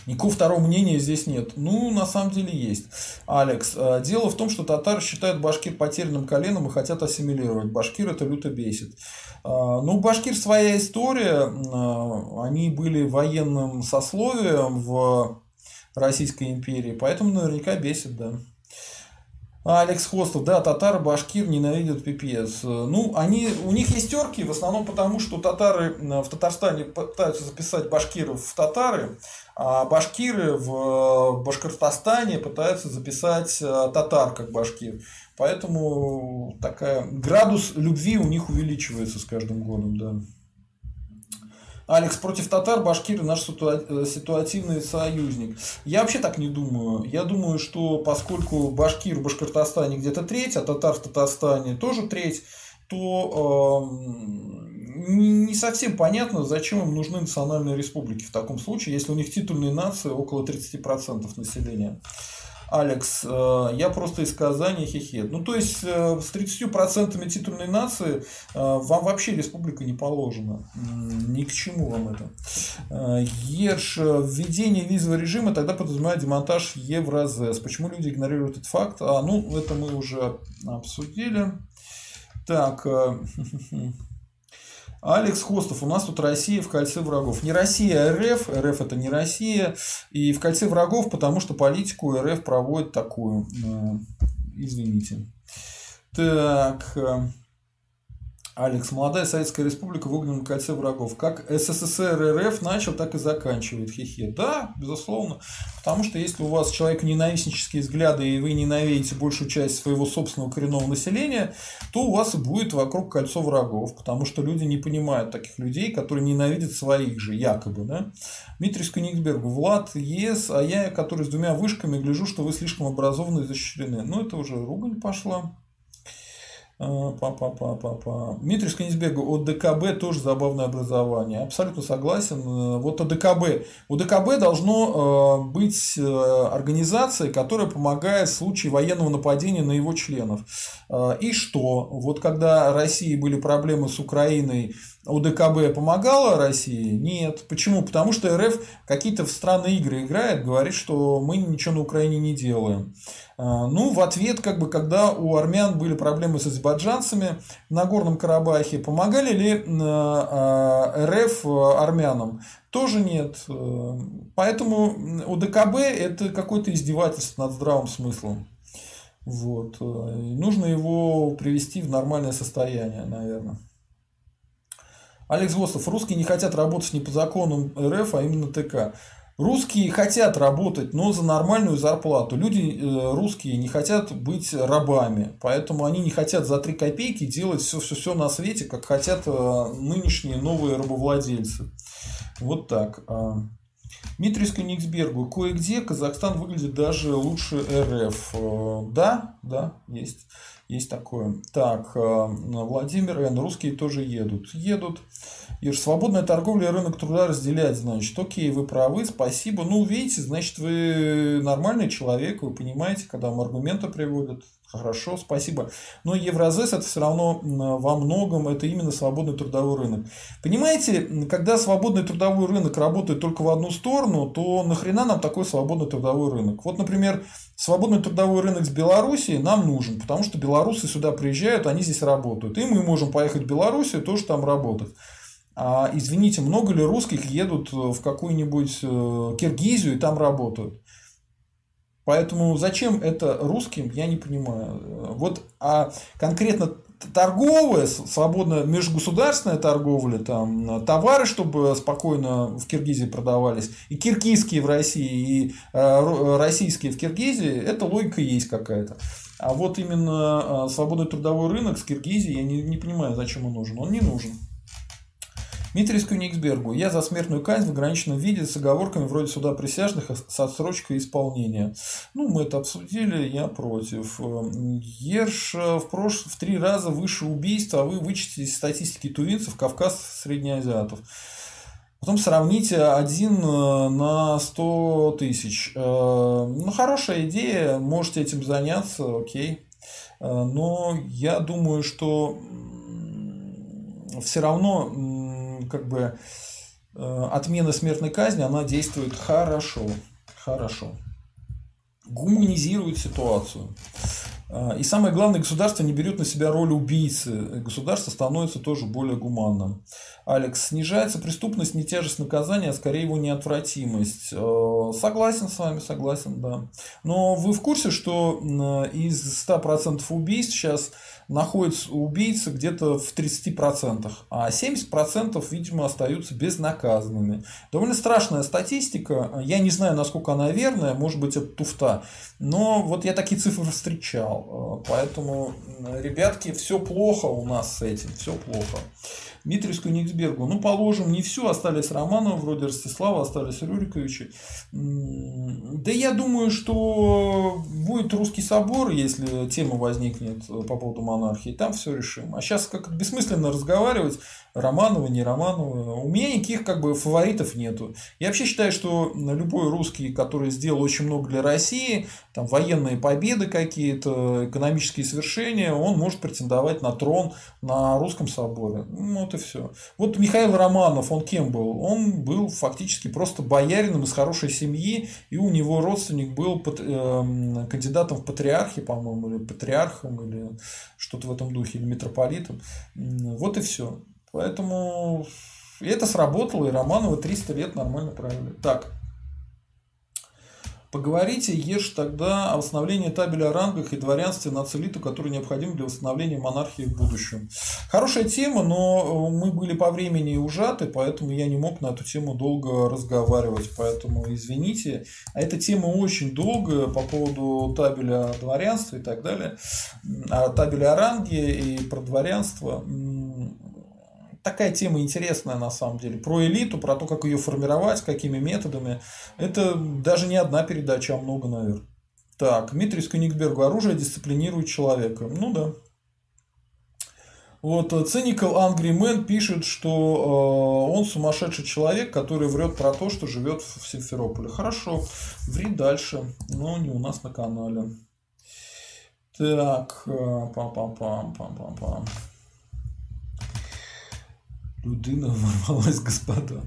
Никакого второго мнения здесь нет. Ну, на самом деле есть. Алекс, а, дело в том, что татары считают башкир потерянным коленом и хотят ассимилировать. Башкир это люто бесит. А, ну, башкир своя история. А, они были военным сословием в Российской империи, поэтому наверняка бесит, да. А, Алекс Хостов, да, татары, башкир ненавидят пипец. Ну, они, у них есть терки, в основном потому, что татары в Татарстане пытаются записать башкиров в татары, а башкиры в Башкортостане пытаются записать э, татар как башкир. Поэтому такая градус любви у них увеличивается с каждым годом, да. Алекс против татар, башкиры наш э, ситуативный союзник. Я вообще так не думаю. Я думаю, что поскольку башкир в Башкортостане где-то треть, а татар в Татарстане тоже треть, то э, не совсем понятно, зачем им нужны национальные республики в таком случае, если у них титульные нации около 30% населения. Алекс, э, я просто из Казани, хихе. Ну, то есть, э, с 30% титульной нации э, вам вообще республика не положена. Ни к чему вам это. Ерш, введение визового режима тогда подразумевает демонтаж Евразес. Почему люди игнорируют этот факт? А, ну, это мы уже обсудили. Так, [LAUGHS] Алекс Хостов, у нас тут Россия в кольце врагов. Не Россия, а РФ. РФ это не Россия. И в кольце врагов, потому что политику РФ проводит такую. Э, извините. Так. Алекс, молодая Советская Республика в огненном кольце врагов. Как СССР РФ начал, так и заканчивает. Хихе. Да, безусловно. Потому что если у вас человек ненавистнические взгляды, и вы ненавидите большую часть своего собственного коренного населения, то у вас будет вокруг кольцо врагов. Потому что люди не понимают таких людей, которые ненавидят своих же, якобы. Да? Дмитрий Сконигсбергу. Влад ЕС, а я, который с двумя вышками, гляжу, что вы слишком образованы и защищены. Ну, это уже ругань пошла. Па-па-па-па-па. Дмитрий Сканисберг, от ДКБ тоже забавное образование. Абсолютно согласен. Вот о ДКБ. У ДКБ должно э, быть э, организация, которая помогает в случае военного нападения на его членов. Э, и что? Вот когда России были проблемы с Украиной, УДКБ помогала России? Нет. Почему? Потому что РФ какие-то странные игры играет, говорит, что мы ничего на Украине не делаем. А, ну, в ответ, как бы, когда у армян были проблемы с азербайджанцами на Горном Карабахе, помогали ли а, а, РФ армянам? Тоже нет. Поэтому УДКБ это какое-то издевательство над здравым смыслом. Вот. нужно его привести в нормальное состояние, наверное. Алекс Восов, русские не хотят работать не по законам РФ, а именно ТК. Русские хотят работать, но за нормальную зарплату. Люди э, русские не хотят быть рабами, поэтому они не хотят за 3 копейки делать все, все, все на свете, как хотят э, нынешние новые рабовладельцы. Вот так. А. Дмитрий Скониксбергу. Кое-где Казахстан выглядит даже лучше РФ. Э, да, да, есть. Есть такое. Так, Владимир Н. Русские тоже едут. Едут. И свободная торговля и рынок труда разделять, значит, окей, вы правы, спасибо. Ну, видите, значит, вы нормальный человек, вы понимаете, когда вам аргументы приводят. Хорошо, спасибо. Но Евразес это все равно во многом это именно свободный трудовой рынок. Понимаете, когда свободный трудовой рынок работает только в одну сторону, то нахрена нам такой свободный трудовой рынок? Вот, например, свободный трудовой рынок с Белоруссией нам нужен, потому что белорусы сюда приезжают, они здесь работают. И мы можем поехать в Белоруссию тоже там работать. А, извините, много ли русских едут в какую-нибудь э, Киргизию и там работают? Поэтому зачем это русским, я не понимаю. Вот, а конкретно торговая, свободная межгосударственная торговля, там, товары, чтобы спокойно в Киргизии продавались, и киргизские в России, и э, российские в Киргизии, это логика есть какая-то. А вот именно э, свободный трудовой рынок с Киргизией, я не, не понимаю, зачем он нужен. Он не нужен. Дмитрий Скюниксбергу. Я за смертную казнь в ограниченном виде с оговорками вроде суда присяжных с отсрочкой исполнения. Ну, мы это обсудили, я против. Ерш в, прош... в три раза выше убийств, а вы вычтите из статистики тувинцев, Кавказ, среднеазиатов. Потом сравните один э, на 100 тысяч. Э, ну, хорошая идея, можете этим заняться, окей. Э, но я думаю, что все равно как бы э, отмена смертной казни, она действует хорошо. Хорошо. Гуманизирует ситуацию. Э, и самое главное, государство не берет на себя роль убийцы. Государство становится тоже более гуманным. Алекс, снижается преступность, не тяжесть наказания, а скорее его неотвратимость. Э, согласен с вами, согласен, да. Но вы в курсе, что из 100% убийств сейчас находятся убийцы где-то в 30%, а 70% видимо остаются безнаказанными. Довольно страшная статистика, я не знаю, насколько она верная, может быть это туфта, но вот я такие цифры встречал, поэтому, ребятки, все плохо у нас с этим, все плохо. Дмитрию Никсбергу. Ну, положим, не все, остались Романов, вроде Ростислава, остались Рюриковичи. Да я думаю, что будет русский собор, если тема возникнет по поводу монархии, там все решим. А сейчас как бессмысленно разговаривать, Романова, не Романова. У меня никаких как бы фаворитов нету. Я вообще считаю, что любой русский, который сделал очень много для России, там военные победы какие-то, экономические свершения, он может претендовать на трон на русском соборе. Ну, вот и все. Вот Михаил Романов, он кем был? Он был фактически просто боярином из хорошей семьи, и у него родственник был эм, кандидатом в патриархи, по-моему, или патриархом, или что-то в этом духе, или митрополитом. Вот и все. Поэтому это сработало, и Романова 300 лет нормально правили. Так, Поговорите, ешь тогда о восстановлении табеля о рангах и дворянстве на целиту, который необходим для восстановления монархии в будущем. Хорошая тема, но мы были по времени ужаты, поэтому я не мог на эту тему долго разговаривать. Поэтому извините. А эта тема очень долгая по поводу табеля дворянства и так далее. А табеля о ранге и про дворянство такая тема интересная на самом деле. Про элиту, про то, как ее формировать, какими методами. Это даже не одна передача, а много, наверное. Так, Дмитрий Сконикбергу. Оружие дисциплинирует человека. Ну да. Вот Cynical Angry Man пишет, что э, он сумасшедший человек, который врет про то, что живет в Симферополе. Хорошо, ври дальше, но не у нас на канале. Так, э, пам-пам-пам-пам-пам-пам. Людина [LAUGHS] ворвалась, господа.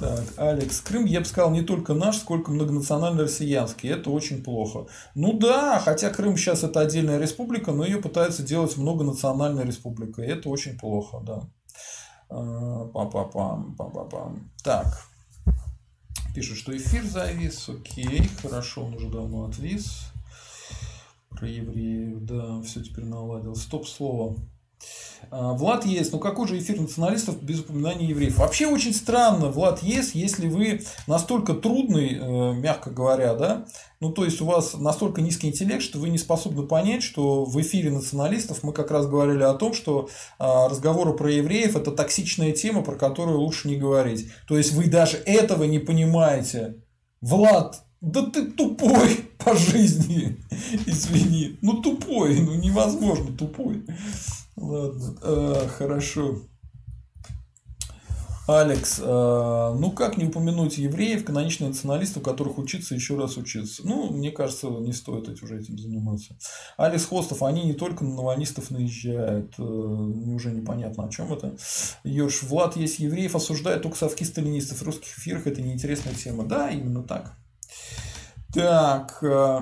Так, Алекс. Крым, я бы сказал, не только наш, сколько многонациональный россиянский. Это очень плохо. Ну да, хотя Крым сейчас это отдельная республика, но ее пытаются делать многонациональной республикой. Это очень плохо, да. А, пам-пам-пам, пам-пам-пам. Так. Пишет, что эфир завис. Окей, хорошо, он уже давно отвис. Про евреев, да, все теперь наладил. Стоп слово. А, Влад есть, но какой же эфир националистов без упоминания евреев? Вообще очень странно, Влад есть, если вы настолько трудный, э, мягко говоря, да, ну то есть у вас настолько низкий интеллект, что вы не способны понять, что в эфире националистов мы как раз говорили о том, что а, разговоры про евреев это токсичная тема, про которую лучше не говорить. То есть вы даже этого не понимаете. Влад, да ты тупой [LAUGHS] по жизни, [LAUGHS] извини. Ну тупой, ну невозможно тупой. Ладно, а, хорошо. Алекс, а, ну как не упомянуть евреев, каноничных националистов, которых учиться еще раз учиться? Ну, мне кажется, не стоит уже этим заниматься. Алекс Хостов, они не только на наванистов наезжают, э, уже непонятно о чем это. Йорш, Влад, есть евреев, осуждает только совки сталинистов. В русских эфирах это неинтересная тема. Да, именно так. Так, э,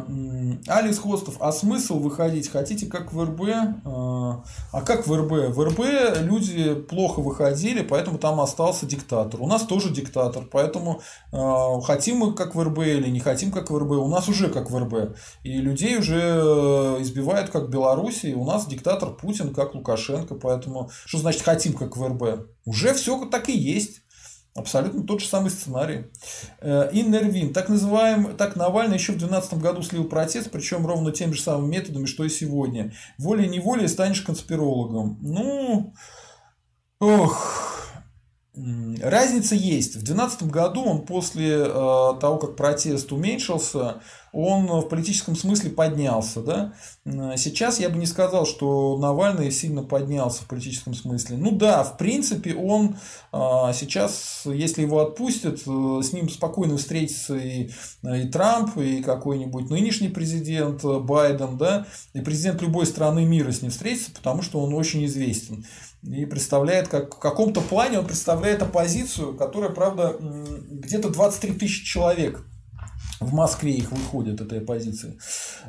Алекс Хостов, а смысл выходить? Хотите как в РБ? Э, а как в РБ? В РБ люди плохо выходили, поэтому там остался диктатор. У нас тоже диктатор, поэтому э, хотим мы как в РБ или не хотим как в РБ, у нас уже как в РБ. И людей уже избивают как в Беларуси, у нас диктатор Путин как Лукашенко, поэтому что значит хотим как в РБ? Уже все так и есть. Абсолютно тот же самый сценарий. Э, Иннервин. Так называемый, так Навальный еще в 2012 году слил протест, причем ровно теми же самыми методами, что и сегодня. Волей-неволей станешь конспирологом. Ну, ох, Разница есть. В 2012 году он после э, того, как протест уменьшился, он в политическом смысле поднялся. Да? Сейчас я бы не сказал, что Навальный сильно поднялся в политическом смысле. Ну да, в принципе, он э, сейчас, если его отпустят, э, с ним спокойно встретится и, и Трамп, и какой-нибудь нынешний президент Байден, да, и президент любой страны мира с ним встретится, потому что он очень известен и представляет, как в каком-то плане он представляет оппозицию, которая, правда, где-то 23 тысячи человек в Москве их выходят, этой оппозиции.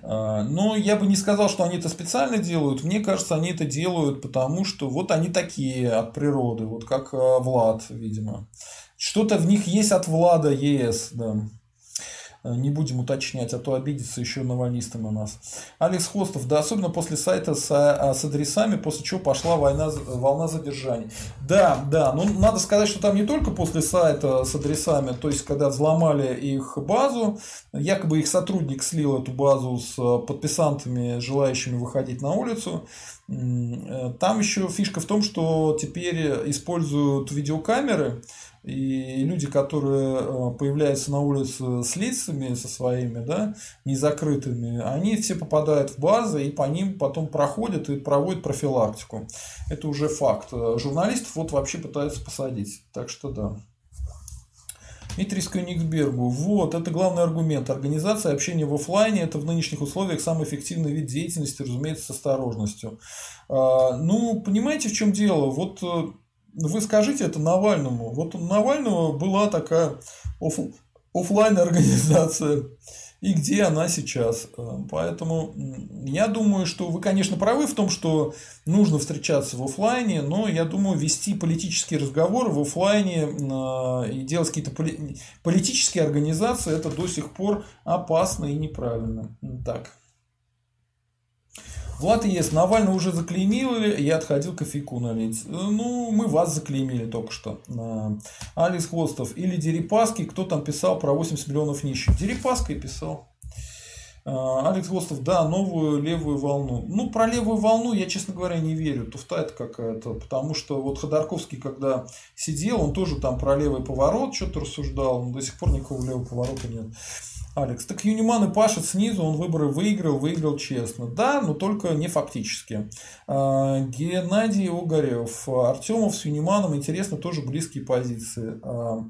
А, но я бы не сказал, что они это специально делают. Мне кажется, они это делают, потому что вот они такие от природы, вот как а, Влад, видимо. Что-то в них есть от Влада ЕС, да. Э, не будем уточнять, а то обидится еще навальнисты на нас. Алекс Хостов, да, особенно после сайта с, а, с адресами, после чего пошла война, волна задержаний. Да, да, ну надо сказать, что там не только после сайта с адресами, то есть когда взломали их базу, якобы их сотрудник слил эту базу с подписантами, желающими выходить на улицу, э, там еще фишка в том, что теперь используют видеокамеры, и люди, которые э, появляются на улице с лицами со своими, да, незакрытыми, они все попадают в базы и по ним потом проходят и проводят профилактику. Это уже факт. Журналистов вот вообще пытаются посадить. Так что да. Дмитрий Скёнигсбергу. Вот, это главный аргумент. Организация общения в офлайне – это в нынешних условиях самый эффективный вид деятельности, разумеется, с осторожностью. А, ну, понимаете, в чем дело? Вот э, вы скажите это Навальному. Вот у Навального была такая оф, офлайн организация. И где она сейчас? Э, поэтому я думаю, что вы, конечно, правы в том, что нужно встречаться в офлайне, но я думаю, вести политические разговоры в офлайне э, и делать какие-то политические организации, это до сих пор опасно и неправильно. Так. Влад ЕС, Навальный уже заклеймили, я отходил кофейку налить. Ну, мы вас заклеймили только что. Алекс Хвостов. Или Дерипаски, кто там писал про 80 миллионов нищих? Дерипаской писал. А, Алекс Хвостов, да, новую левую волну. Ну, про левую волну я, честно говоря, не верю. Туфта это какая-то. Потому что вот Ходорковский, когда сидел, он тоже там про левый поворот что-то рассуждал. Но до сих пор никакого левого поворота нет. Алекс, так Юниман и пашет снизу, он выборы выиграл, выиграл честно. Да, но только не фактически. А, Геннадий Огарев, Артемов с Юниманом, интересно, тоже близкие позиции. А,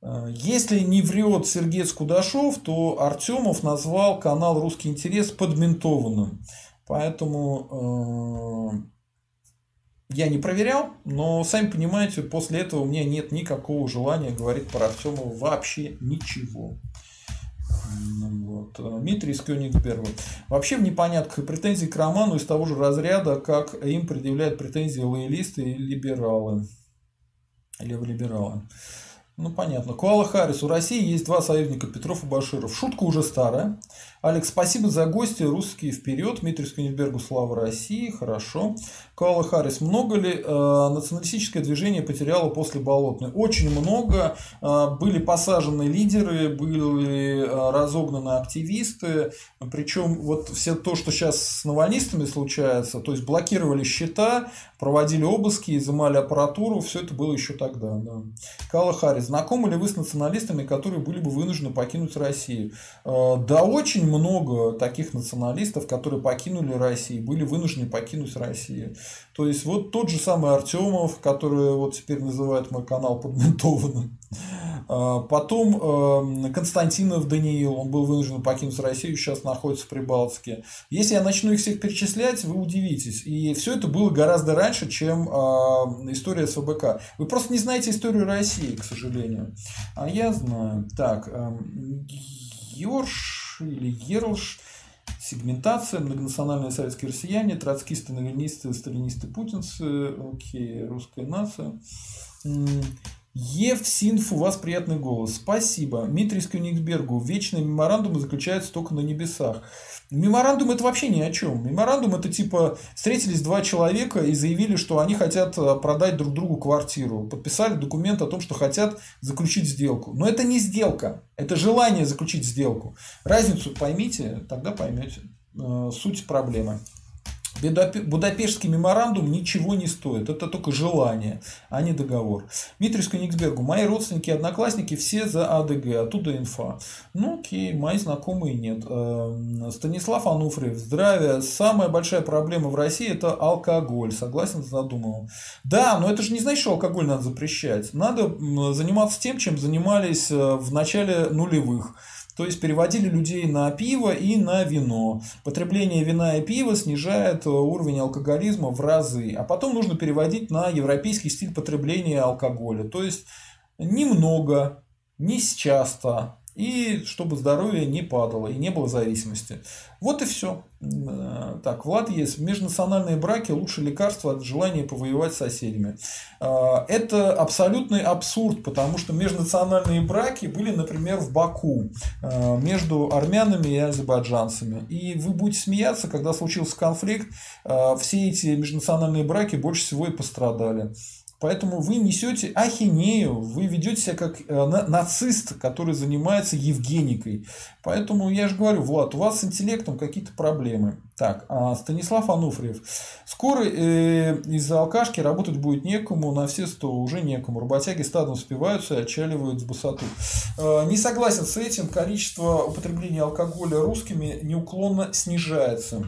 а, если не врет Сергей Скудашов, то Артемов назвал канал «Русский интерес» подментованным. Поэтому я не проверял, но сами понимаете, после этого у меня нет никакого желания говорить про Артемова вообще ничего. Вот. Дмитрий из Кёнигсберга. Вообще в непонятках и претензии к роману из того же разряда, как им предъявляют претензии лоялисты и либералы. Леволибералы. Ну, понятно. Куала Харрис. У России есть два союзника, Петров и Баширов. Шутка уже старая. Алекс, спасибо за гости. Русские вперед. Дмитрий Скунибергу. Слава России. Хорошо. Куала Харрис. Много ли э, националистическое движение потеряло после Болотной? Очень много. Э, были посажены лидеры, были э, разогнаны активисты. Причем вот все то, что сейчас с навальнистами случается, то есть блокировали счета, проводили обыски, изымали аппаратуру, все это было еще тогда. Да. Кала Харрис. Знакомы ли вы с националистами, которые были бы вынуждены покинуть Россию? Э, да, очень много таких националистов, которые покинули Россию, были вынуждены покинуть Россию. То есть, вот тот же самый Артемов, который вот теперь называет мой канал подментованным. А, потом эм, Константинов Даниил, он был вынужден покинуть Россию, сейчас находится в Прибалтике. Если я начну их всех перечислять, вы удивитесь. И все это было гораздо раньше, чем а, история СВБК. Вы просто не знаете историю России, к сожалению. А я знаю. Так, эм, Йорш или Ерлш. Сегментация, многонациональные советские россияне, троцкисты, ленинисты, сталинисты, путинцы, окей, русская нация. Евсинф, у вас приятный голос. Спасибо. Митрис Кёнигсбергу. Вечные меморандумы заключаются только на небесах. Меморандум это вообще ни о чем. Меморандум это типа встретились два человека и заявили, что они хотят э, продать друг другу квартиру. Подписали документ о том, что хотят заключить сделку. Но это не сделка. Это желание заключить сделку. Разницу поймите, тогда поймете э, суть проблемы. Будапештский меморандум ничего не стоит. Это только желание, а не договор. Дмитрий Скониксбергу. Мои родственники и одноклассники все за АДГ. Оттуда инфа. Ну окей, мои знакомые нет. Эм, Станислав Ануфриев. Здравия. Самая большая проблема в России это алкоголь. Согласен с задуманным. Да, но это же не значит, что алкоголь надо запрещать. Надо заниматься тем, чем занимались э, в начале нулевых. То есть переводили людей на пиво и на вино. Потребление вина и пива снижает э, уровень алкоголизма в разы. А потом нужно переводить на европейский стиль потребления алкоголя. То есть немного, не часто, и чтобы здоровье не падало и не было зависимости. Вот и все. Э, так, Влад есть. Межнациональные браки лучше лекарства от желания повоевать с соседями. Э, это абсолютный абсурд, потому что межнациональные браки были, например, в Баку э, между армянами и азербайджанцами. И вы будете смеяться, когда случился конфликт, все эти межнациональные браки больше всего и пострадали. Поэтому вы несете ахинею, вы ведете себя как э, нацист, который занимается Евгеникой. Поэтому я же говорю, Влад, у вас с интеллектом какие-то проблемы. Так, а Станислав Ануфриев. Скоро э, из-за алкашки работать будет некому, на все сто уже некому. Работяги стадом спиваются и отчаливают с высоты. Э, не согласен с этим. Количество употребления алкоголя русскими неуклонно снижается.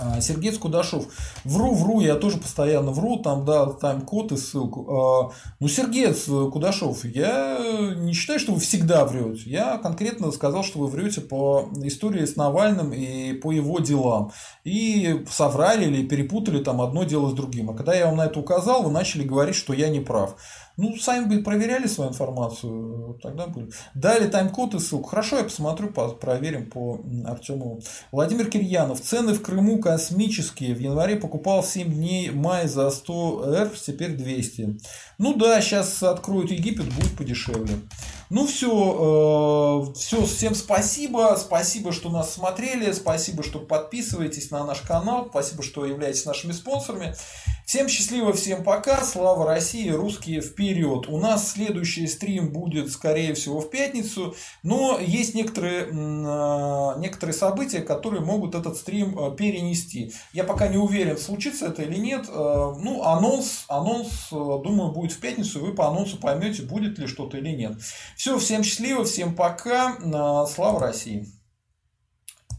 А, Сергей Скудашов. Вру, вру, я тоже постоянно вру, там, да, тайм-код и ссылку. А, ну, Сергей Кудашов, я не считаю, что вы всегда врете. Я конкретно сказал, что вы врете по истории с Навальным и по его делам. И соврали или перепутали там одно дело с другим. А когда я вам на это указал, вы начали говорить, что я не прав. Ну, сами бы проверяли свою информацию, тогда были. Дали тайм-код и ссылку. Хорошо, я посмотрю, проверим по Артему. Владимир Кирьянов. Цены в Крыму космические. В январе покупал 7 дней май за 100 р, теперь 200. Ну да, сейчас откроют Египет, будет подешевле. Ну все, э, все, всем спасибо, спасибо, что нас смотрели, спасибо, что подписываетесь на наш канал, спасибо, что являетесь нашими спонсорами. Всем счастливо, всем пока, слава России, русские вперед. У нас следующий стрим будет, скорее всего, в пятницу, но есть некоторые, э, некоторые события, которые могут этот стрим э, перенести. Я пока не уверен, случится это или нет. Ну, анонс, анонс, думаю, будет в пятницу, вы по анонсу поймете, будет ли что-то или нет. Все, всем счастливо, всем пока. Слава России!